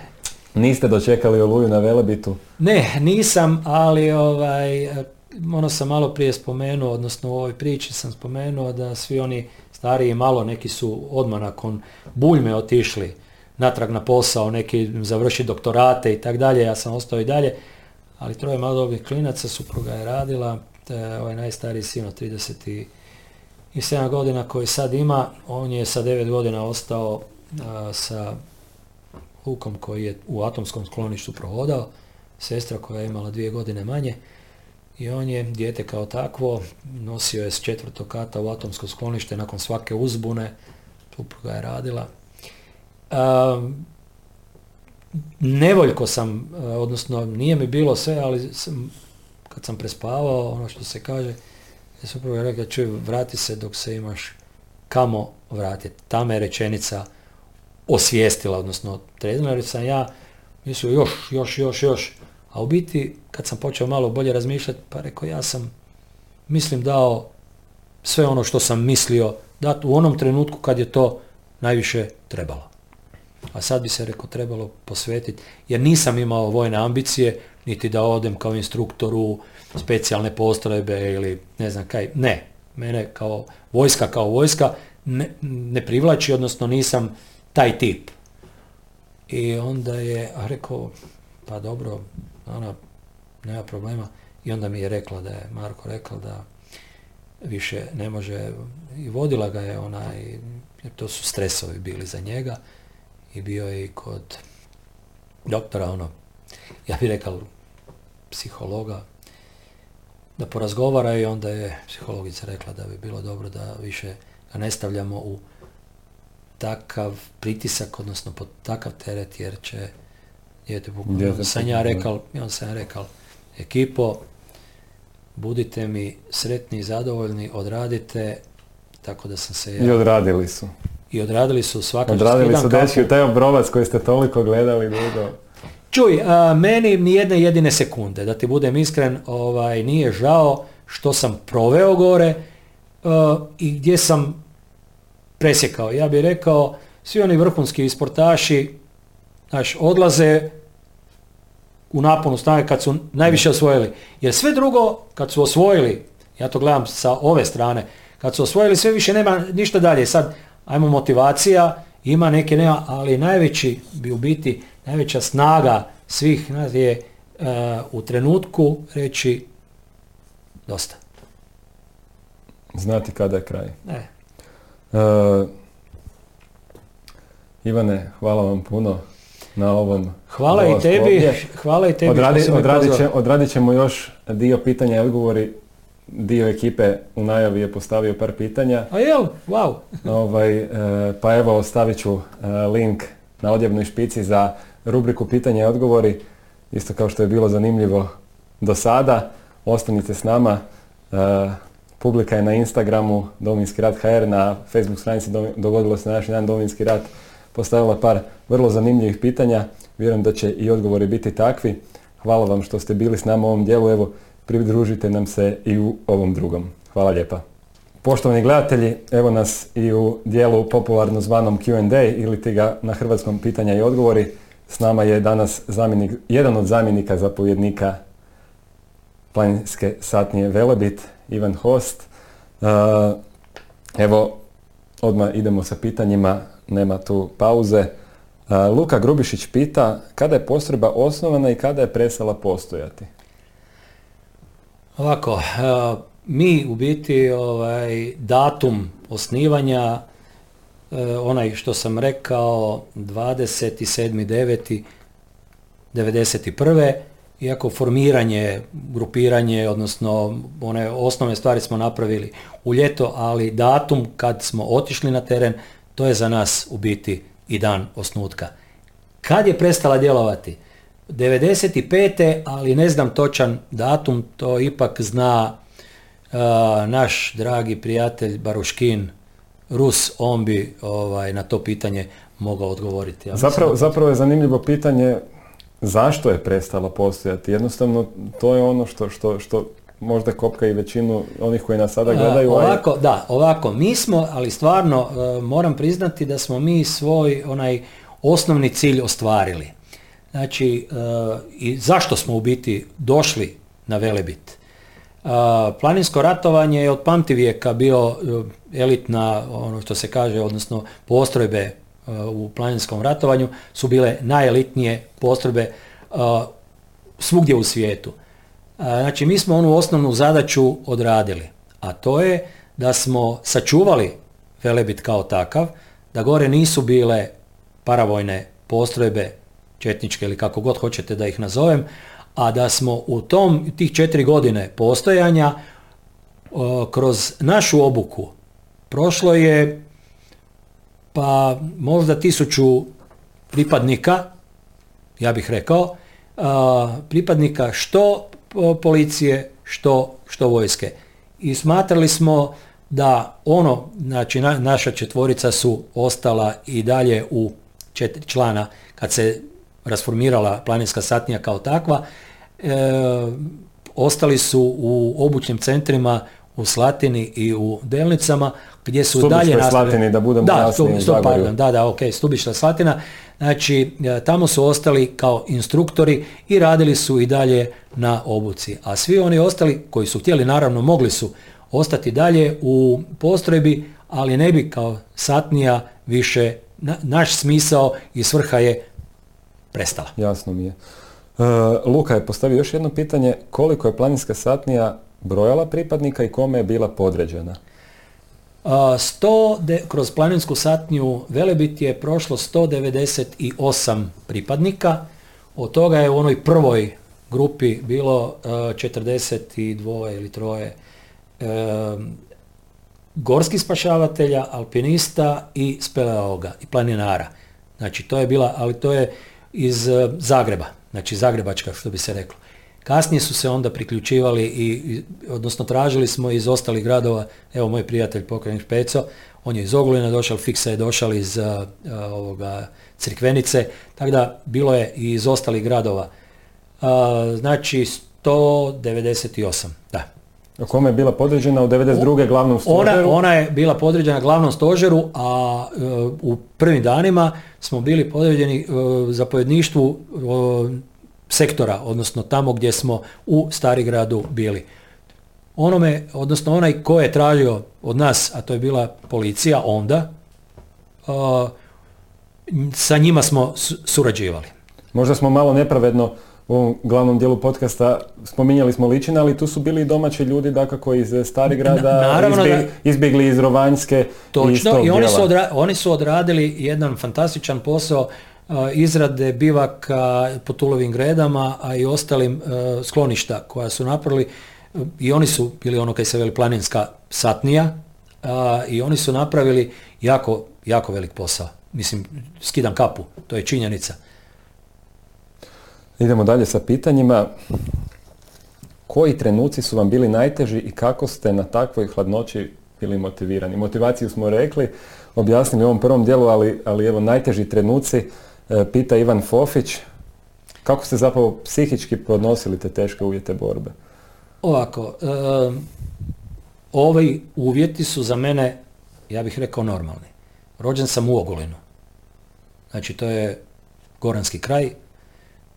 Niste dočekali oluju na Velebitu? Ne, nisam, ali ovaj, ono sam malo prije spomenuo, odnosno u ovoj priči sam spomenuo da svi oni stariji malo, neki su odmah nakon buljme otišli natrag na posao, neki završi doktorate i tak dalje, ja sam ostao i dalje, ali troje malodobnih klinaca, supruga je radila, ovaj najstariji sin od 37 godina koji sad ima, on je sa 9 godina ostao sa Lukom koji je u atomskom skloništu prohodao, sestra koja je imala dvije godine manje i on je dijete kao takvo, nosio je s četvrtog kata u atomsko sklonište nakon svake uzbune, supruga je radila. nevoljko sam, odnosno nije mi bilo sve, ali sam kad sam prespavao, ono što se kaže, sam prvo rekao, čuj, vrati se dok se imaš kamo vratiti. Tamo je rečenica osvijestila, odnosno trener sam ja mislio još, još, još, još. A u biti, kad sam počeo malo bolje razmišljati, pa rekao ja sam, mislim dao sve ono što sam mislio dati u onom trenutku kad je to najviše trebalo. A sad bi se rekao trebalo posvetiti, jer nisam imao vojne ambicije, niti da odem kao instruktor u specijalne postrojbe ili ne znam kaj. Ne, mene kao vojska kao vojska ne, ne privlači, odnosno nisam taj tip. I onda je rekao, pa dobro, ona, nema problema. I onda mi je rekla da je, Marko rekao da više ne može, i vodila ga je onaj, jer to su stresovi bili za njega, i bio je i kod doktora, ono, ja bih rekao, psihologa, da porazgovara i onda je psihologica rekla da bi bilo dobro da više ga ne stavljamo u takav pritisak, odnosno pod takav teret jer će dijete bukvalno. Sam ja rekao, on sam ja rekao, ekipo, budite mi sretni i zadovoljni, odradite, tako da sam se ja... I odradili su. I odradili su svakako. Odradili su dečki taj obrovac koji ste toliko gledali dugo. Čuj, a, meni ni jedne jedine sekunde, da ti budem iskren, ovaj, nije žao što sam proveo gore i gdje sam presjekao. Ja bih rekao, svi oni vrhunski sportaši znaš, odlaze u naponu snage kad su najviše osvojili. Jer sve drugo, kad su osvojili, ja to gledam sa ove strane, kad su osvojili sve više nema ništa dalje. Sad, ajmo motivacija, ima neke nema, ali najveći bi u biti, najveća snaga svih nas je uh, u trenutku reći dosta. Znati kada je kraj. Ne. Uh, Ivane, hvala vam puno na ovom Hvala i tebi, hvala i tebi Odradi, odradit, ćemo još dio pitanja i odgovori. Dio ekipe u najavi je postavio par pitanja. A jel? Wow. ovaj, uh, pa evo ostavit ću link na odjevnoj špici za rubriku pitanja i odgovori. Isto kao što je bilo zanimljivo do sada. Ostanite s nama. Publika je na Instagramu Domovinski rat HR, na Facebook stranici Dogodilo se naš dan Domovinski rat postavila par vrlo zanimljivih pitanja. Vjerujem da će i odgovori biti takvi. Hvala vam što ste bili s nama u ovom dijelu. Evo, pridružite nam se i u ovom drugom. Hvala lijepa. Poštovani gledatelji, evo nas i u dijelu popularno zvanom Q&A ili ti ga na hrvatskom pitanja i odgovori. S nama je danas zamjenik, jedan od zamjenika zapovjednika planinske satnije Velebit, Ivan Host. Uh, evo, odmah idemo sa pitanjima, nema tu pauze. Uh, Luka Grubišić pita kada je postrojba osnovana i kada je presala postojati? Ovako, uh, mi u biti ovaj, datum osnivanja, onaj što sam rekao 27.9.91 iako formiranje, grupiranje, odnosno one osnovne stvari smo napravili u ljeto, ali datum kad smo otišli na teren, to je za nas u biti i dan osnutka. Kad je prestala djelovati? 95. ali ne znam točan datum, to ipak zna naš dragi prijatelj Baruškin, Rus, on bi ovaj, na to pitanje mogao odgovoriti. Zapravo, zapravo je zanimljivo pitanje zašto je prestala postojati. Jednostavno to je ono što, što, što možda kopka i većinu onih koji nas sada gledaju. ovako, da, ovako, mi smo, ali stvarno e, moram priznati da smo mi svoj onaj osnovni cilj ostvarili. Znači, e, i zašto smo u biti došli na Velebit? Uh, planinsko ratovanje je od pamtivijeka bio elitna, ono što se kaže, odnosno postrojbe u planinskom ratovanju su bile najelitnije postrojbe svugdje u svijetu. Znači mi smo onu osnovnu zadaću odradili, a to je da smo sačuvali Velebit kao takav, da gore nisu bile paravojne postrojbe, četničke ili kako god hoćete da ih nazovem, a da smo u tom tih četiri godine postojanja kroz našu obuku prošlo je pa možda tisuću pripadnika, ja bih rekao, pripadnika što policije, što, što vojske. I smatrali smo da ono, znači naša četvorica su ostala i dalje u četiri člana kad se rasformirala planinska satnija kao takva, e, ostali su u obućnim centrima u Slatini i u Delnicama gdje su Stubište dalje nastavili. Slatini, da budemo da, jasni, stu- u stu- Zagorju. pardon, da, da, ok, Stubišta Slatina. Znači, e, tamo su ostali kao instruktori i radili su i dalje na obuci. A svi oni ostali koji su htjeli, naravno, mogli su ostati dalje u postrojbi, ali ne bi kao satnija više, na- naš smisao i svrha je prestala. Jasno mi je. E, Luka je postavio još jedno pitanje. Koliko je planinska satnija brojala pripadnika i kome je bila podređena? A, 100 de- kroz planinsku satniju Velebit je prošlo 198 pripadnika, od toga je u onoj prvoj grupi bilo e, 42 ili troje e, gorskih spašavatelja, alpinista i speleologa i planinara. Znači to je bila, ali to je iz e, Zagreba, znači Zagrebačka što bi se reklo. Kasnije su se onda priključivali i, i- odnosno tražili smo iz ostalih gradova, evo moj prijatelj pokojnik Peco, on je iz Ogulina došao, Fiksa je došao iz a, a, ovoga Crikvenice, tako da bilo je i iz ostalih gradova. A, znači 198, da. Kome je bila podređena u 92. glavnom Ona, stožeru? ona je bila podređena glavnom stožeru, a e, u prvim danima smo bili podređeni e, zapovjedništvu e, sektora, odnosno tamo gdje smo u Starigradu bili. Onome, odnosno onaj ko je tražio od nas, a to je bila policija onda, a, sa njima smo su- surađivali. Možda smo malo nepravedno u ovom glavnom dijelu podcasta spominjali smo ličine, ali tu su bili i domaći ljudi, dakako iz Starigrada, izbjeg- izbjegli iz Rovanjske i iz Točno, tog i oni su, odra- oni su odradili jedan fantastičan posao izrade bivaka po tulovim gredama, a i ostalim a, skloništa koja su napravili i oni su bili ono kaj se veli planinska satnija i oni su napravili jako, jako velik posao. Mislim, skidam kapu, to je činjenica. Idemo dalje sa pitanjima. Koji trenuci su vam bili najteži i kako ste na takvoj hladnoći bili motivirani? Motivaciju smo rekli, objasnili u ovom prvom dijelu, ali, ali evo najteži trenuci, pita Ivan Fofić, kako ste zapravo psihički podnosili te teške uvjete borbe? Ovako, e, ovi uvjeti su za mene, ja bih rekao, normalni. Rođen sam u Ogulinu. Znači, to je goranski kraj,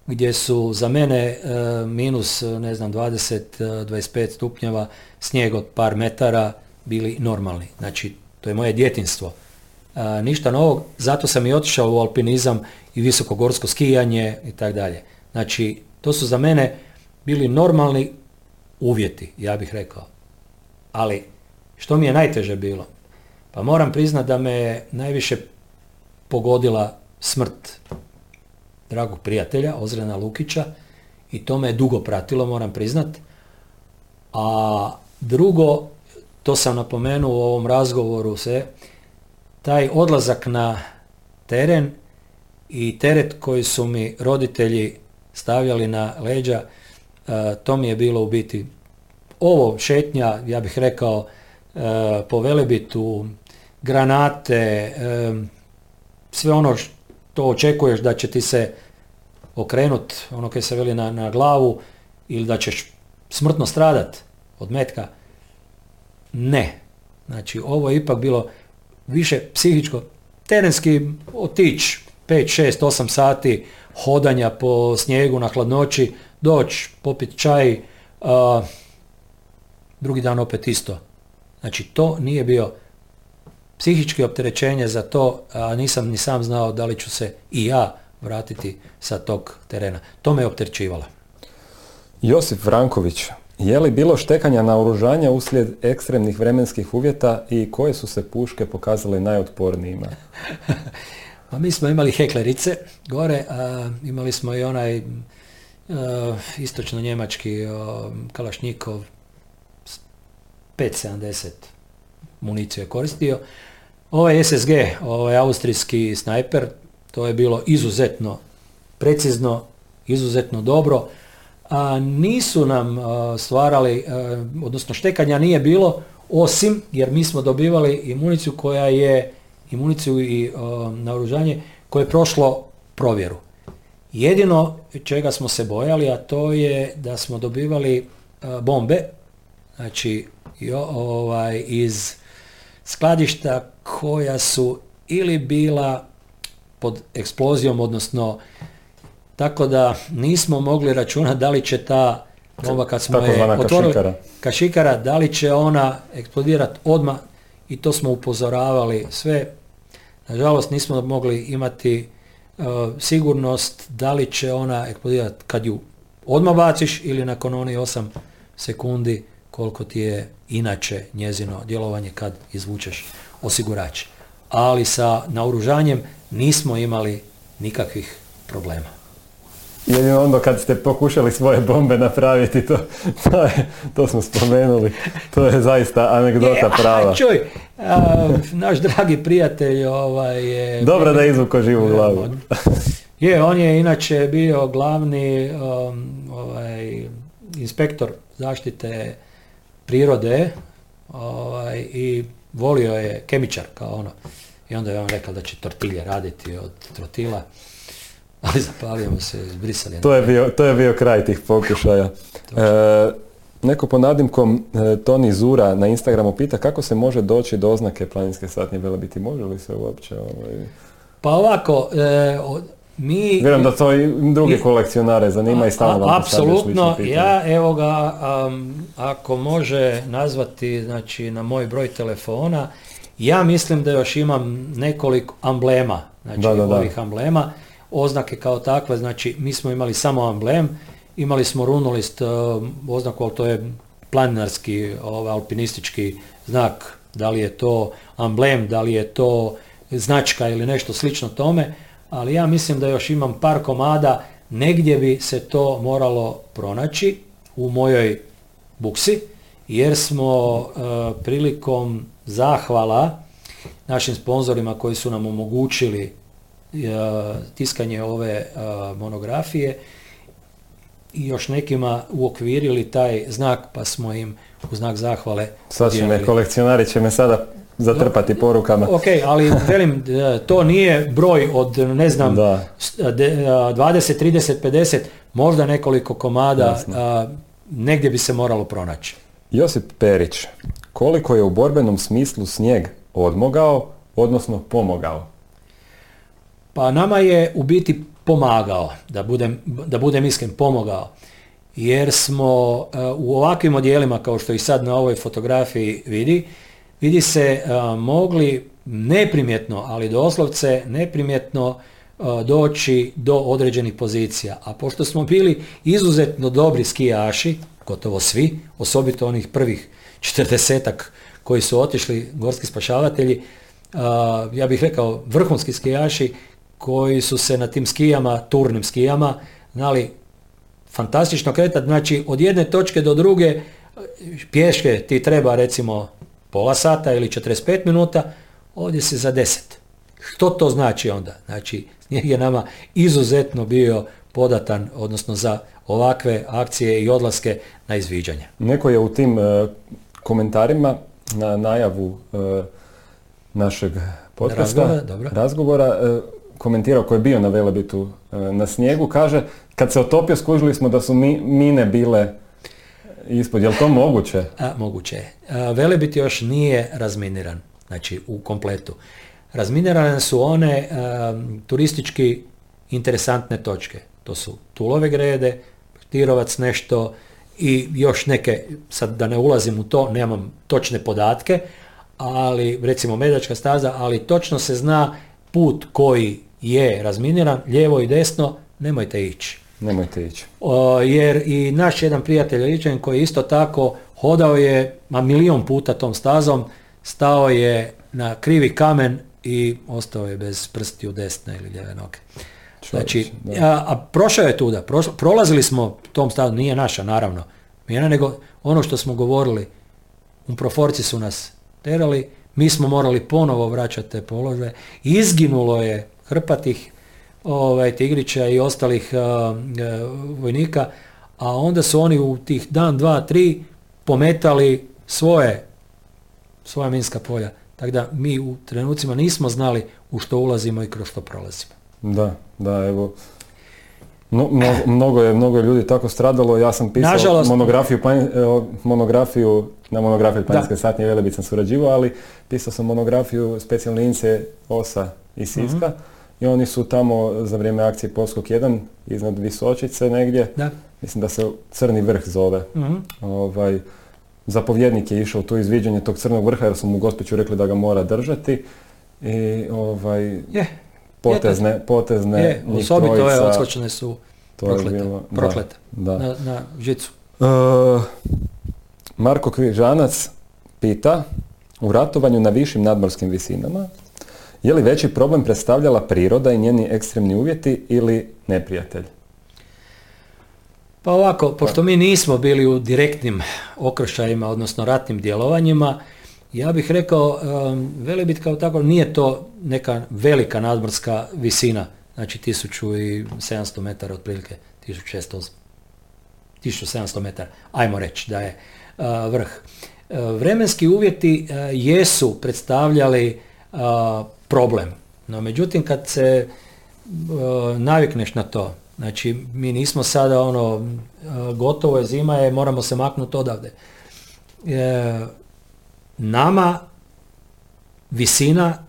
gdje su za mene e, minus, e, ne znam, 20, e, 25 stupnjeva, snijeg od par metara bili normalni. Znači, to je moje djetinstvo. A, ništa novog, zato sam i otišao u alpinizam i visokogorsko skijanje i tako dalje. Znači, to su za mene bili normalni uvjeti, ja bih rekao. Ali, što mi je najteže bilo? Pa moram priznat da me najviše pogodila smrt dragog prijatelja, Ozrena Lukića, i to me je dugo pratilo, moram priznat. A drugo, to sam napomenuo u ovom razgovoru se, taj odlazak na teren i teret koji su mi roditelji stavljali na leđa, e, to mi je bilo u biti ovo šetnja, ja bih rekao, e, po Velebitu, granate, e, sve ono što očekuješ da će ti se okrenut, ono kaj se veli na, na glavu, ili da ćeš smrtno stradat od metka. Ne. Znači, ovo je ipak bilo više psihičko, terenski otići 5, 6, 8 sati hodanja po snijegu na hladnoći, doći, popiti čaj, a, drugi dan opet isto. Znači, to nije bio psihički opterećenje za to, a nisam ni sam znao da li ću se i ja vratiti sa tog terena. To me je opterećivalo. Josip Vranković, je li bilo štekanja naoružanja uslijed ekstremnih vremenskih uvjeta i koje su se puške pokazale najotpornijima? Pa mi smo imali heklerice gore, a imali smo i onaj a, istočno njemački a, Kalašnikov 570 municiju je koristio. Ovaj SSG, ovaj austrijski snajper, to je bilo izuzetno precizno, izuzetno dobro. Nisu nam a, stvarali, a, odnosno štekanja nije bilo, osim jer mi smo dobivali i municiju koja je, i municiju i a, naoružanje koje je prošlo provjeru. Jedino čega smo se bojali, a to je da smo dobivali e, bombe, znači ovaj, iz skladišta koja su ili bila pod eksplozijom, odnosno tako da nismo mogli računati da li će ta bomba kad smo je otvorili, kašikara. kašikara, da li će ona eksplodirati odmah i to smo upozoravali sve. Nažalost nismo mogli imati uh, sigurnost da li će ona eksplodirati kad ju odmah baciš ili nakon onih 8 sekundi koliko ti je inače njezino djelovanje kad izvučeš osigurač. Ali sa naoružanjem nismo imali nikakvih problema. Jedino onda kad ste pokušali svoje bombe napraviti, to, to, je, to smo spomenuli, to je zaista anegdota e, prava. čuj, naš dragi prijatelj ovaj, je... Dobro da izvuko živu glavu. Je, on je inače bio glavni um, ovaj, inspektor zaštite prirode ovaj, i volio je kemičar kao ono. I onda je on rekao da će tortilje raditi od trotila ali zapalio se, izbrisali. To je bio, to je bio kraj tih pokušaja. E, neko po nadimkom e, Toni Zura na Instagramu pita kako se može doći do oznake planinske satnje Velebiti. Može li se uopće? Ovaj... Pa ovako, e, mi... Vjerujem da to i drugi kolekcionare zanima i stalno vam Apsolutno, ja evo ga, ako može nazvati znači, na moj broj telefona, ja mislim da još imam nekoliko amblema, znači da, da, ovih amblema oznake kao takve, znači mi smo imali samo emblem, imali smo runolist uh, oznaku, ali to je planinarski, ovaj, alpinistički znak, da li je to amblem, da li je to značka ili nešto slično tome, ali ja mislim da još imam par komada, negdje bi se to moralo pronaći u mojoj buksi, jer smo uh, prilikom zahvala našim sponzorima koji su nam omogućili tiskanje ove monografije i još nekima uokvirili taj znak pa smo im u znak zahvale Sad će me, kolekcionari će me sada zatrpati porukama. Ok, ali velim, to nije broj od, ne znam, da. 20, 30, 50, možda nekoliko komada, negdje bi se moralo pronaći. Josip Perić, koliko je u borbenom smislu snijeg odmogao, odnosno pomogao? Pa nama je u biti pomagao, da budem, da budem iskren, pomogao. Jer smo uh, u ovakvim odjelima, kao što i sad na ovoj fotografiji vidi, vidi se uh, mogli neprimjetno, ali doslovce neprimjetno uh, doći do određenih pozicija. A pošto smo bili izuzetno dobri skijaši, gotovo svi, osobito onih prvih četrdesetak koji su otišli, gorski spašavatelji, ja bih rekao vrhunski skijaši, koji su se na tim skijama, turnim skijama, znali fantastično kretati. Znači, od jedne točke do druge pješke ti treba recimo pola sata ili 45 minuta, ovdje se za 10. Što to znači onda? Znači, snijeg je nama izuzetno bio podatan, odnosno za ovakve akcije i odlaske na izviđanje. Neko je u tim e, komentarima na najavu e, našeg podcasta, razgovora, razgovora e, komentirao koji je bio na Velebitu e, na snijegu, kaže kad se otopio skužili smo da su mine bile ispod. Je li to moguće? Moguće je. Velebit još nije razminiran, znači u kompletu. Razminirane su one turistički interesantne točke. To su Tulove grede, Tirovac nešto i još neke, sad da ne ulazim u to, nemam točne podatke, ali recimo Medačka staza, ali točno se zna put koji je razminiran, lijevo i desno, nemojte ići. Nemojte ići. jer i naš jedan prijatelj Ličan koji isto tako hodao je ma milion puta tom stazom, stao je na krivi kamen i ostao je bez prsti u desne ili lijeve noge. Znači, a, a, prošao je tuda, prolazili smo tom stazom, nije naša naravno, nije nego ono što smo govorili, u proforci su nas terali, mi smo morali ponovo vraćati te položaje, izginulo je hrpatih ovaj, tigrića i ostalih vojnika, a onda su oni u tih dan, dva, tri pometali svoje, svoja minska polja. Tako da mi u trenucima nismo znali u što ulazimo i kroz što prolazimo. Da, da, evo. No, mnogo, je, mnogo je ljudi tako stradalo, ja sam pisao Nažalost, monografiju, monografiju na monografiju Planinske satnje Velebit sam surađivao, ali pisao sam monografiju specijalne ince Osa i Siska mhm. I oni su tamo za vrijeme akcije Polskog 1 iznad Visočice negdje, da. mislim da se Crni vrh zove. Mhm. Ovaj, zapovjednik je išao tu izviđanje tog crnog vrha jer su mu gospođu rekli da ga mora držati i ovaj, je, potezne, potezne je, osobito ove odskočene su proklete, proklete da. Na, na žicu. Uh, Marko Križanac pita u ratovanju na višim nadmorskim visinama je li veći problem predstavljala priroda i njeni ekstremni uvjeti ili neprijatelj? Pa ovako, pošto mi nismo bili u direktnim okršajima, odnosno ratnim djelovanjima, ja bih rekao, Velebit kao tako nije to neka velika nadmorska visina, znači 1700 metara otprilike, 1600, 1700 metara, ajmo reći da je vrh. Uh, vremenski uvjeti uh, jesu predstavljali problem, no međutim kad se navikneš na to, Znači, mi nismo sada ono, gotovo je zima je, moramo se maknuti odavde. E, nama visina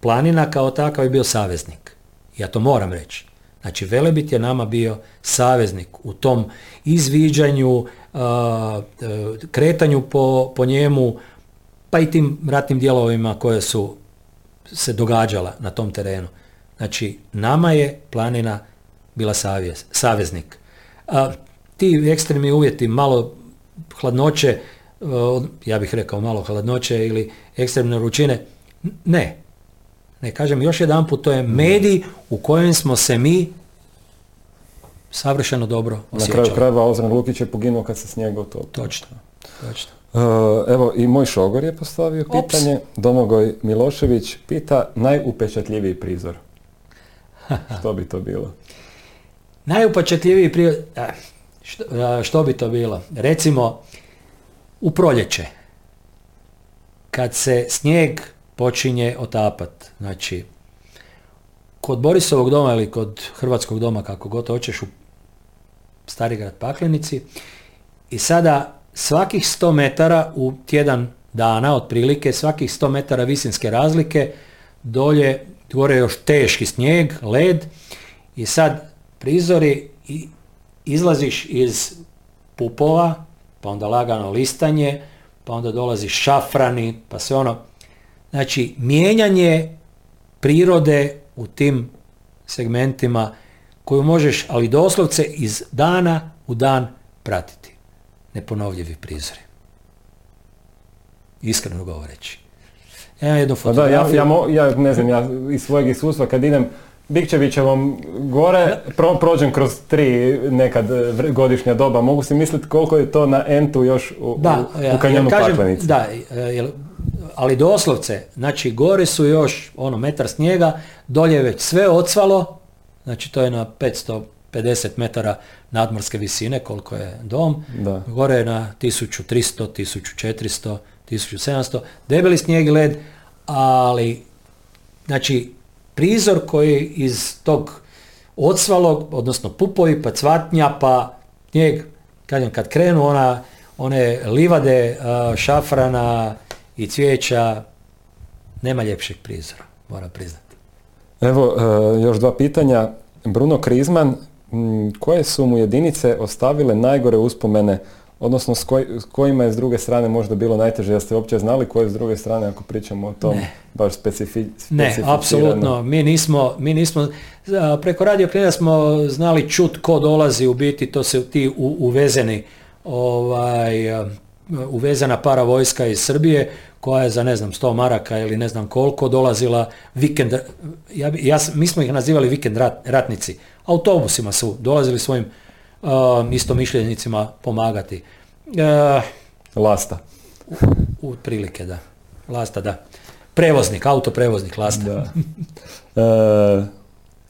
planina kao takav je bio saveznik. Ja to moram reći. Znači, Velebit je nama bio saveznik u tom izviđanju, e, kretanju po, po njemu, pa i tim ratnim dijelovima koje su se događala na tom terenu. Znači, nama je planina bila savjez, saveznik. A, ti ekstremni uvjeti, malo hladnoće, ja bih rekao malo hladnoće ili ekstremne vrućine, ne. Ne, kažem još jedan put, to je medij u kojem smo se mi savršeno dobro osjećali. Na kraju krajeva Ozran Lukić je poginuo kad se snijeg to. Točno, točno. Uh, evo i moj šogor je postavio pitanje. Domogoj Milošević pita najupečatljiviji prizor. Što bi to bilo? Najupečatljiviji prizor, što, što bi to bilo? Recimo, u proljeće, kad se snijeg počinje otapat, znači, kod Borisovog doma ili kod Hrvatskog doma, kako god hoćeš, u Starigrad Paklenici, i sada svakih 100 metara u tjedan dana, otprilike, svakih 100 metara visinske razlike, dolje, gore još teški snijeg, led, i sad prizori i izlaziš iz pupova, pa onda lagano listanje, pa onda dolazi šafrani, pa sve ono. Znači, mijenjanje prirode u tim segmentima koju možeš, ali doslovce iz dana u dan pratiti. Neponovljivi prizori. Iskreno govoreći. Ja jednu fotografiju. Pa ja, ja, ja, ne znam, ja iz svojeg iskustva kad idem Bikčevićevom gore, pro, prođem kroz tri nekad godišnja doba, mogu si misliti koliko je to na entu još u, da, u, u kanjonu paklenici. Da, e, ali doslovce, znači gore su još ono metar snijega, dolje je već sve odsvalo, znači to je na 550 metara nadmorske visine koliko je dom, da. gore je na 1300, 1400, 1700, debeli snijeg i led, ali znači prizor koji iz tog odsvalog, odnosno pupovi, pa cvatnja, pa njeg, kažem, kad krenu ona, one livade šafrana i cvijeća, nema ljepšeg prizora, moram priznati. Evo, e, još dva pitanja. Bruno Krizman, koje su mu jedinice ostavile najgore uspomene Odnosno s, kojima je s druge strane možda bilo najteže, jeste uopće znali koje je s druge strane ako pričamo o tom ne. baš specifi, Ne, apsolutno. Mi nismo, mi nismo preko radio smo znali čut ko dolazi u biti, to se ti uvezeni ovaj, uvezena para vojska iz Srbije koja je za ne znam 100 maraka ili ne znam koliko dolazila vikend, ja, ja, mi smo ih nazivali vikend ratnici, autobusima su dolazili svojim uh, istomišljenicima pomagati. Uh, Lasta. U, prilike, da. Lasta, da. Prevoznik, autoprevoznik Lasta. Da. Uh,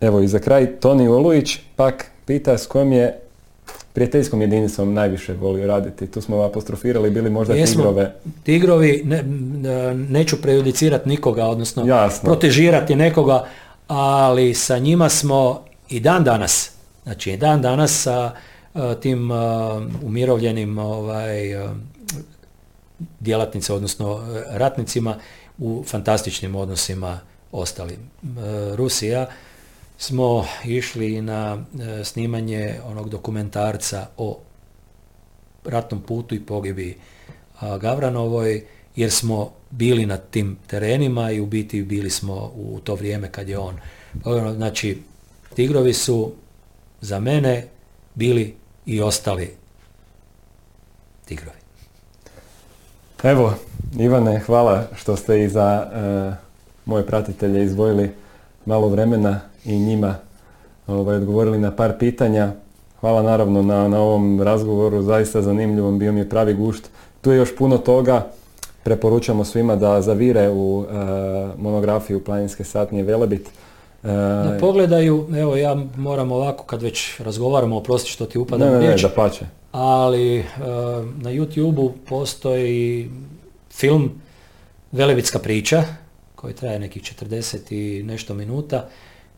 evo i za kraj Toni Olujić pak pita s kojom je prijateljskom jedinicom najviše volio raditi. Tu smo apostrofirali, bili možda Jesmo, tigrove. Tigrovi, ne, neću prejudicirati nikoga, odnosno Jasno. protežirati nekoga, ali sa njima smo i dan danas, znači dan danas sa tim umirovljenim ovaj, djelatnicima, odnosno ratnicima u fantastičnim odnosima ostali. Rusija smo išli na e, snimanje onog dokumentarca o ratnom putu i pogibi Gavranovoj, jer smo bili na tim terenima i u biti bili smo u to vrijeme kad je on. Znači, tigrovi su za mene bili i ostali tigrovi. Evo, Ivane, hvala što ste i za e, moje pratitelje izdvojili malo vremena i njima ovaj, odgovorili na par pitanja. Hvala naravno na, na ovom razgovoru, zaista zanimljivom, bio mi je pravi gušt. Tu je još puno toga, preporučamo svima da zavire u e, monografiju Planinske satnije Velebit. E, da pogledaju, evo ja moram ovako kad već razgovaramo, oprosti što ti upadam ne, ne, riječ, ne, da pače. ali e, na YouTube-u postoji film Velebitska priča, koji traje nekih 40 i nešto minuta,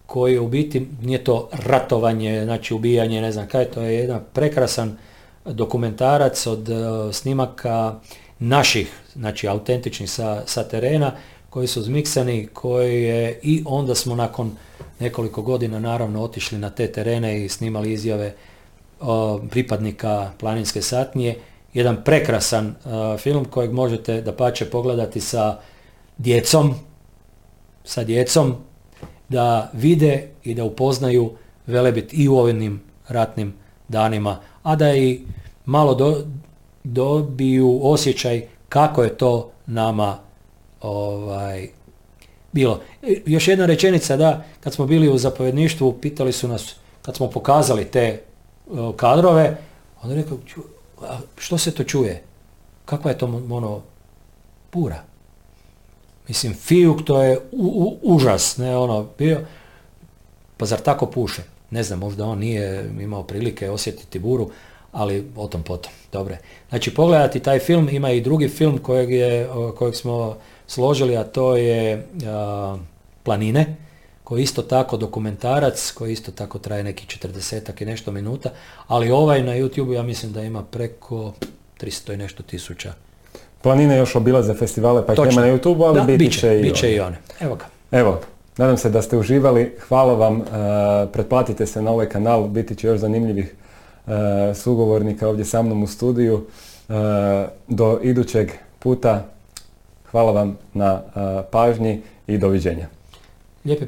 koji u biti nije to ratovanje, znači ubijanje, ne znam kaj, to je jedan prekrasan dokumentarac od uh, snimaka naših, znači autentičnih sa, sa terena, koji su zmiksani, koji je i onda smo nakon nekoliko godina naravno otišli na te terene i snimali izjave pripadnika planinske satnije. Jedan prekrasan film kojeg možete da pače pogledati sa djecom, sa djecom, da vide i da upoznaju Velebit i u ovim ratnim danima, a da i malo do, dobiju osjećaj kako je to nama ovaj, bilo. E, još jedna rečenica, da, kad smo bili u zapovjedništvu, pitali su nas, kad smo pokazali te kadrove, onda rekao, što se to čuje? Kakva je to ono, pura? Mislim, fijuk to je užas, ne ono, bio, pa zar tako puše? Ne znam, možda on nije imao prilike osjetiti buru, ali o tom potom. Dobre. Znači, pogledati taj film, ima i drugi film kojeg, je, kojeg smo složili, a to je Planine, koji je isto tako dokumentarac, koji isto tako traje nekih 40 i nešto minuta, ali ovaj na YouTube ja mislim da ima preko 300 i nešto tisuća Planine još obilaze festivale pa ih nema na YouTube, ali biti će, i, će i one. Evo ga. Evo, nadam se da ste uživali. Hvala vam. Uh, pretplatite se na ovaj kanal, biti će još zanimljivih uh, sugovornika ovdje sa mnom u studiju. Uh, do idućeg puta. Hvala vam na pažnji i doviđenja. Lijepi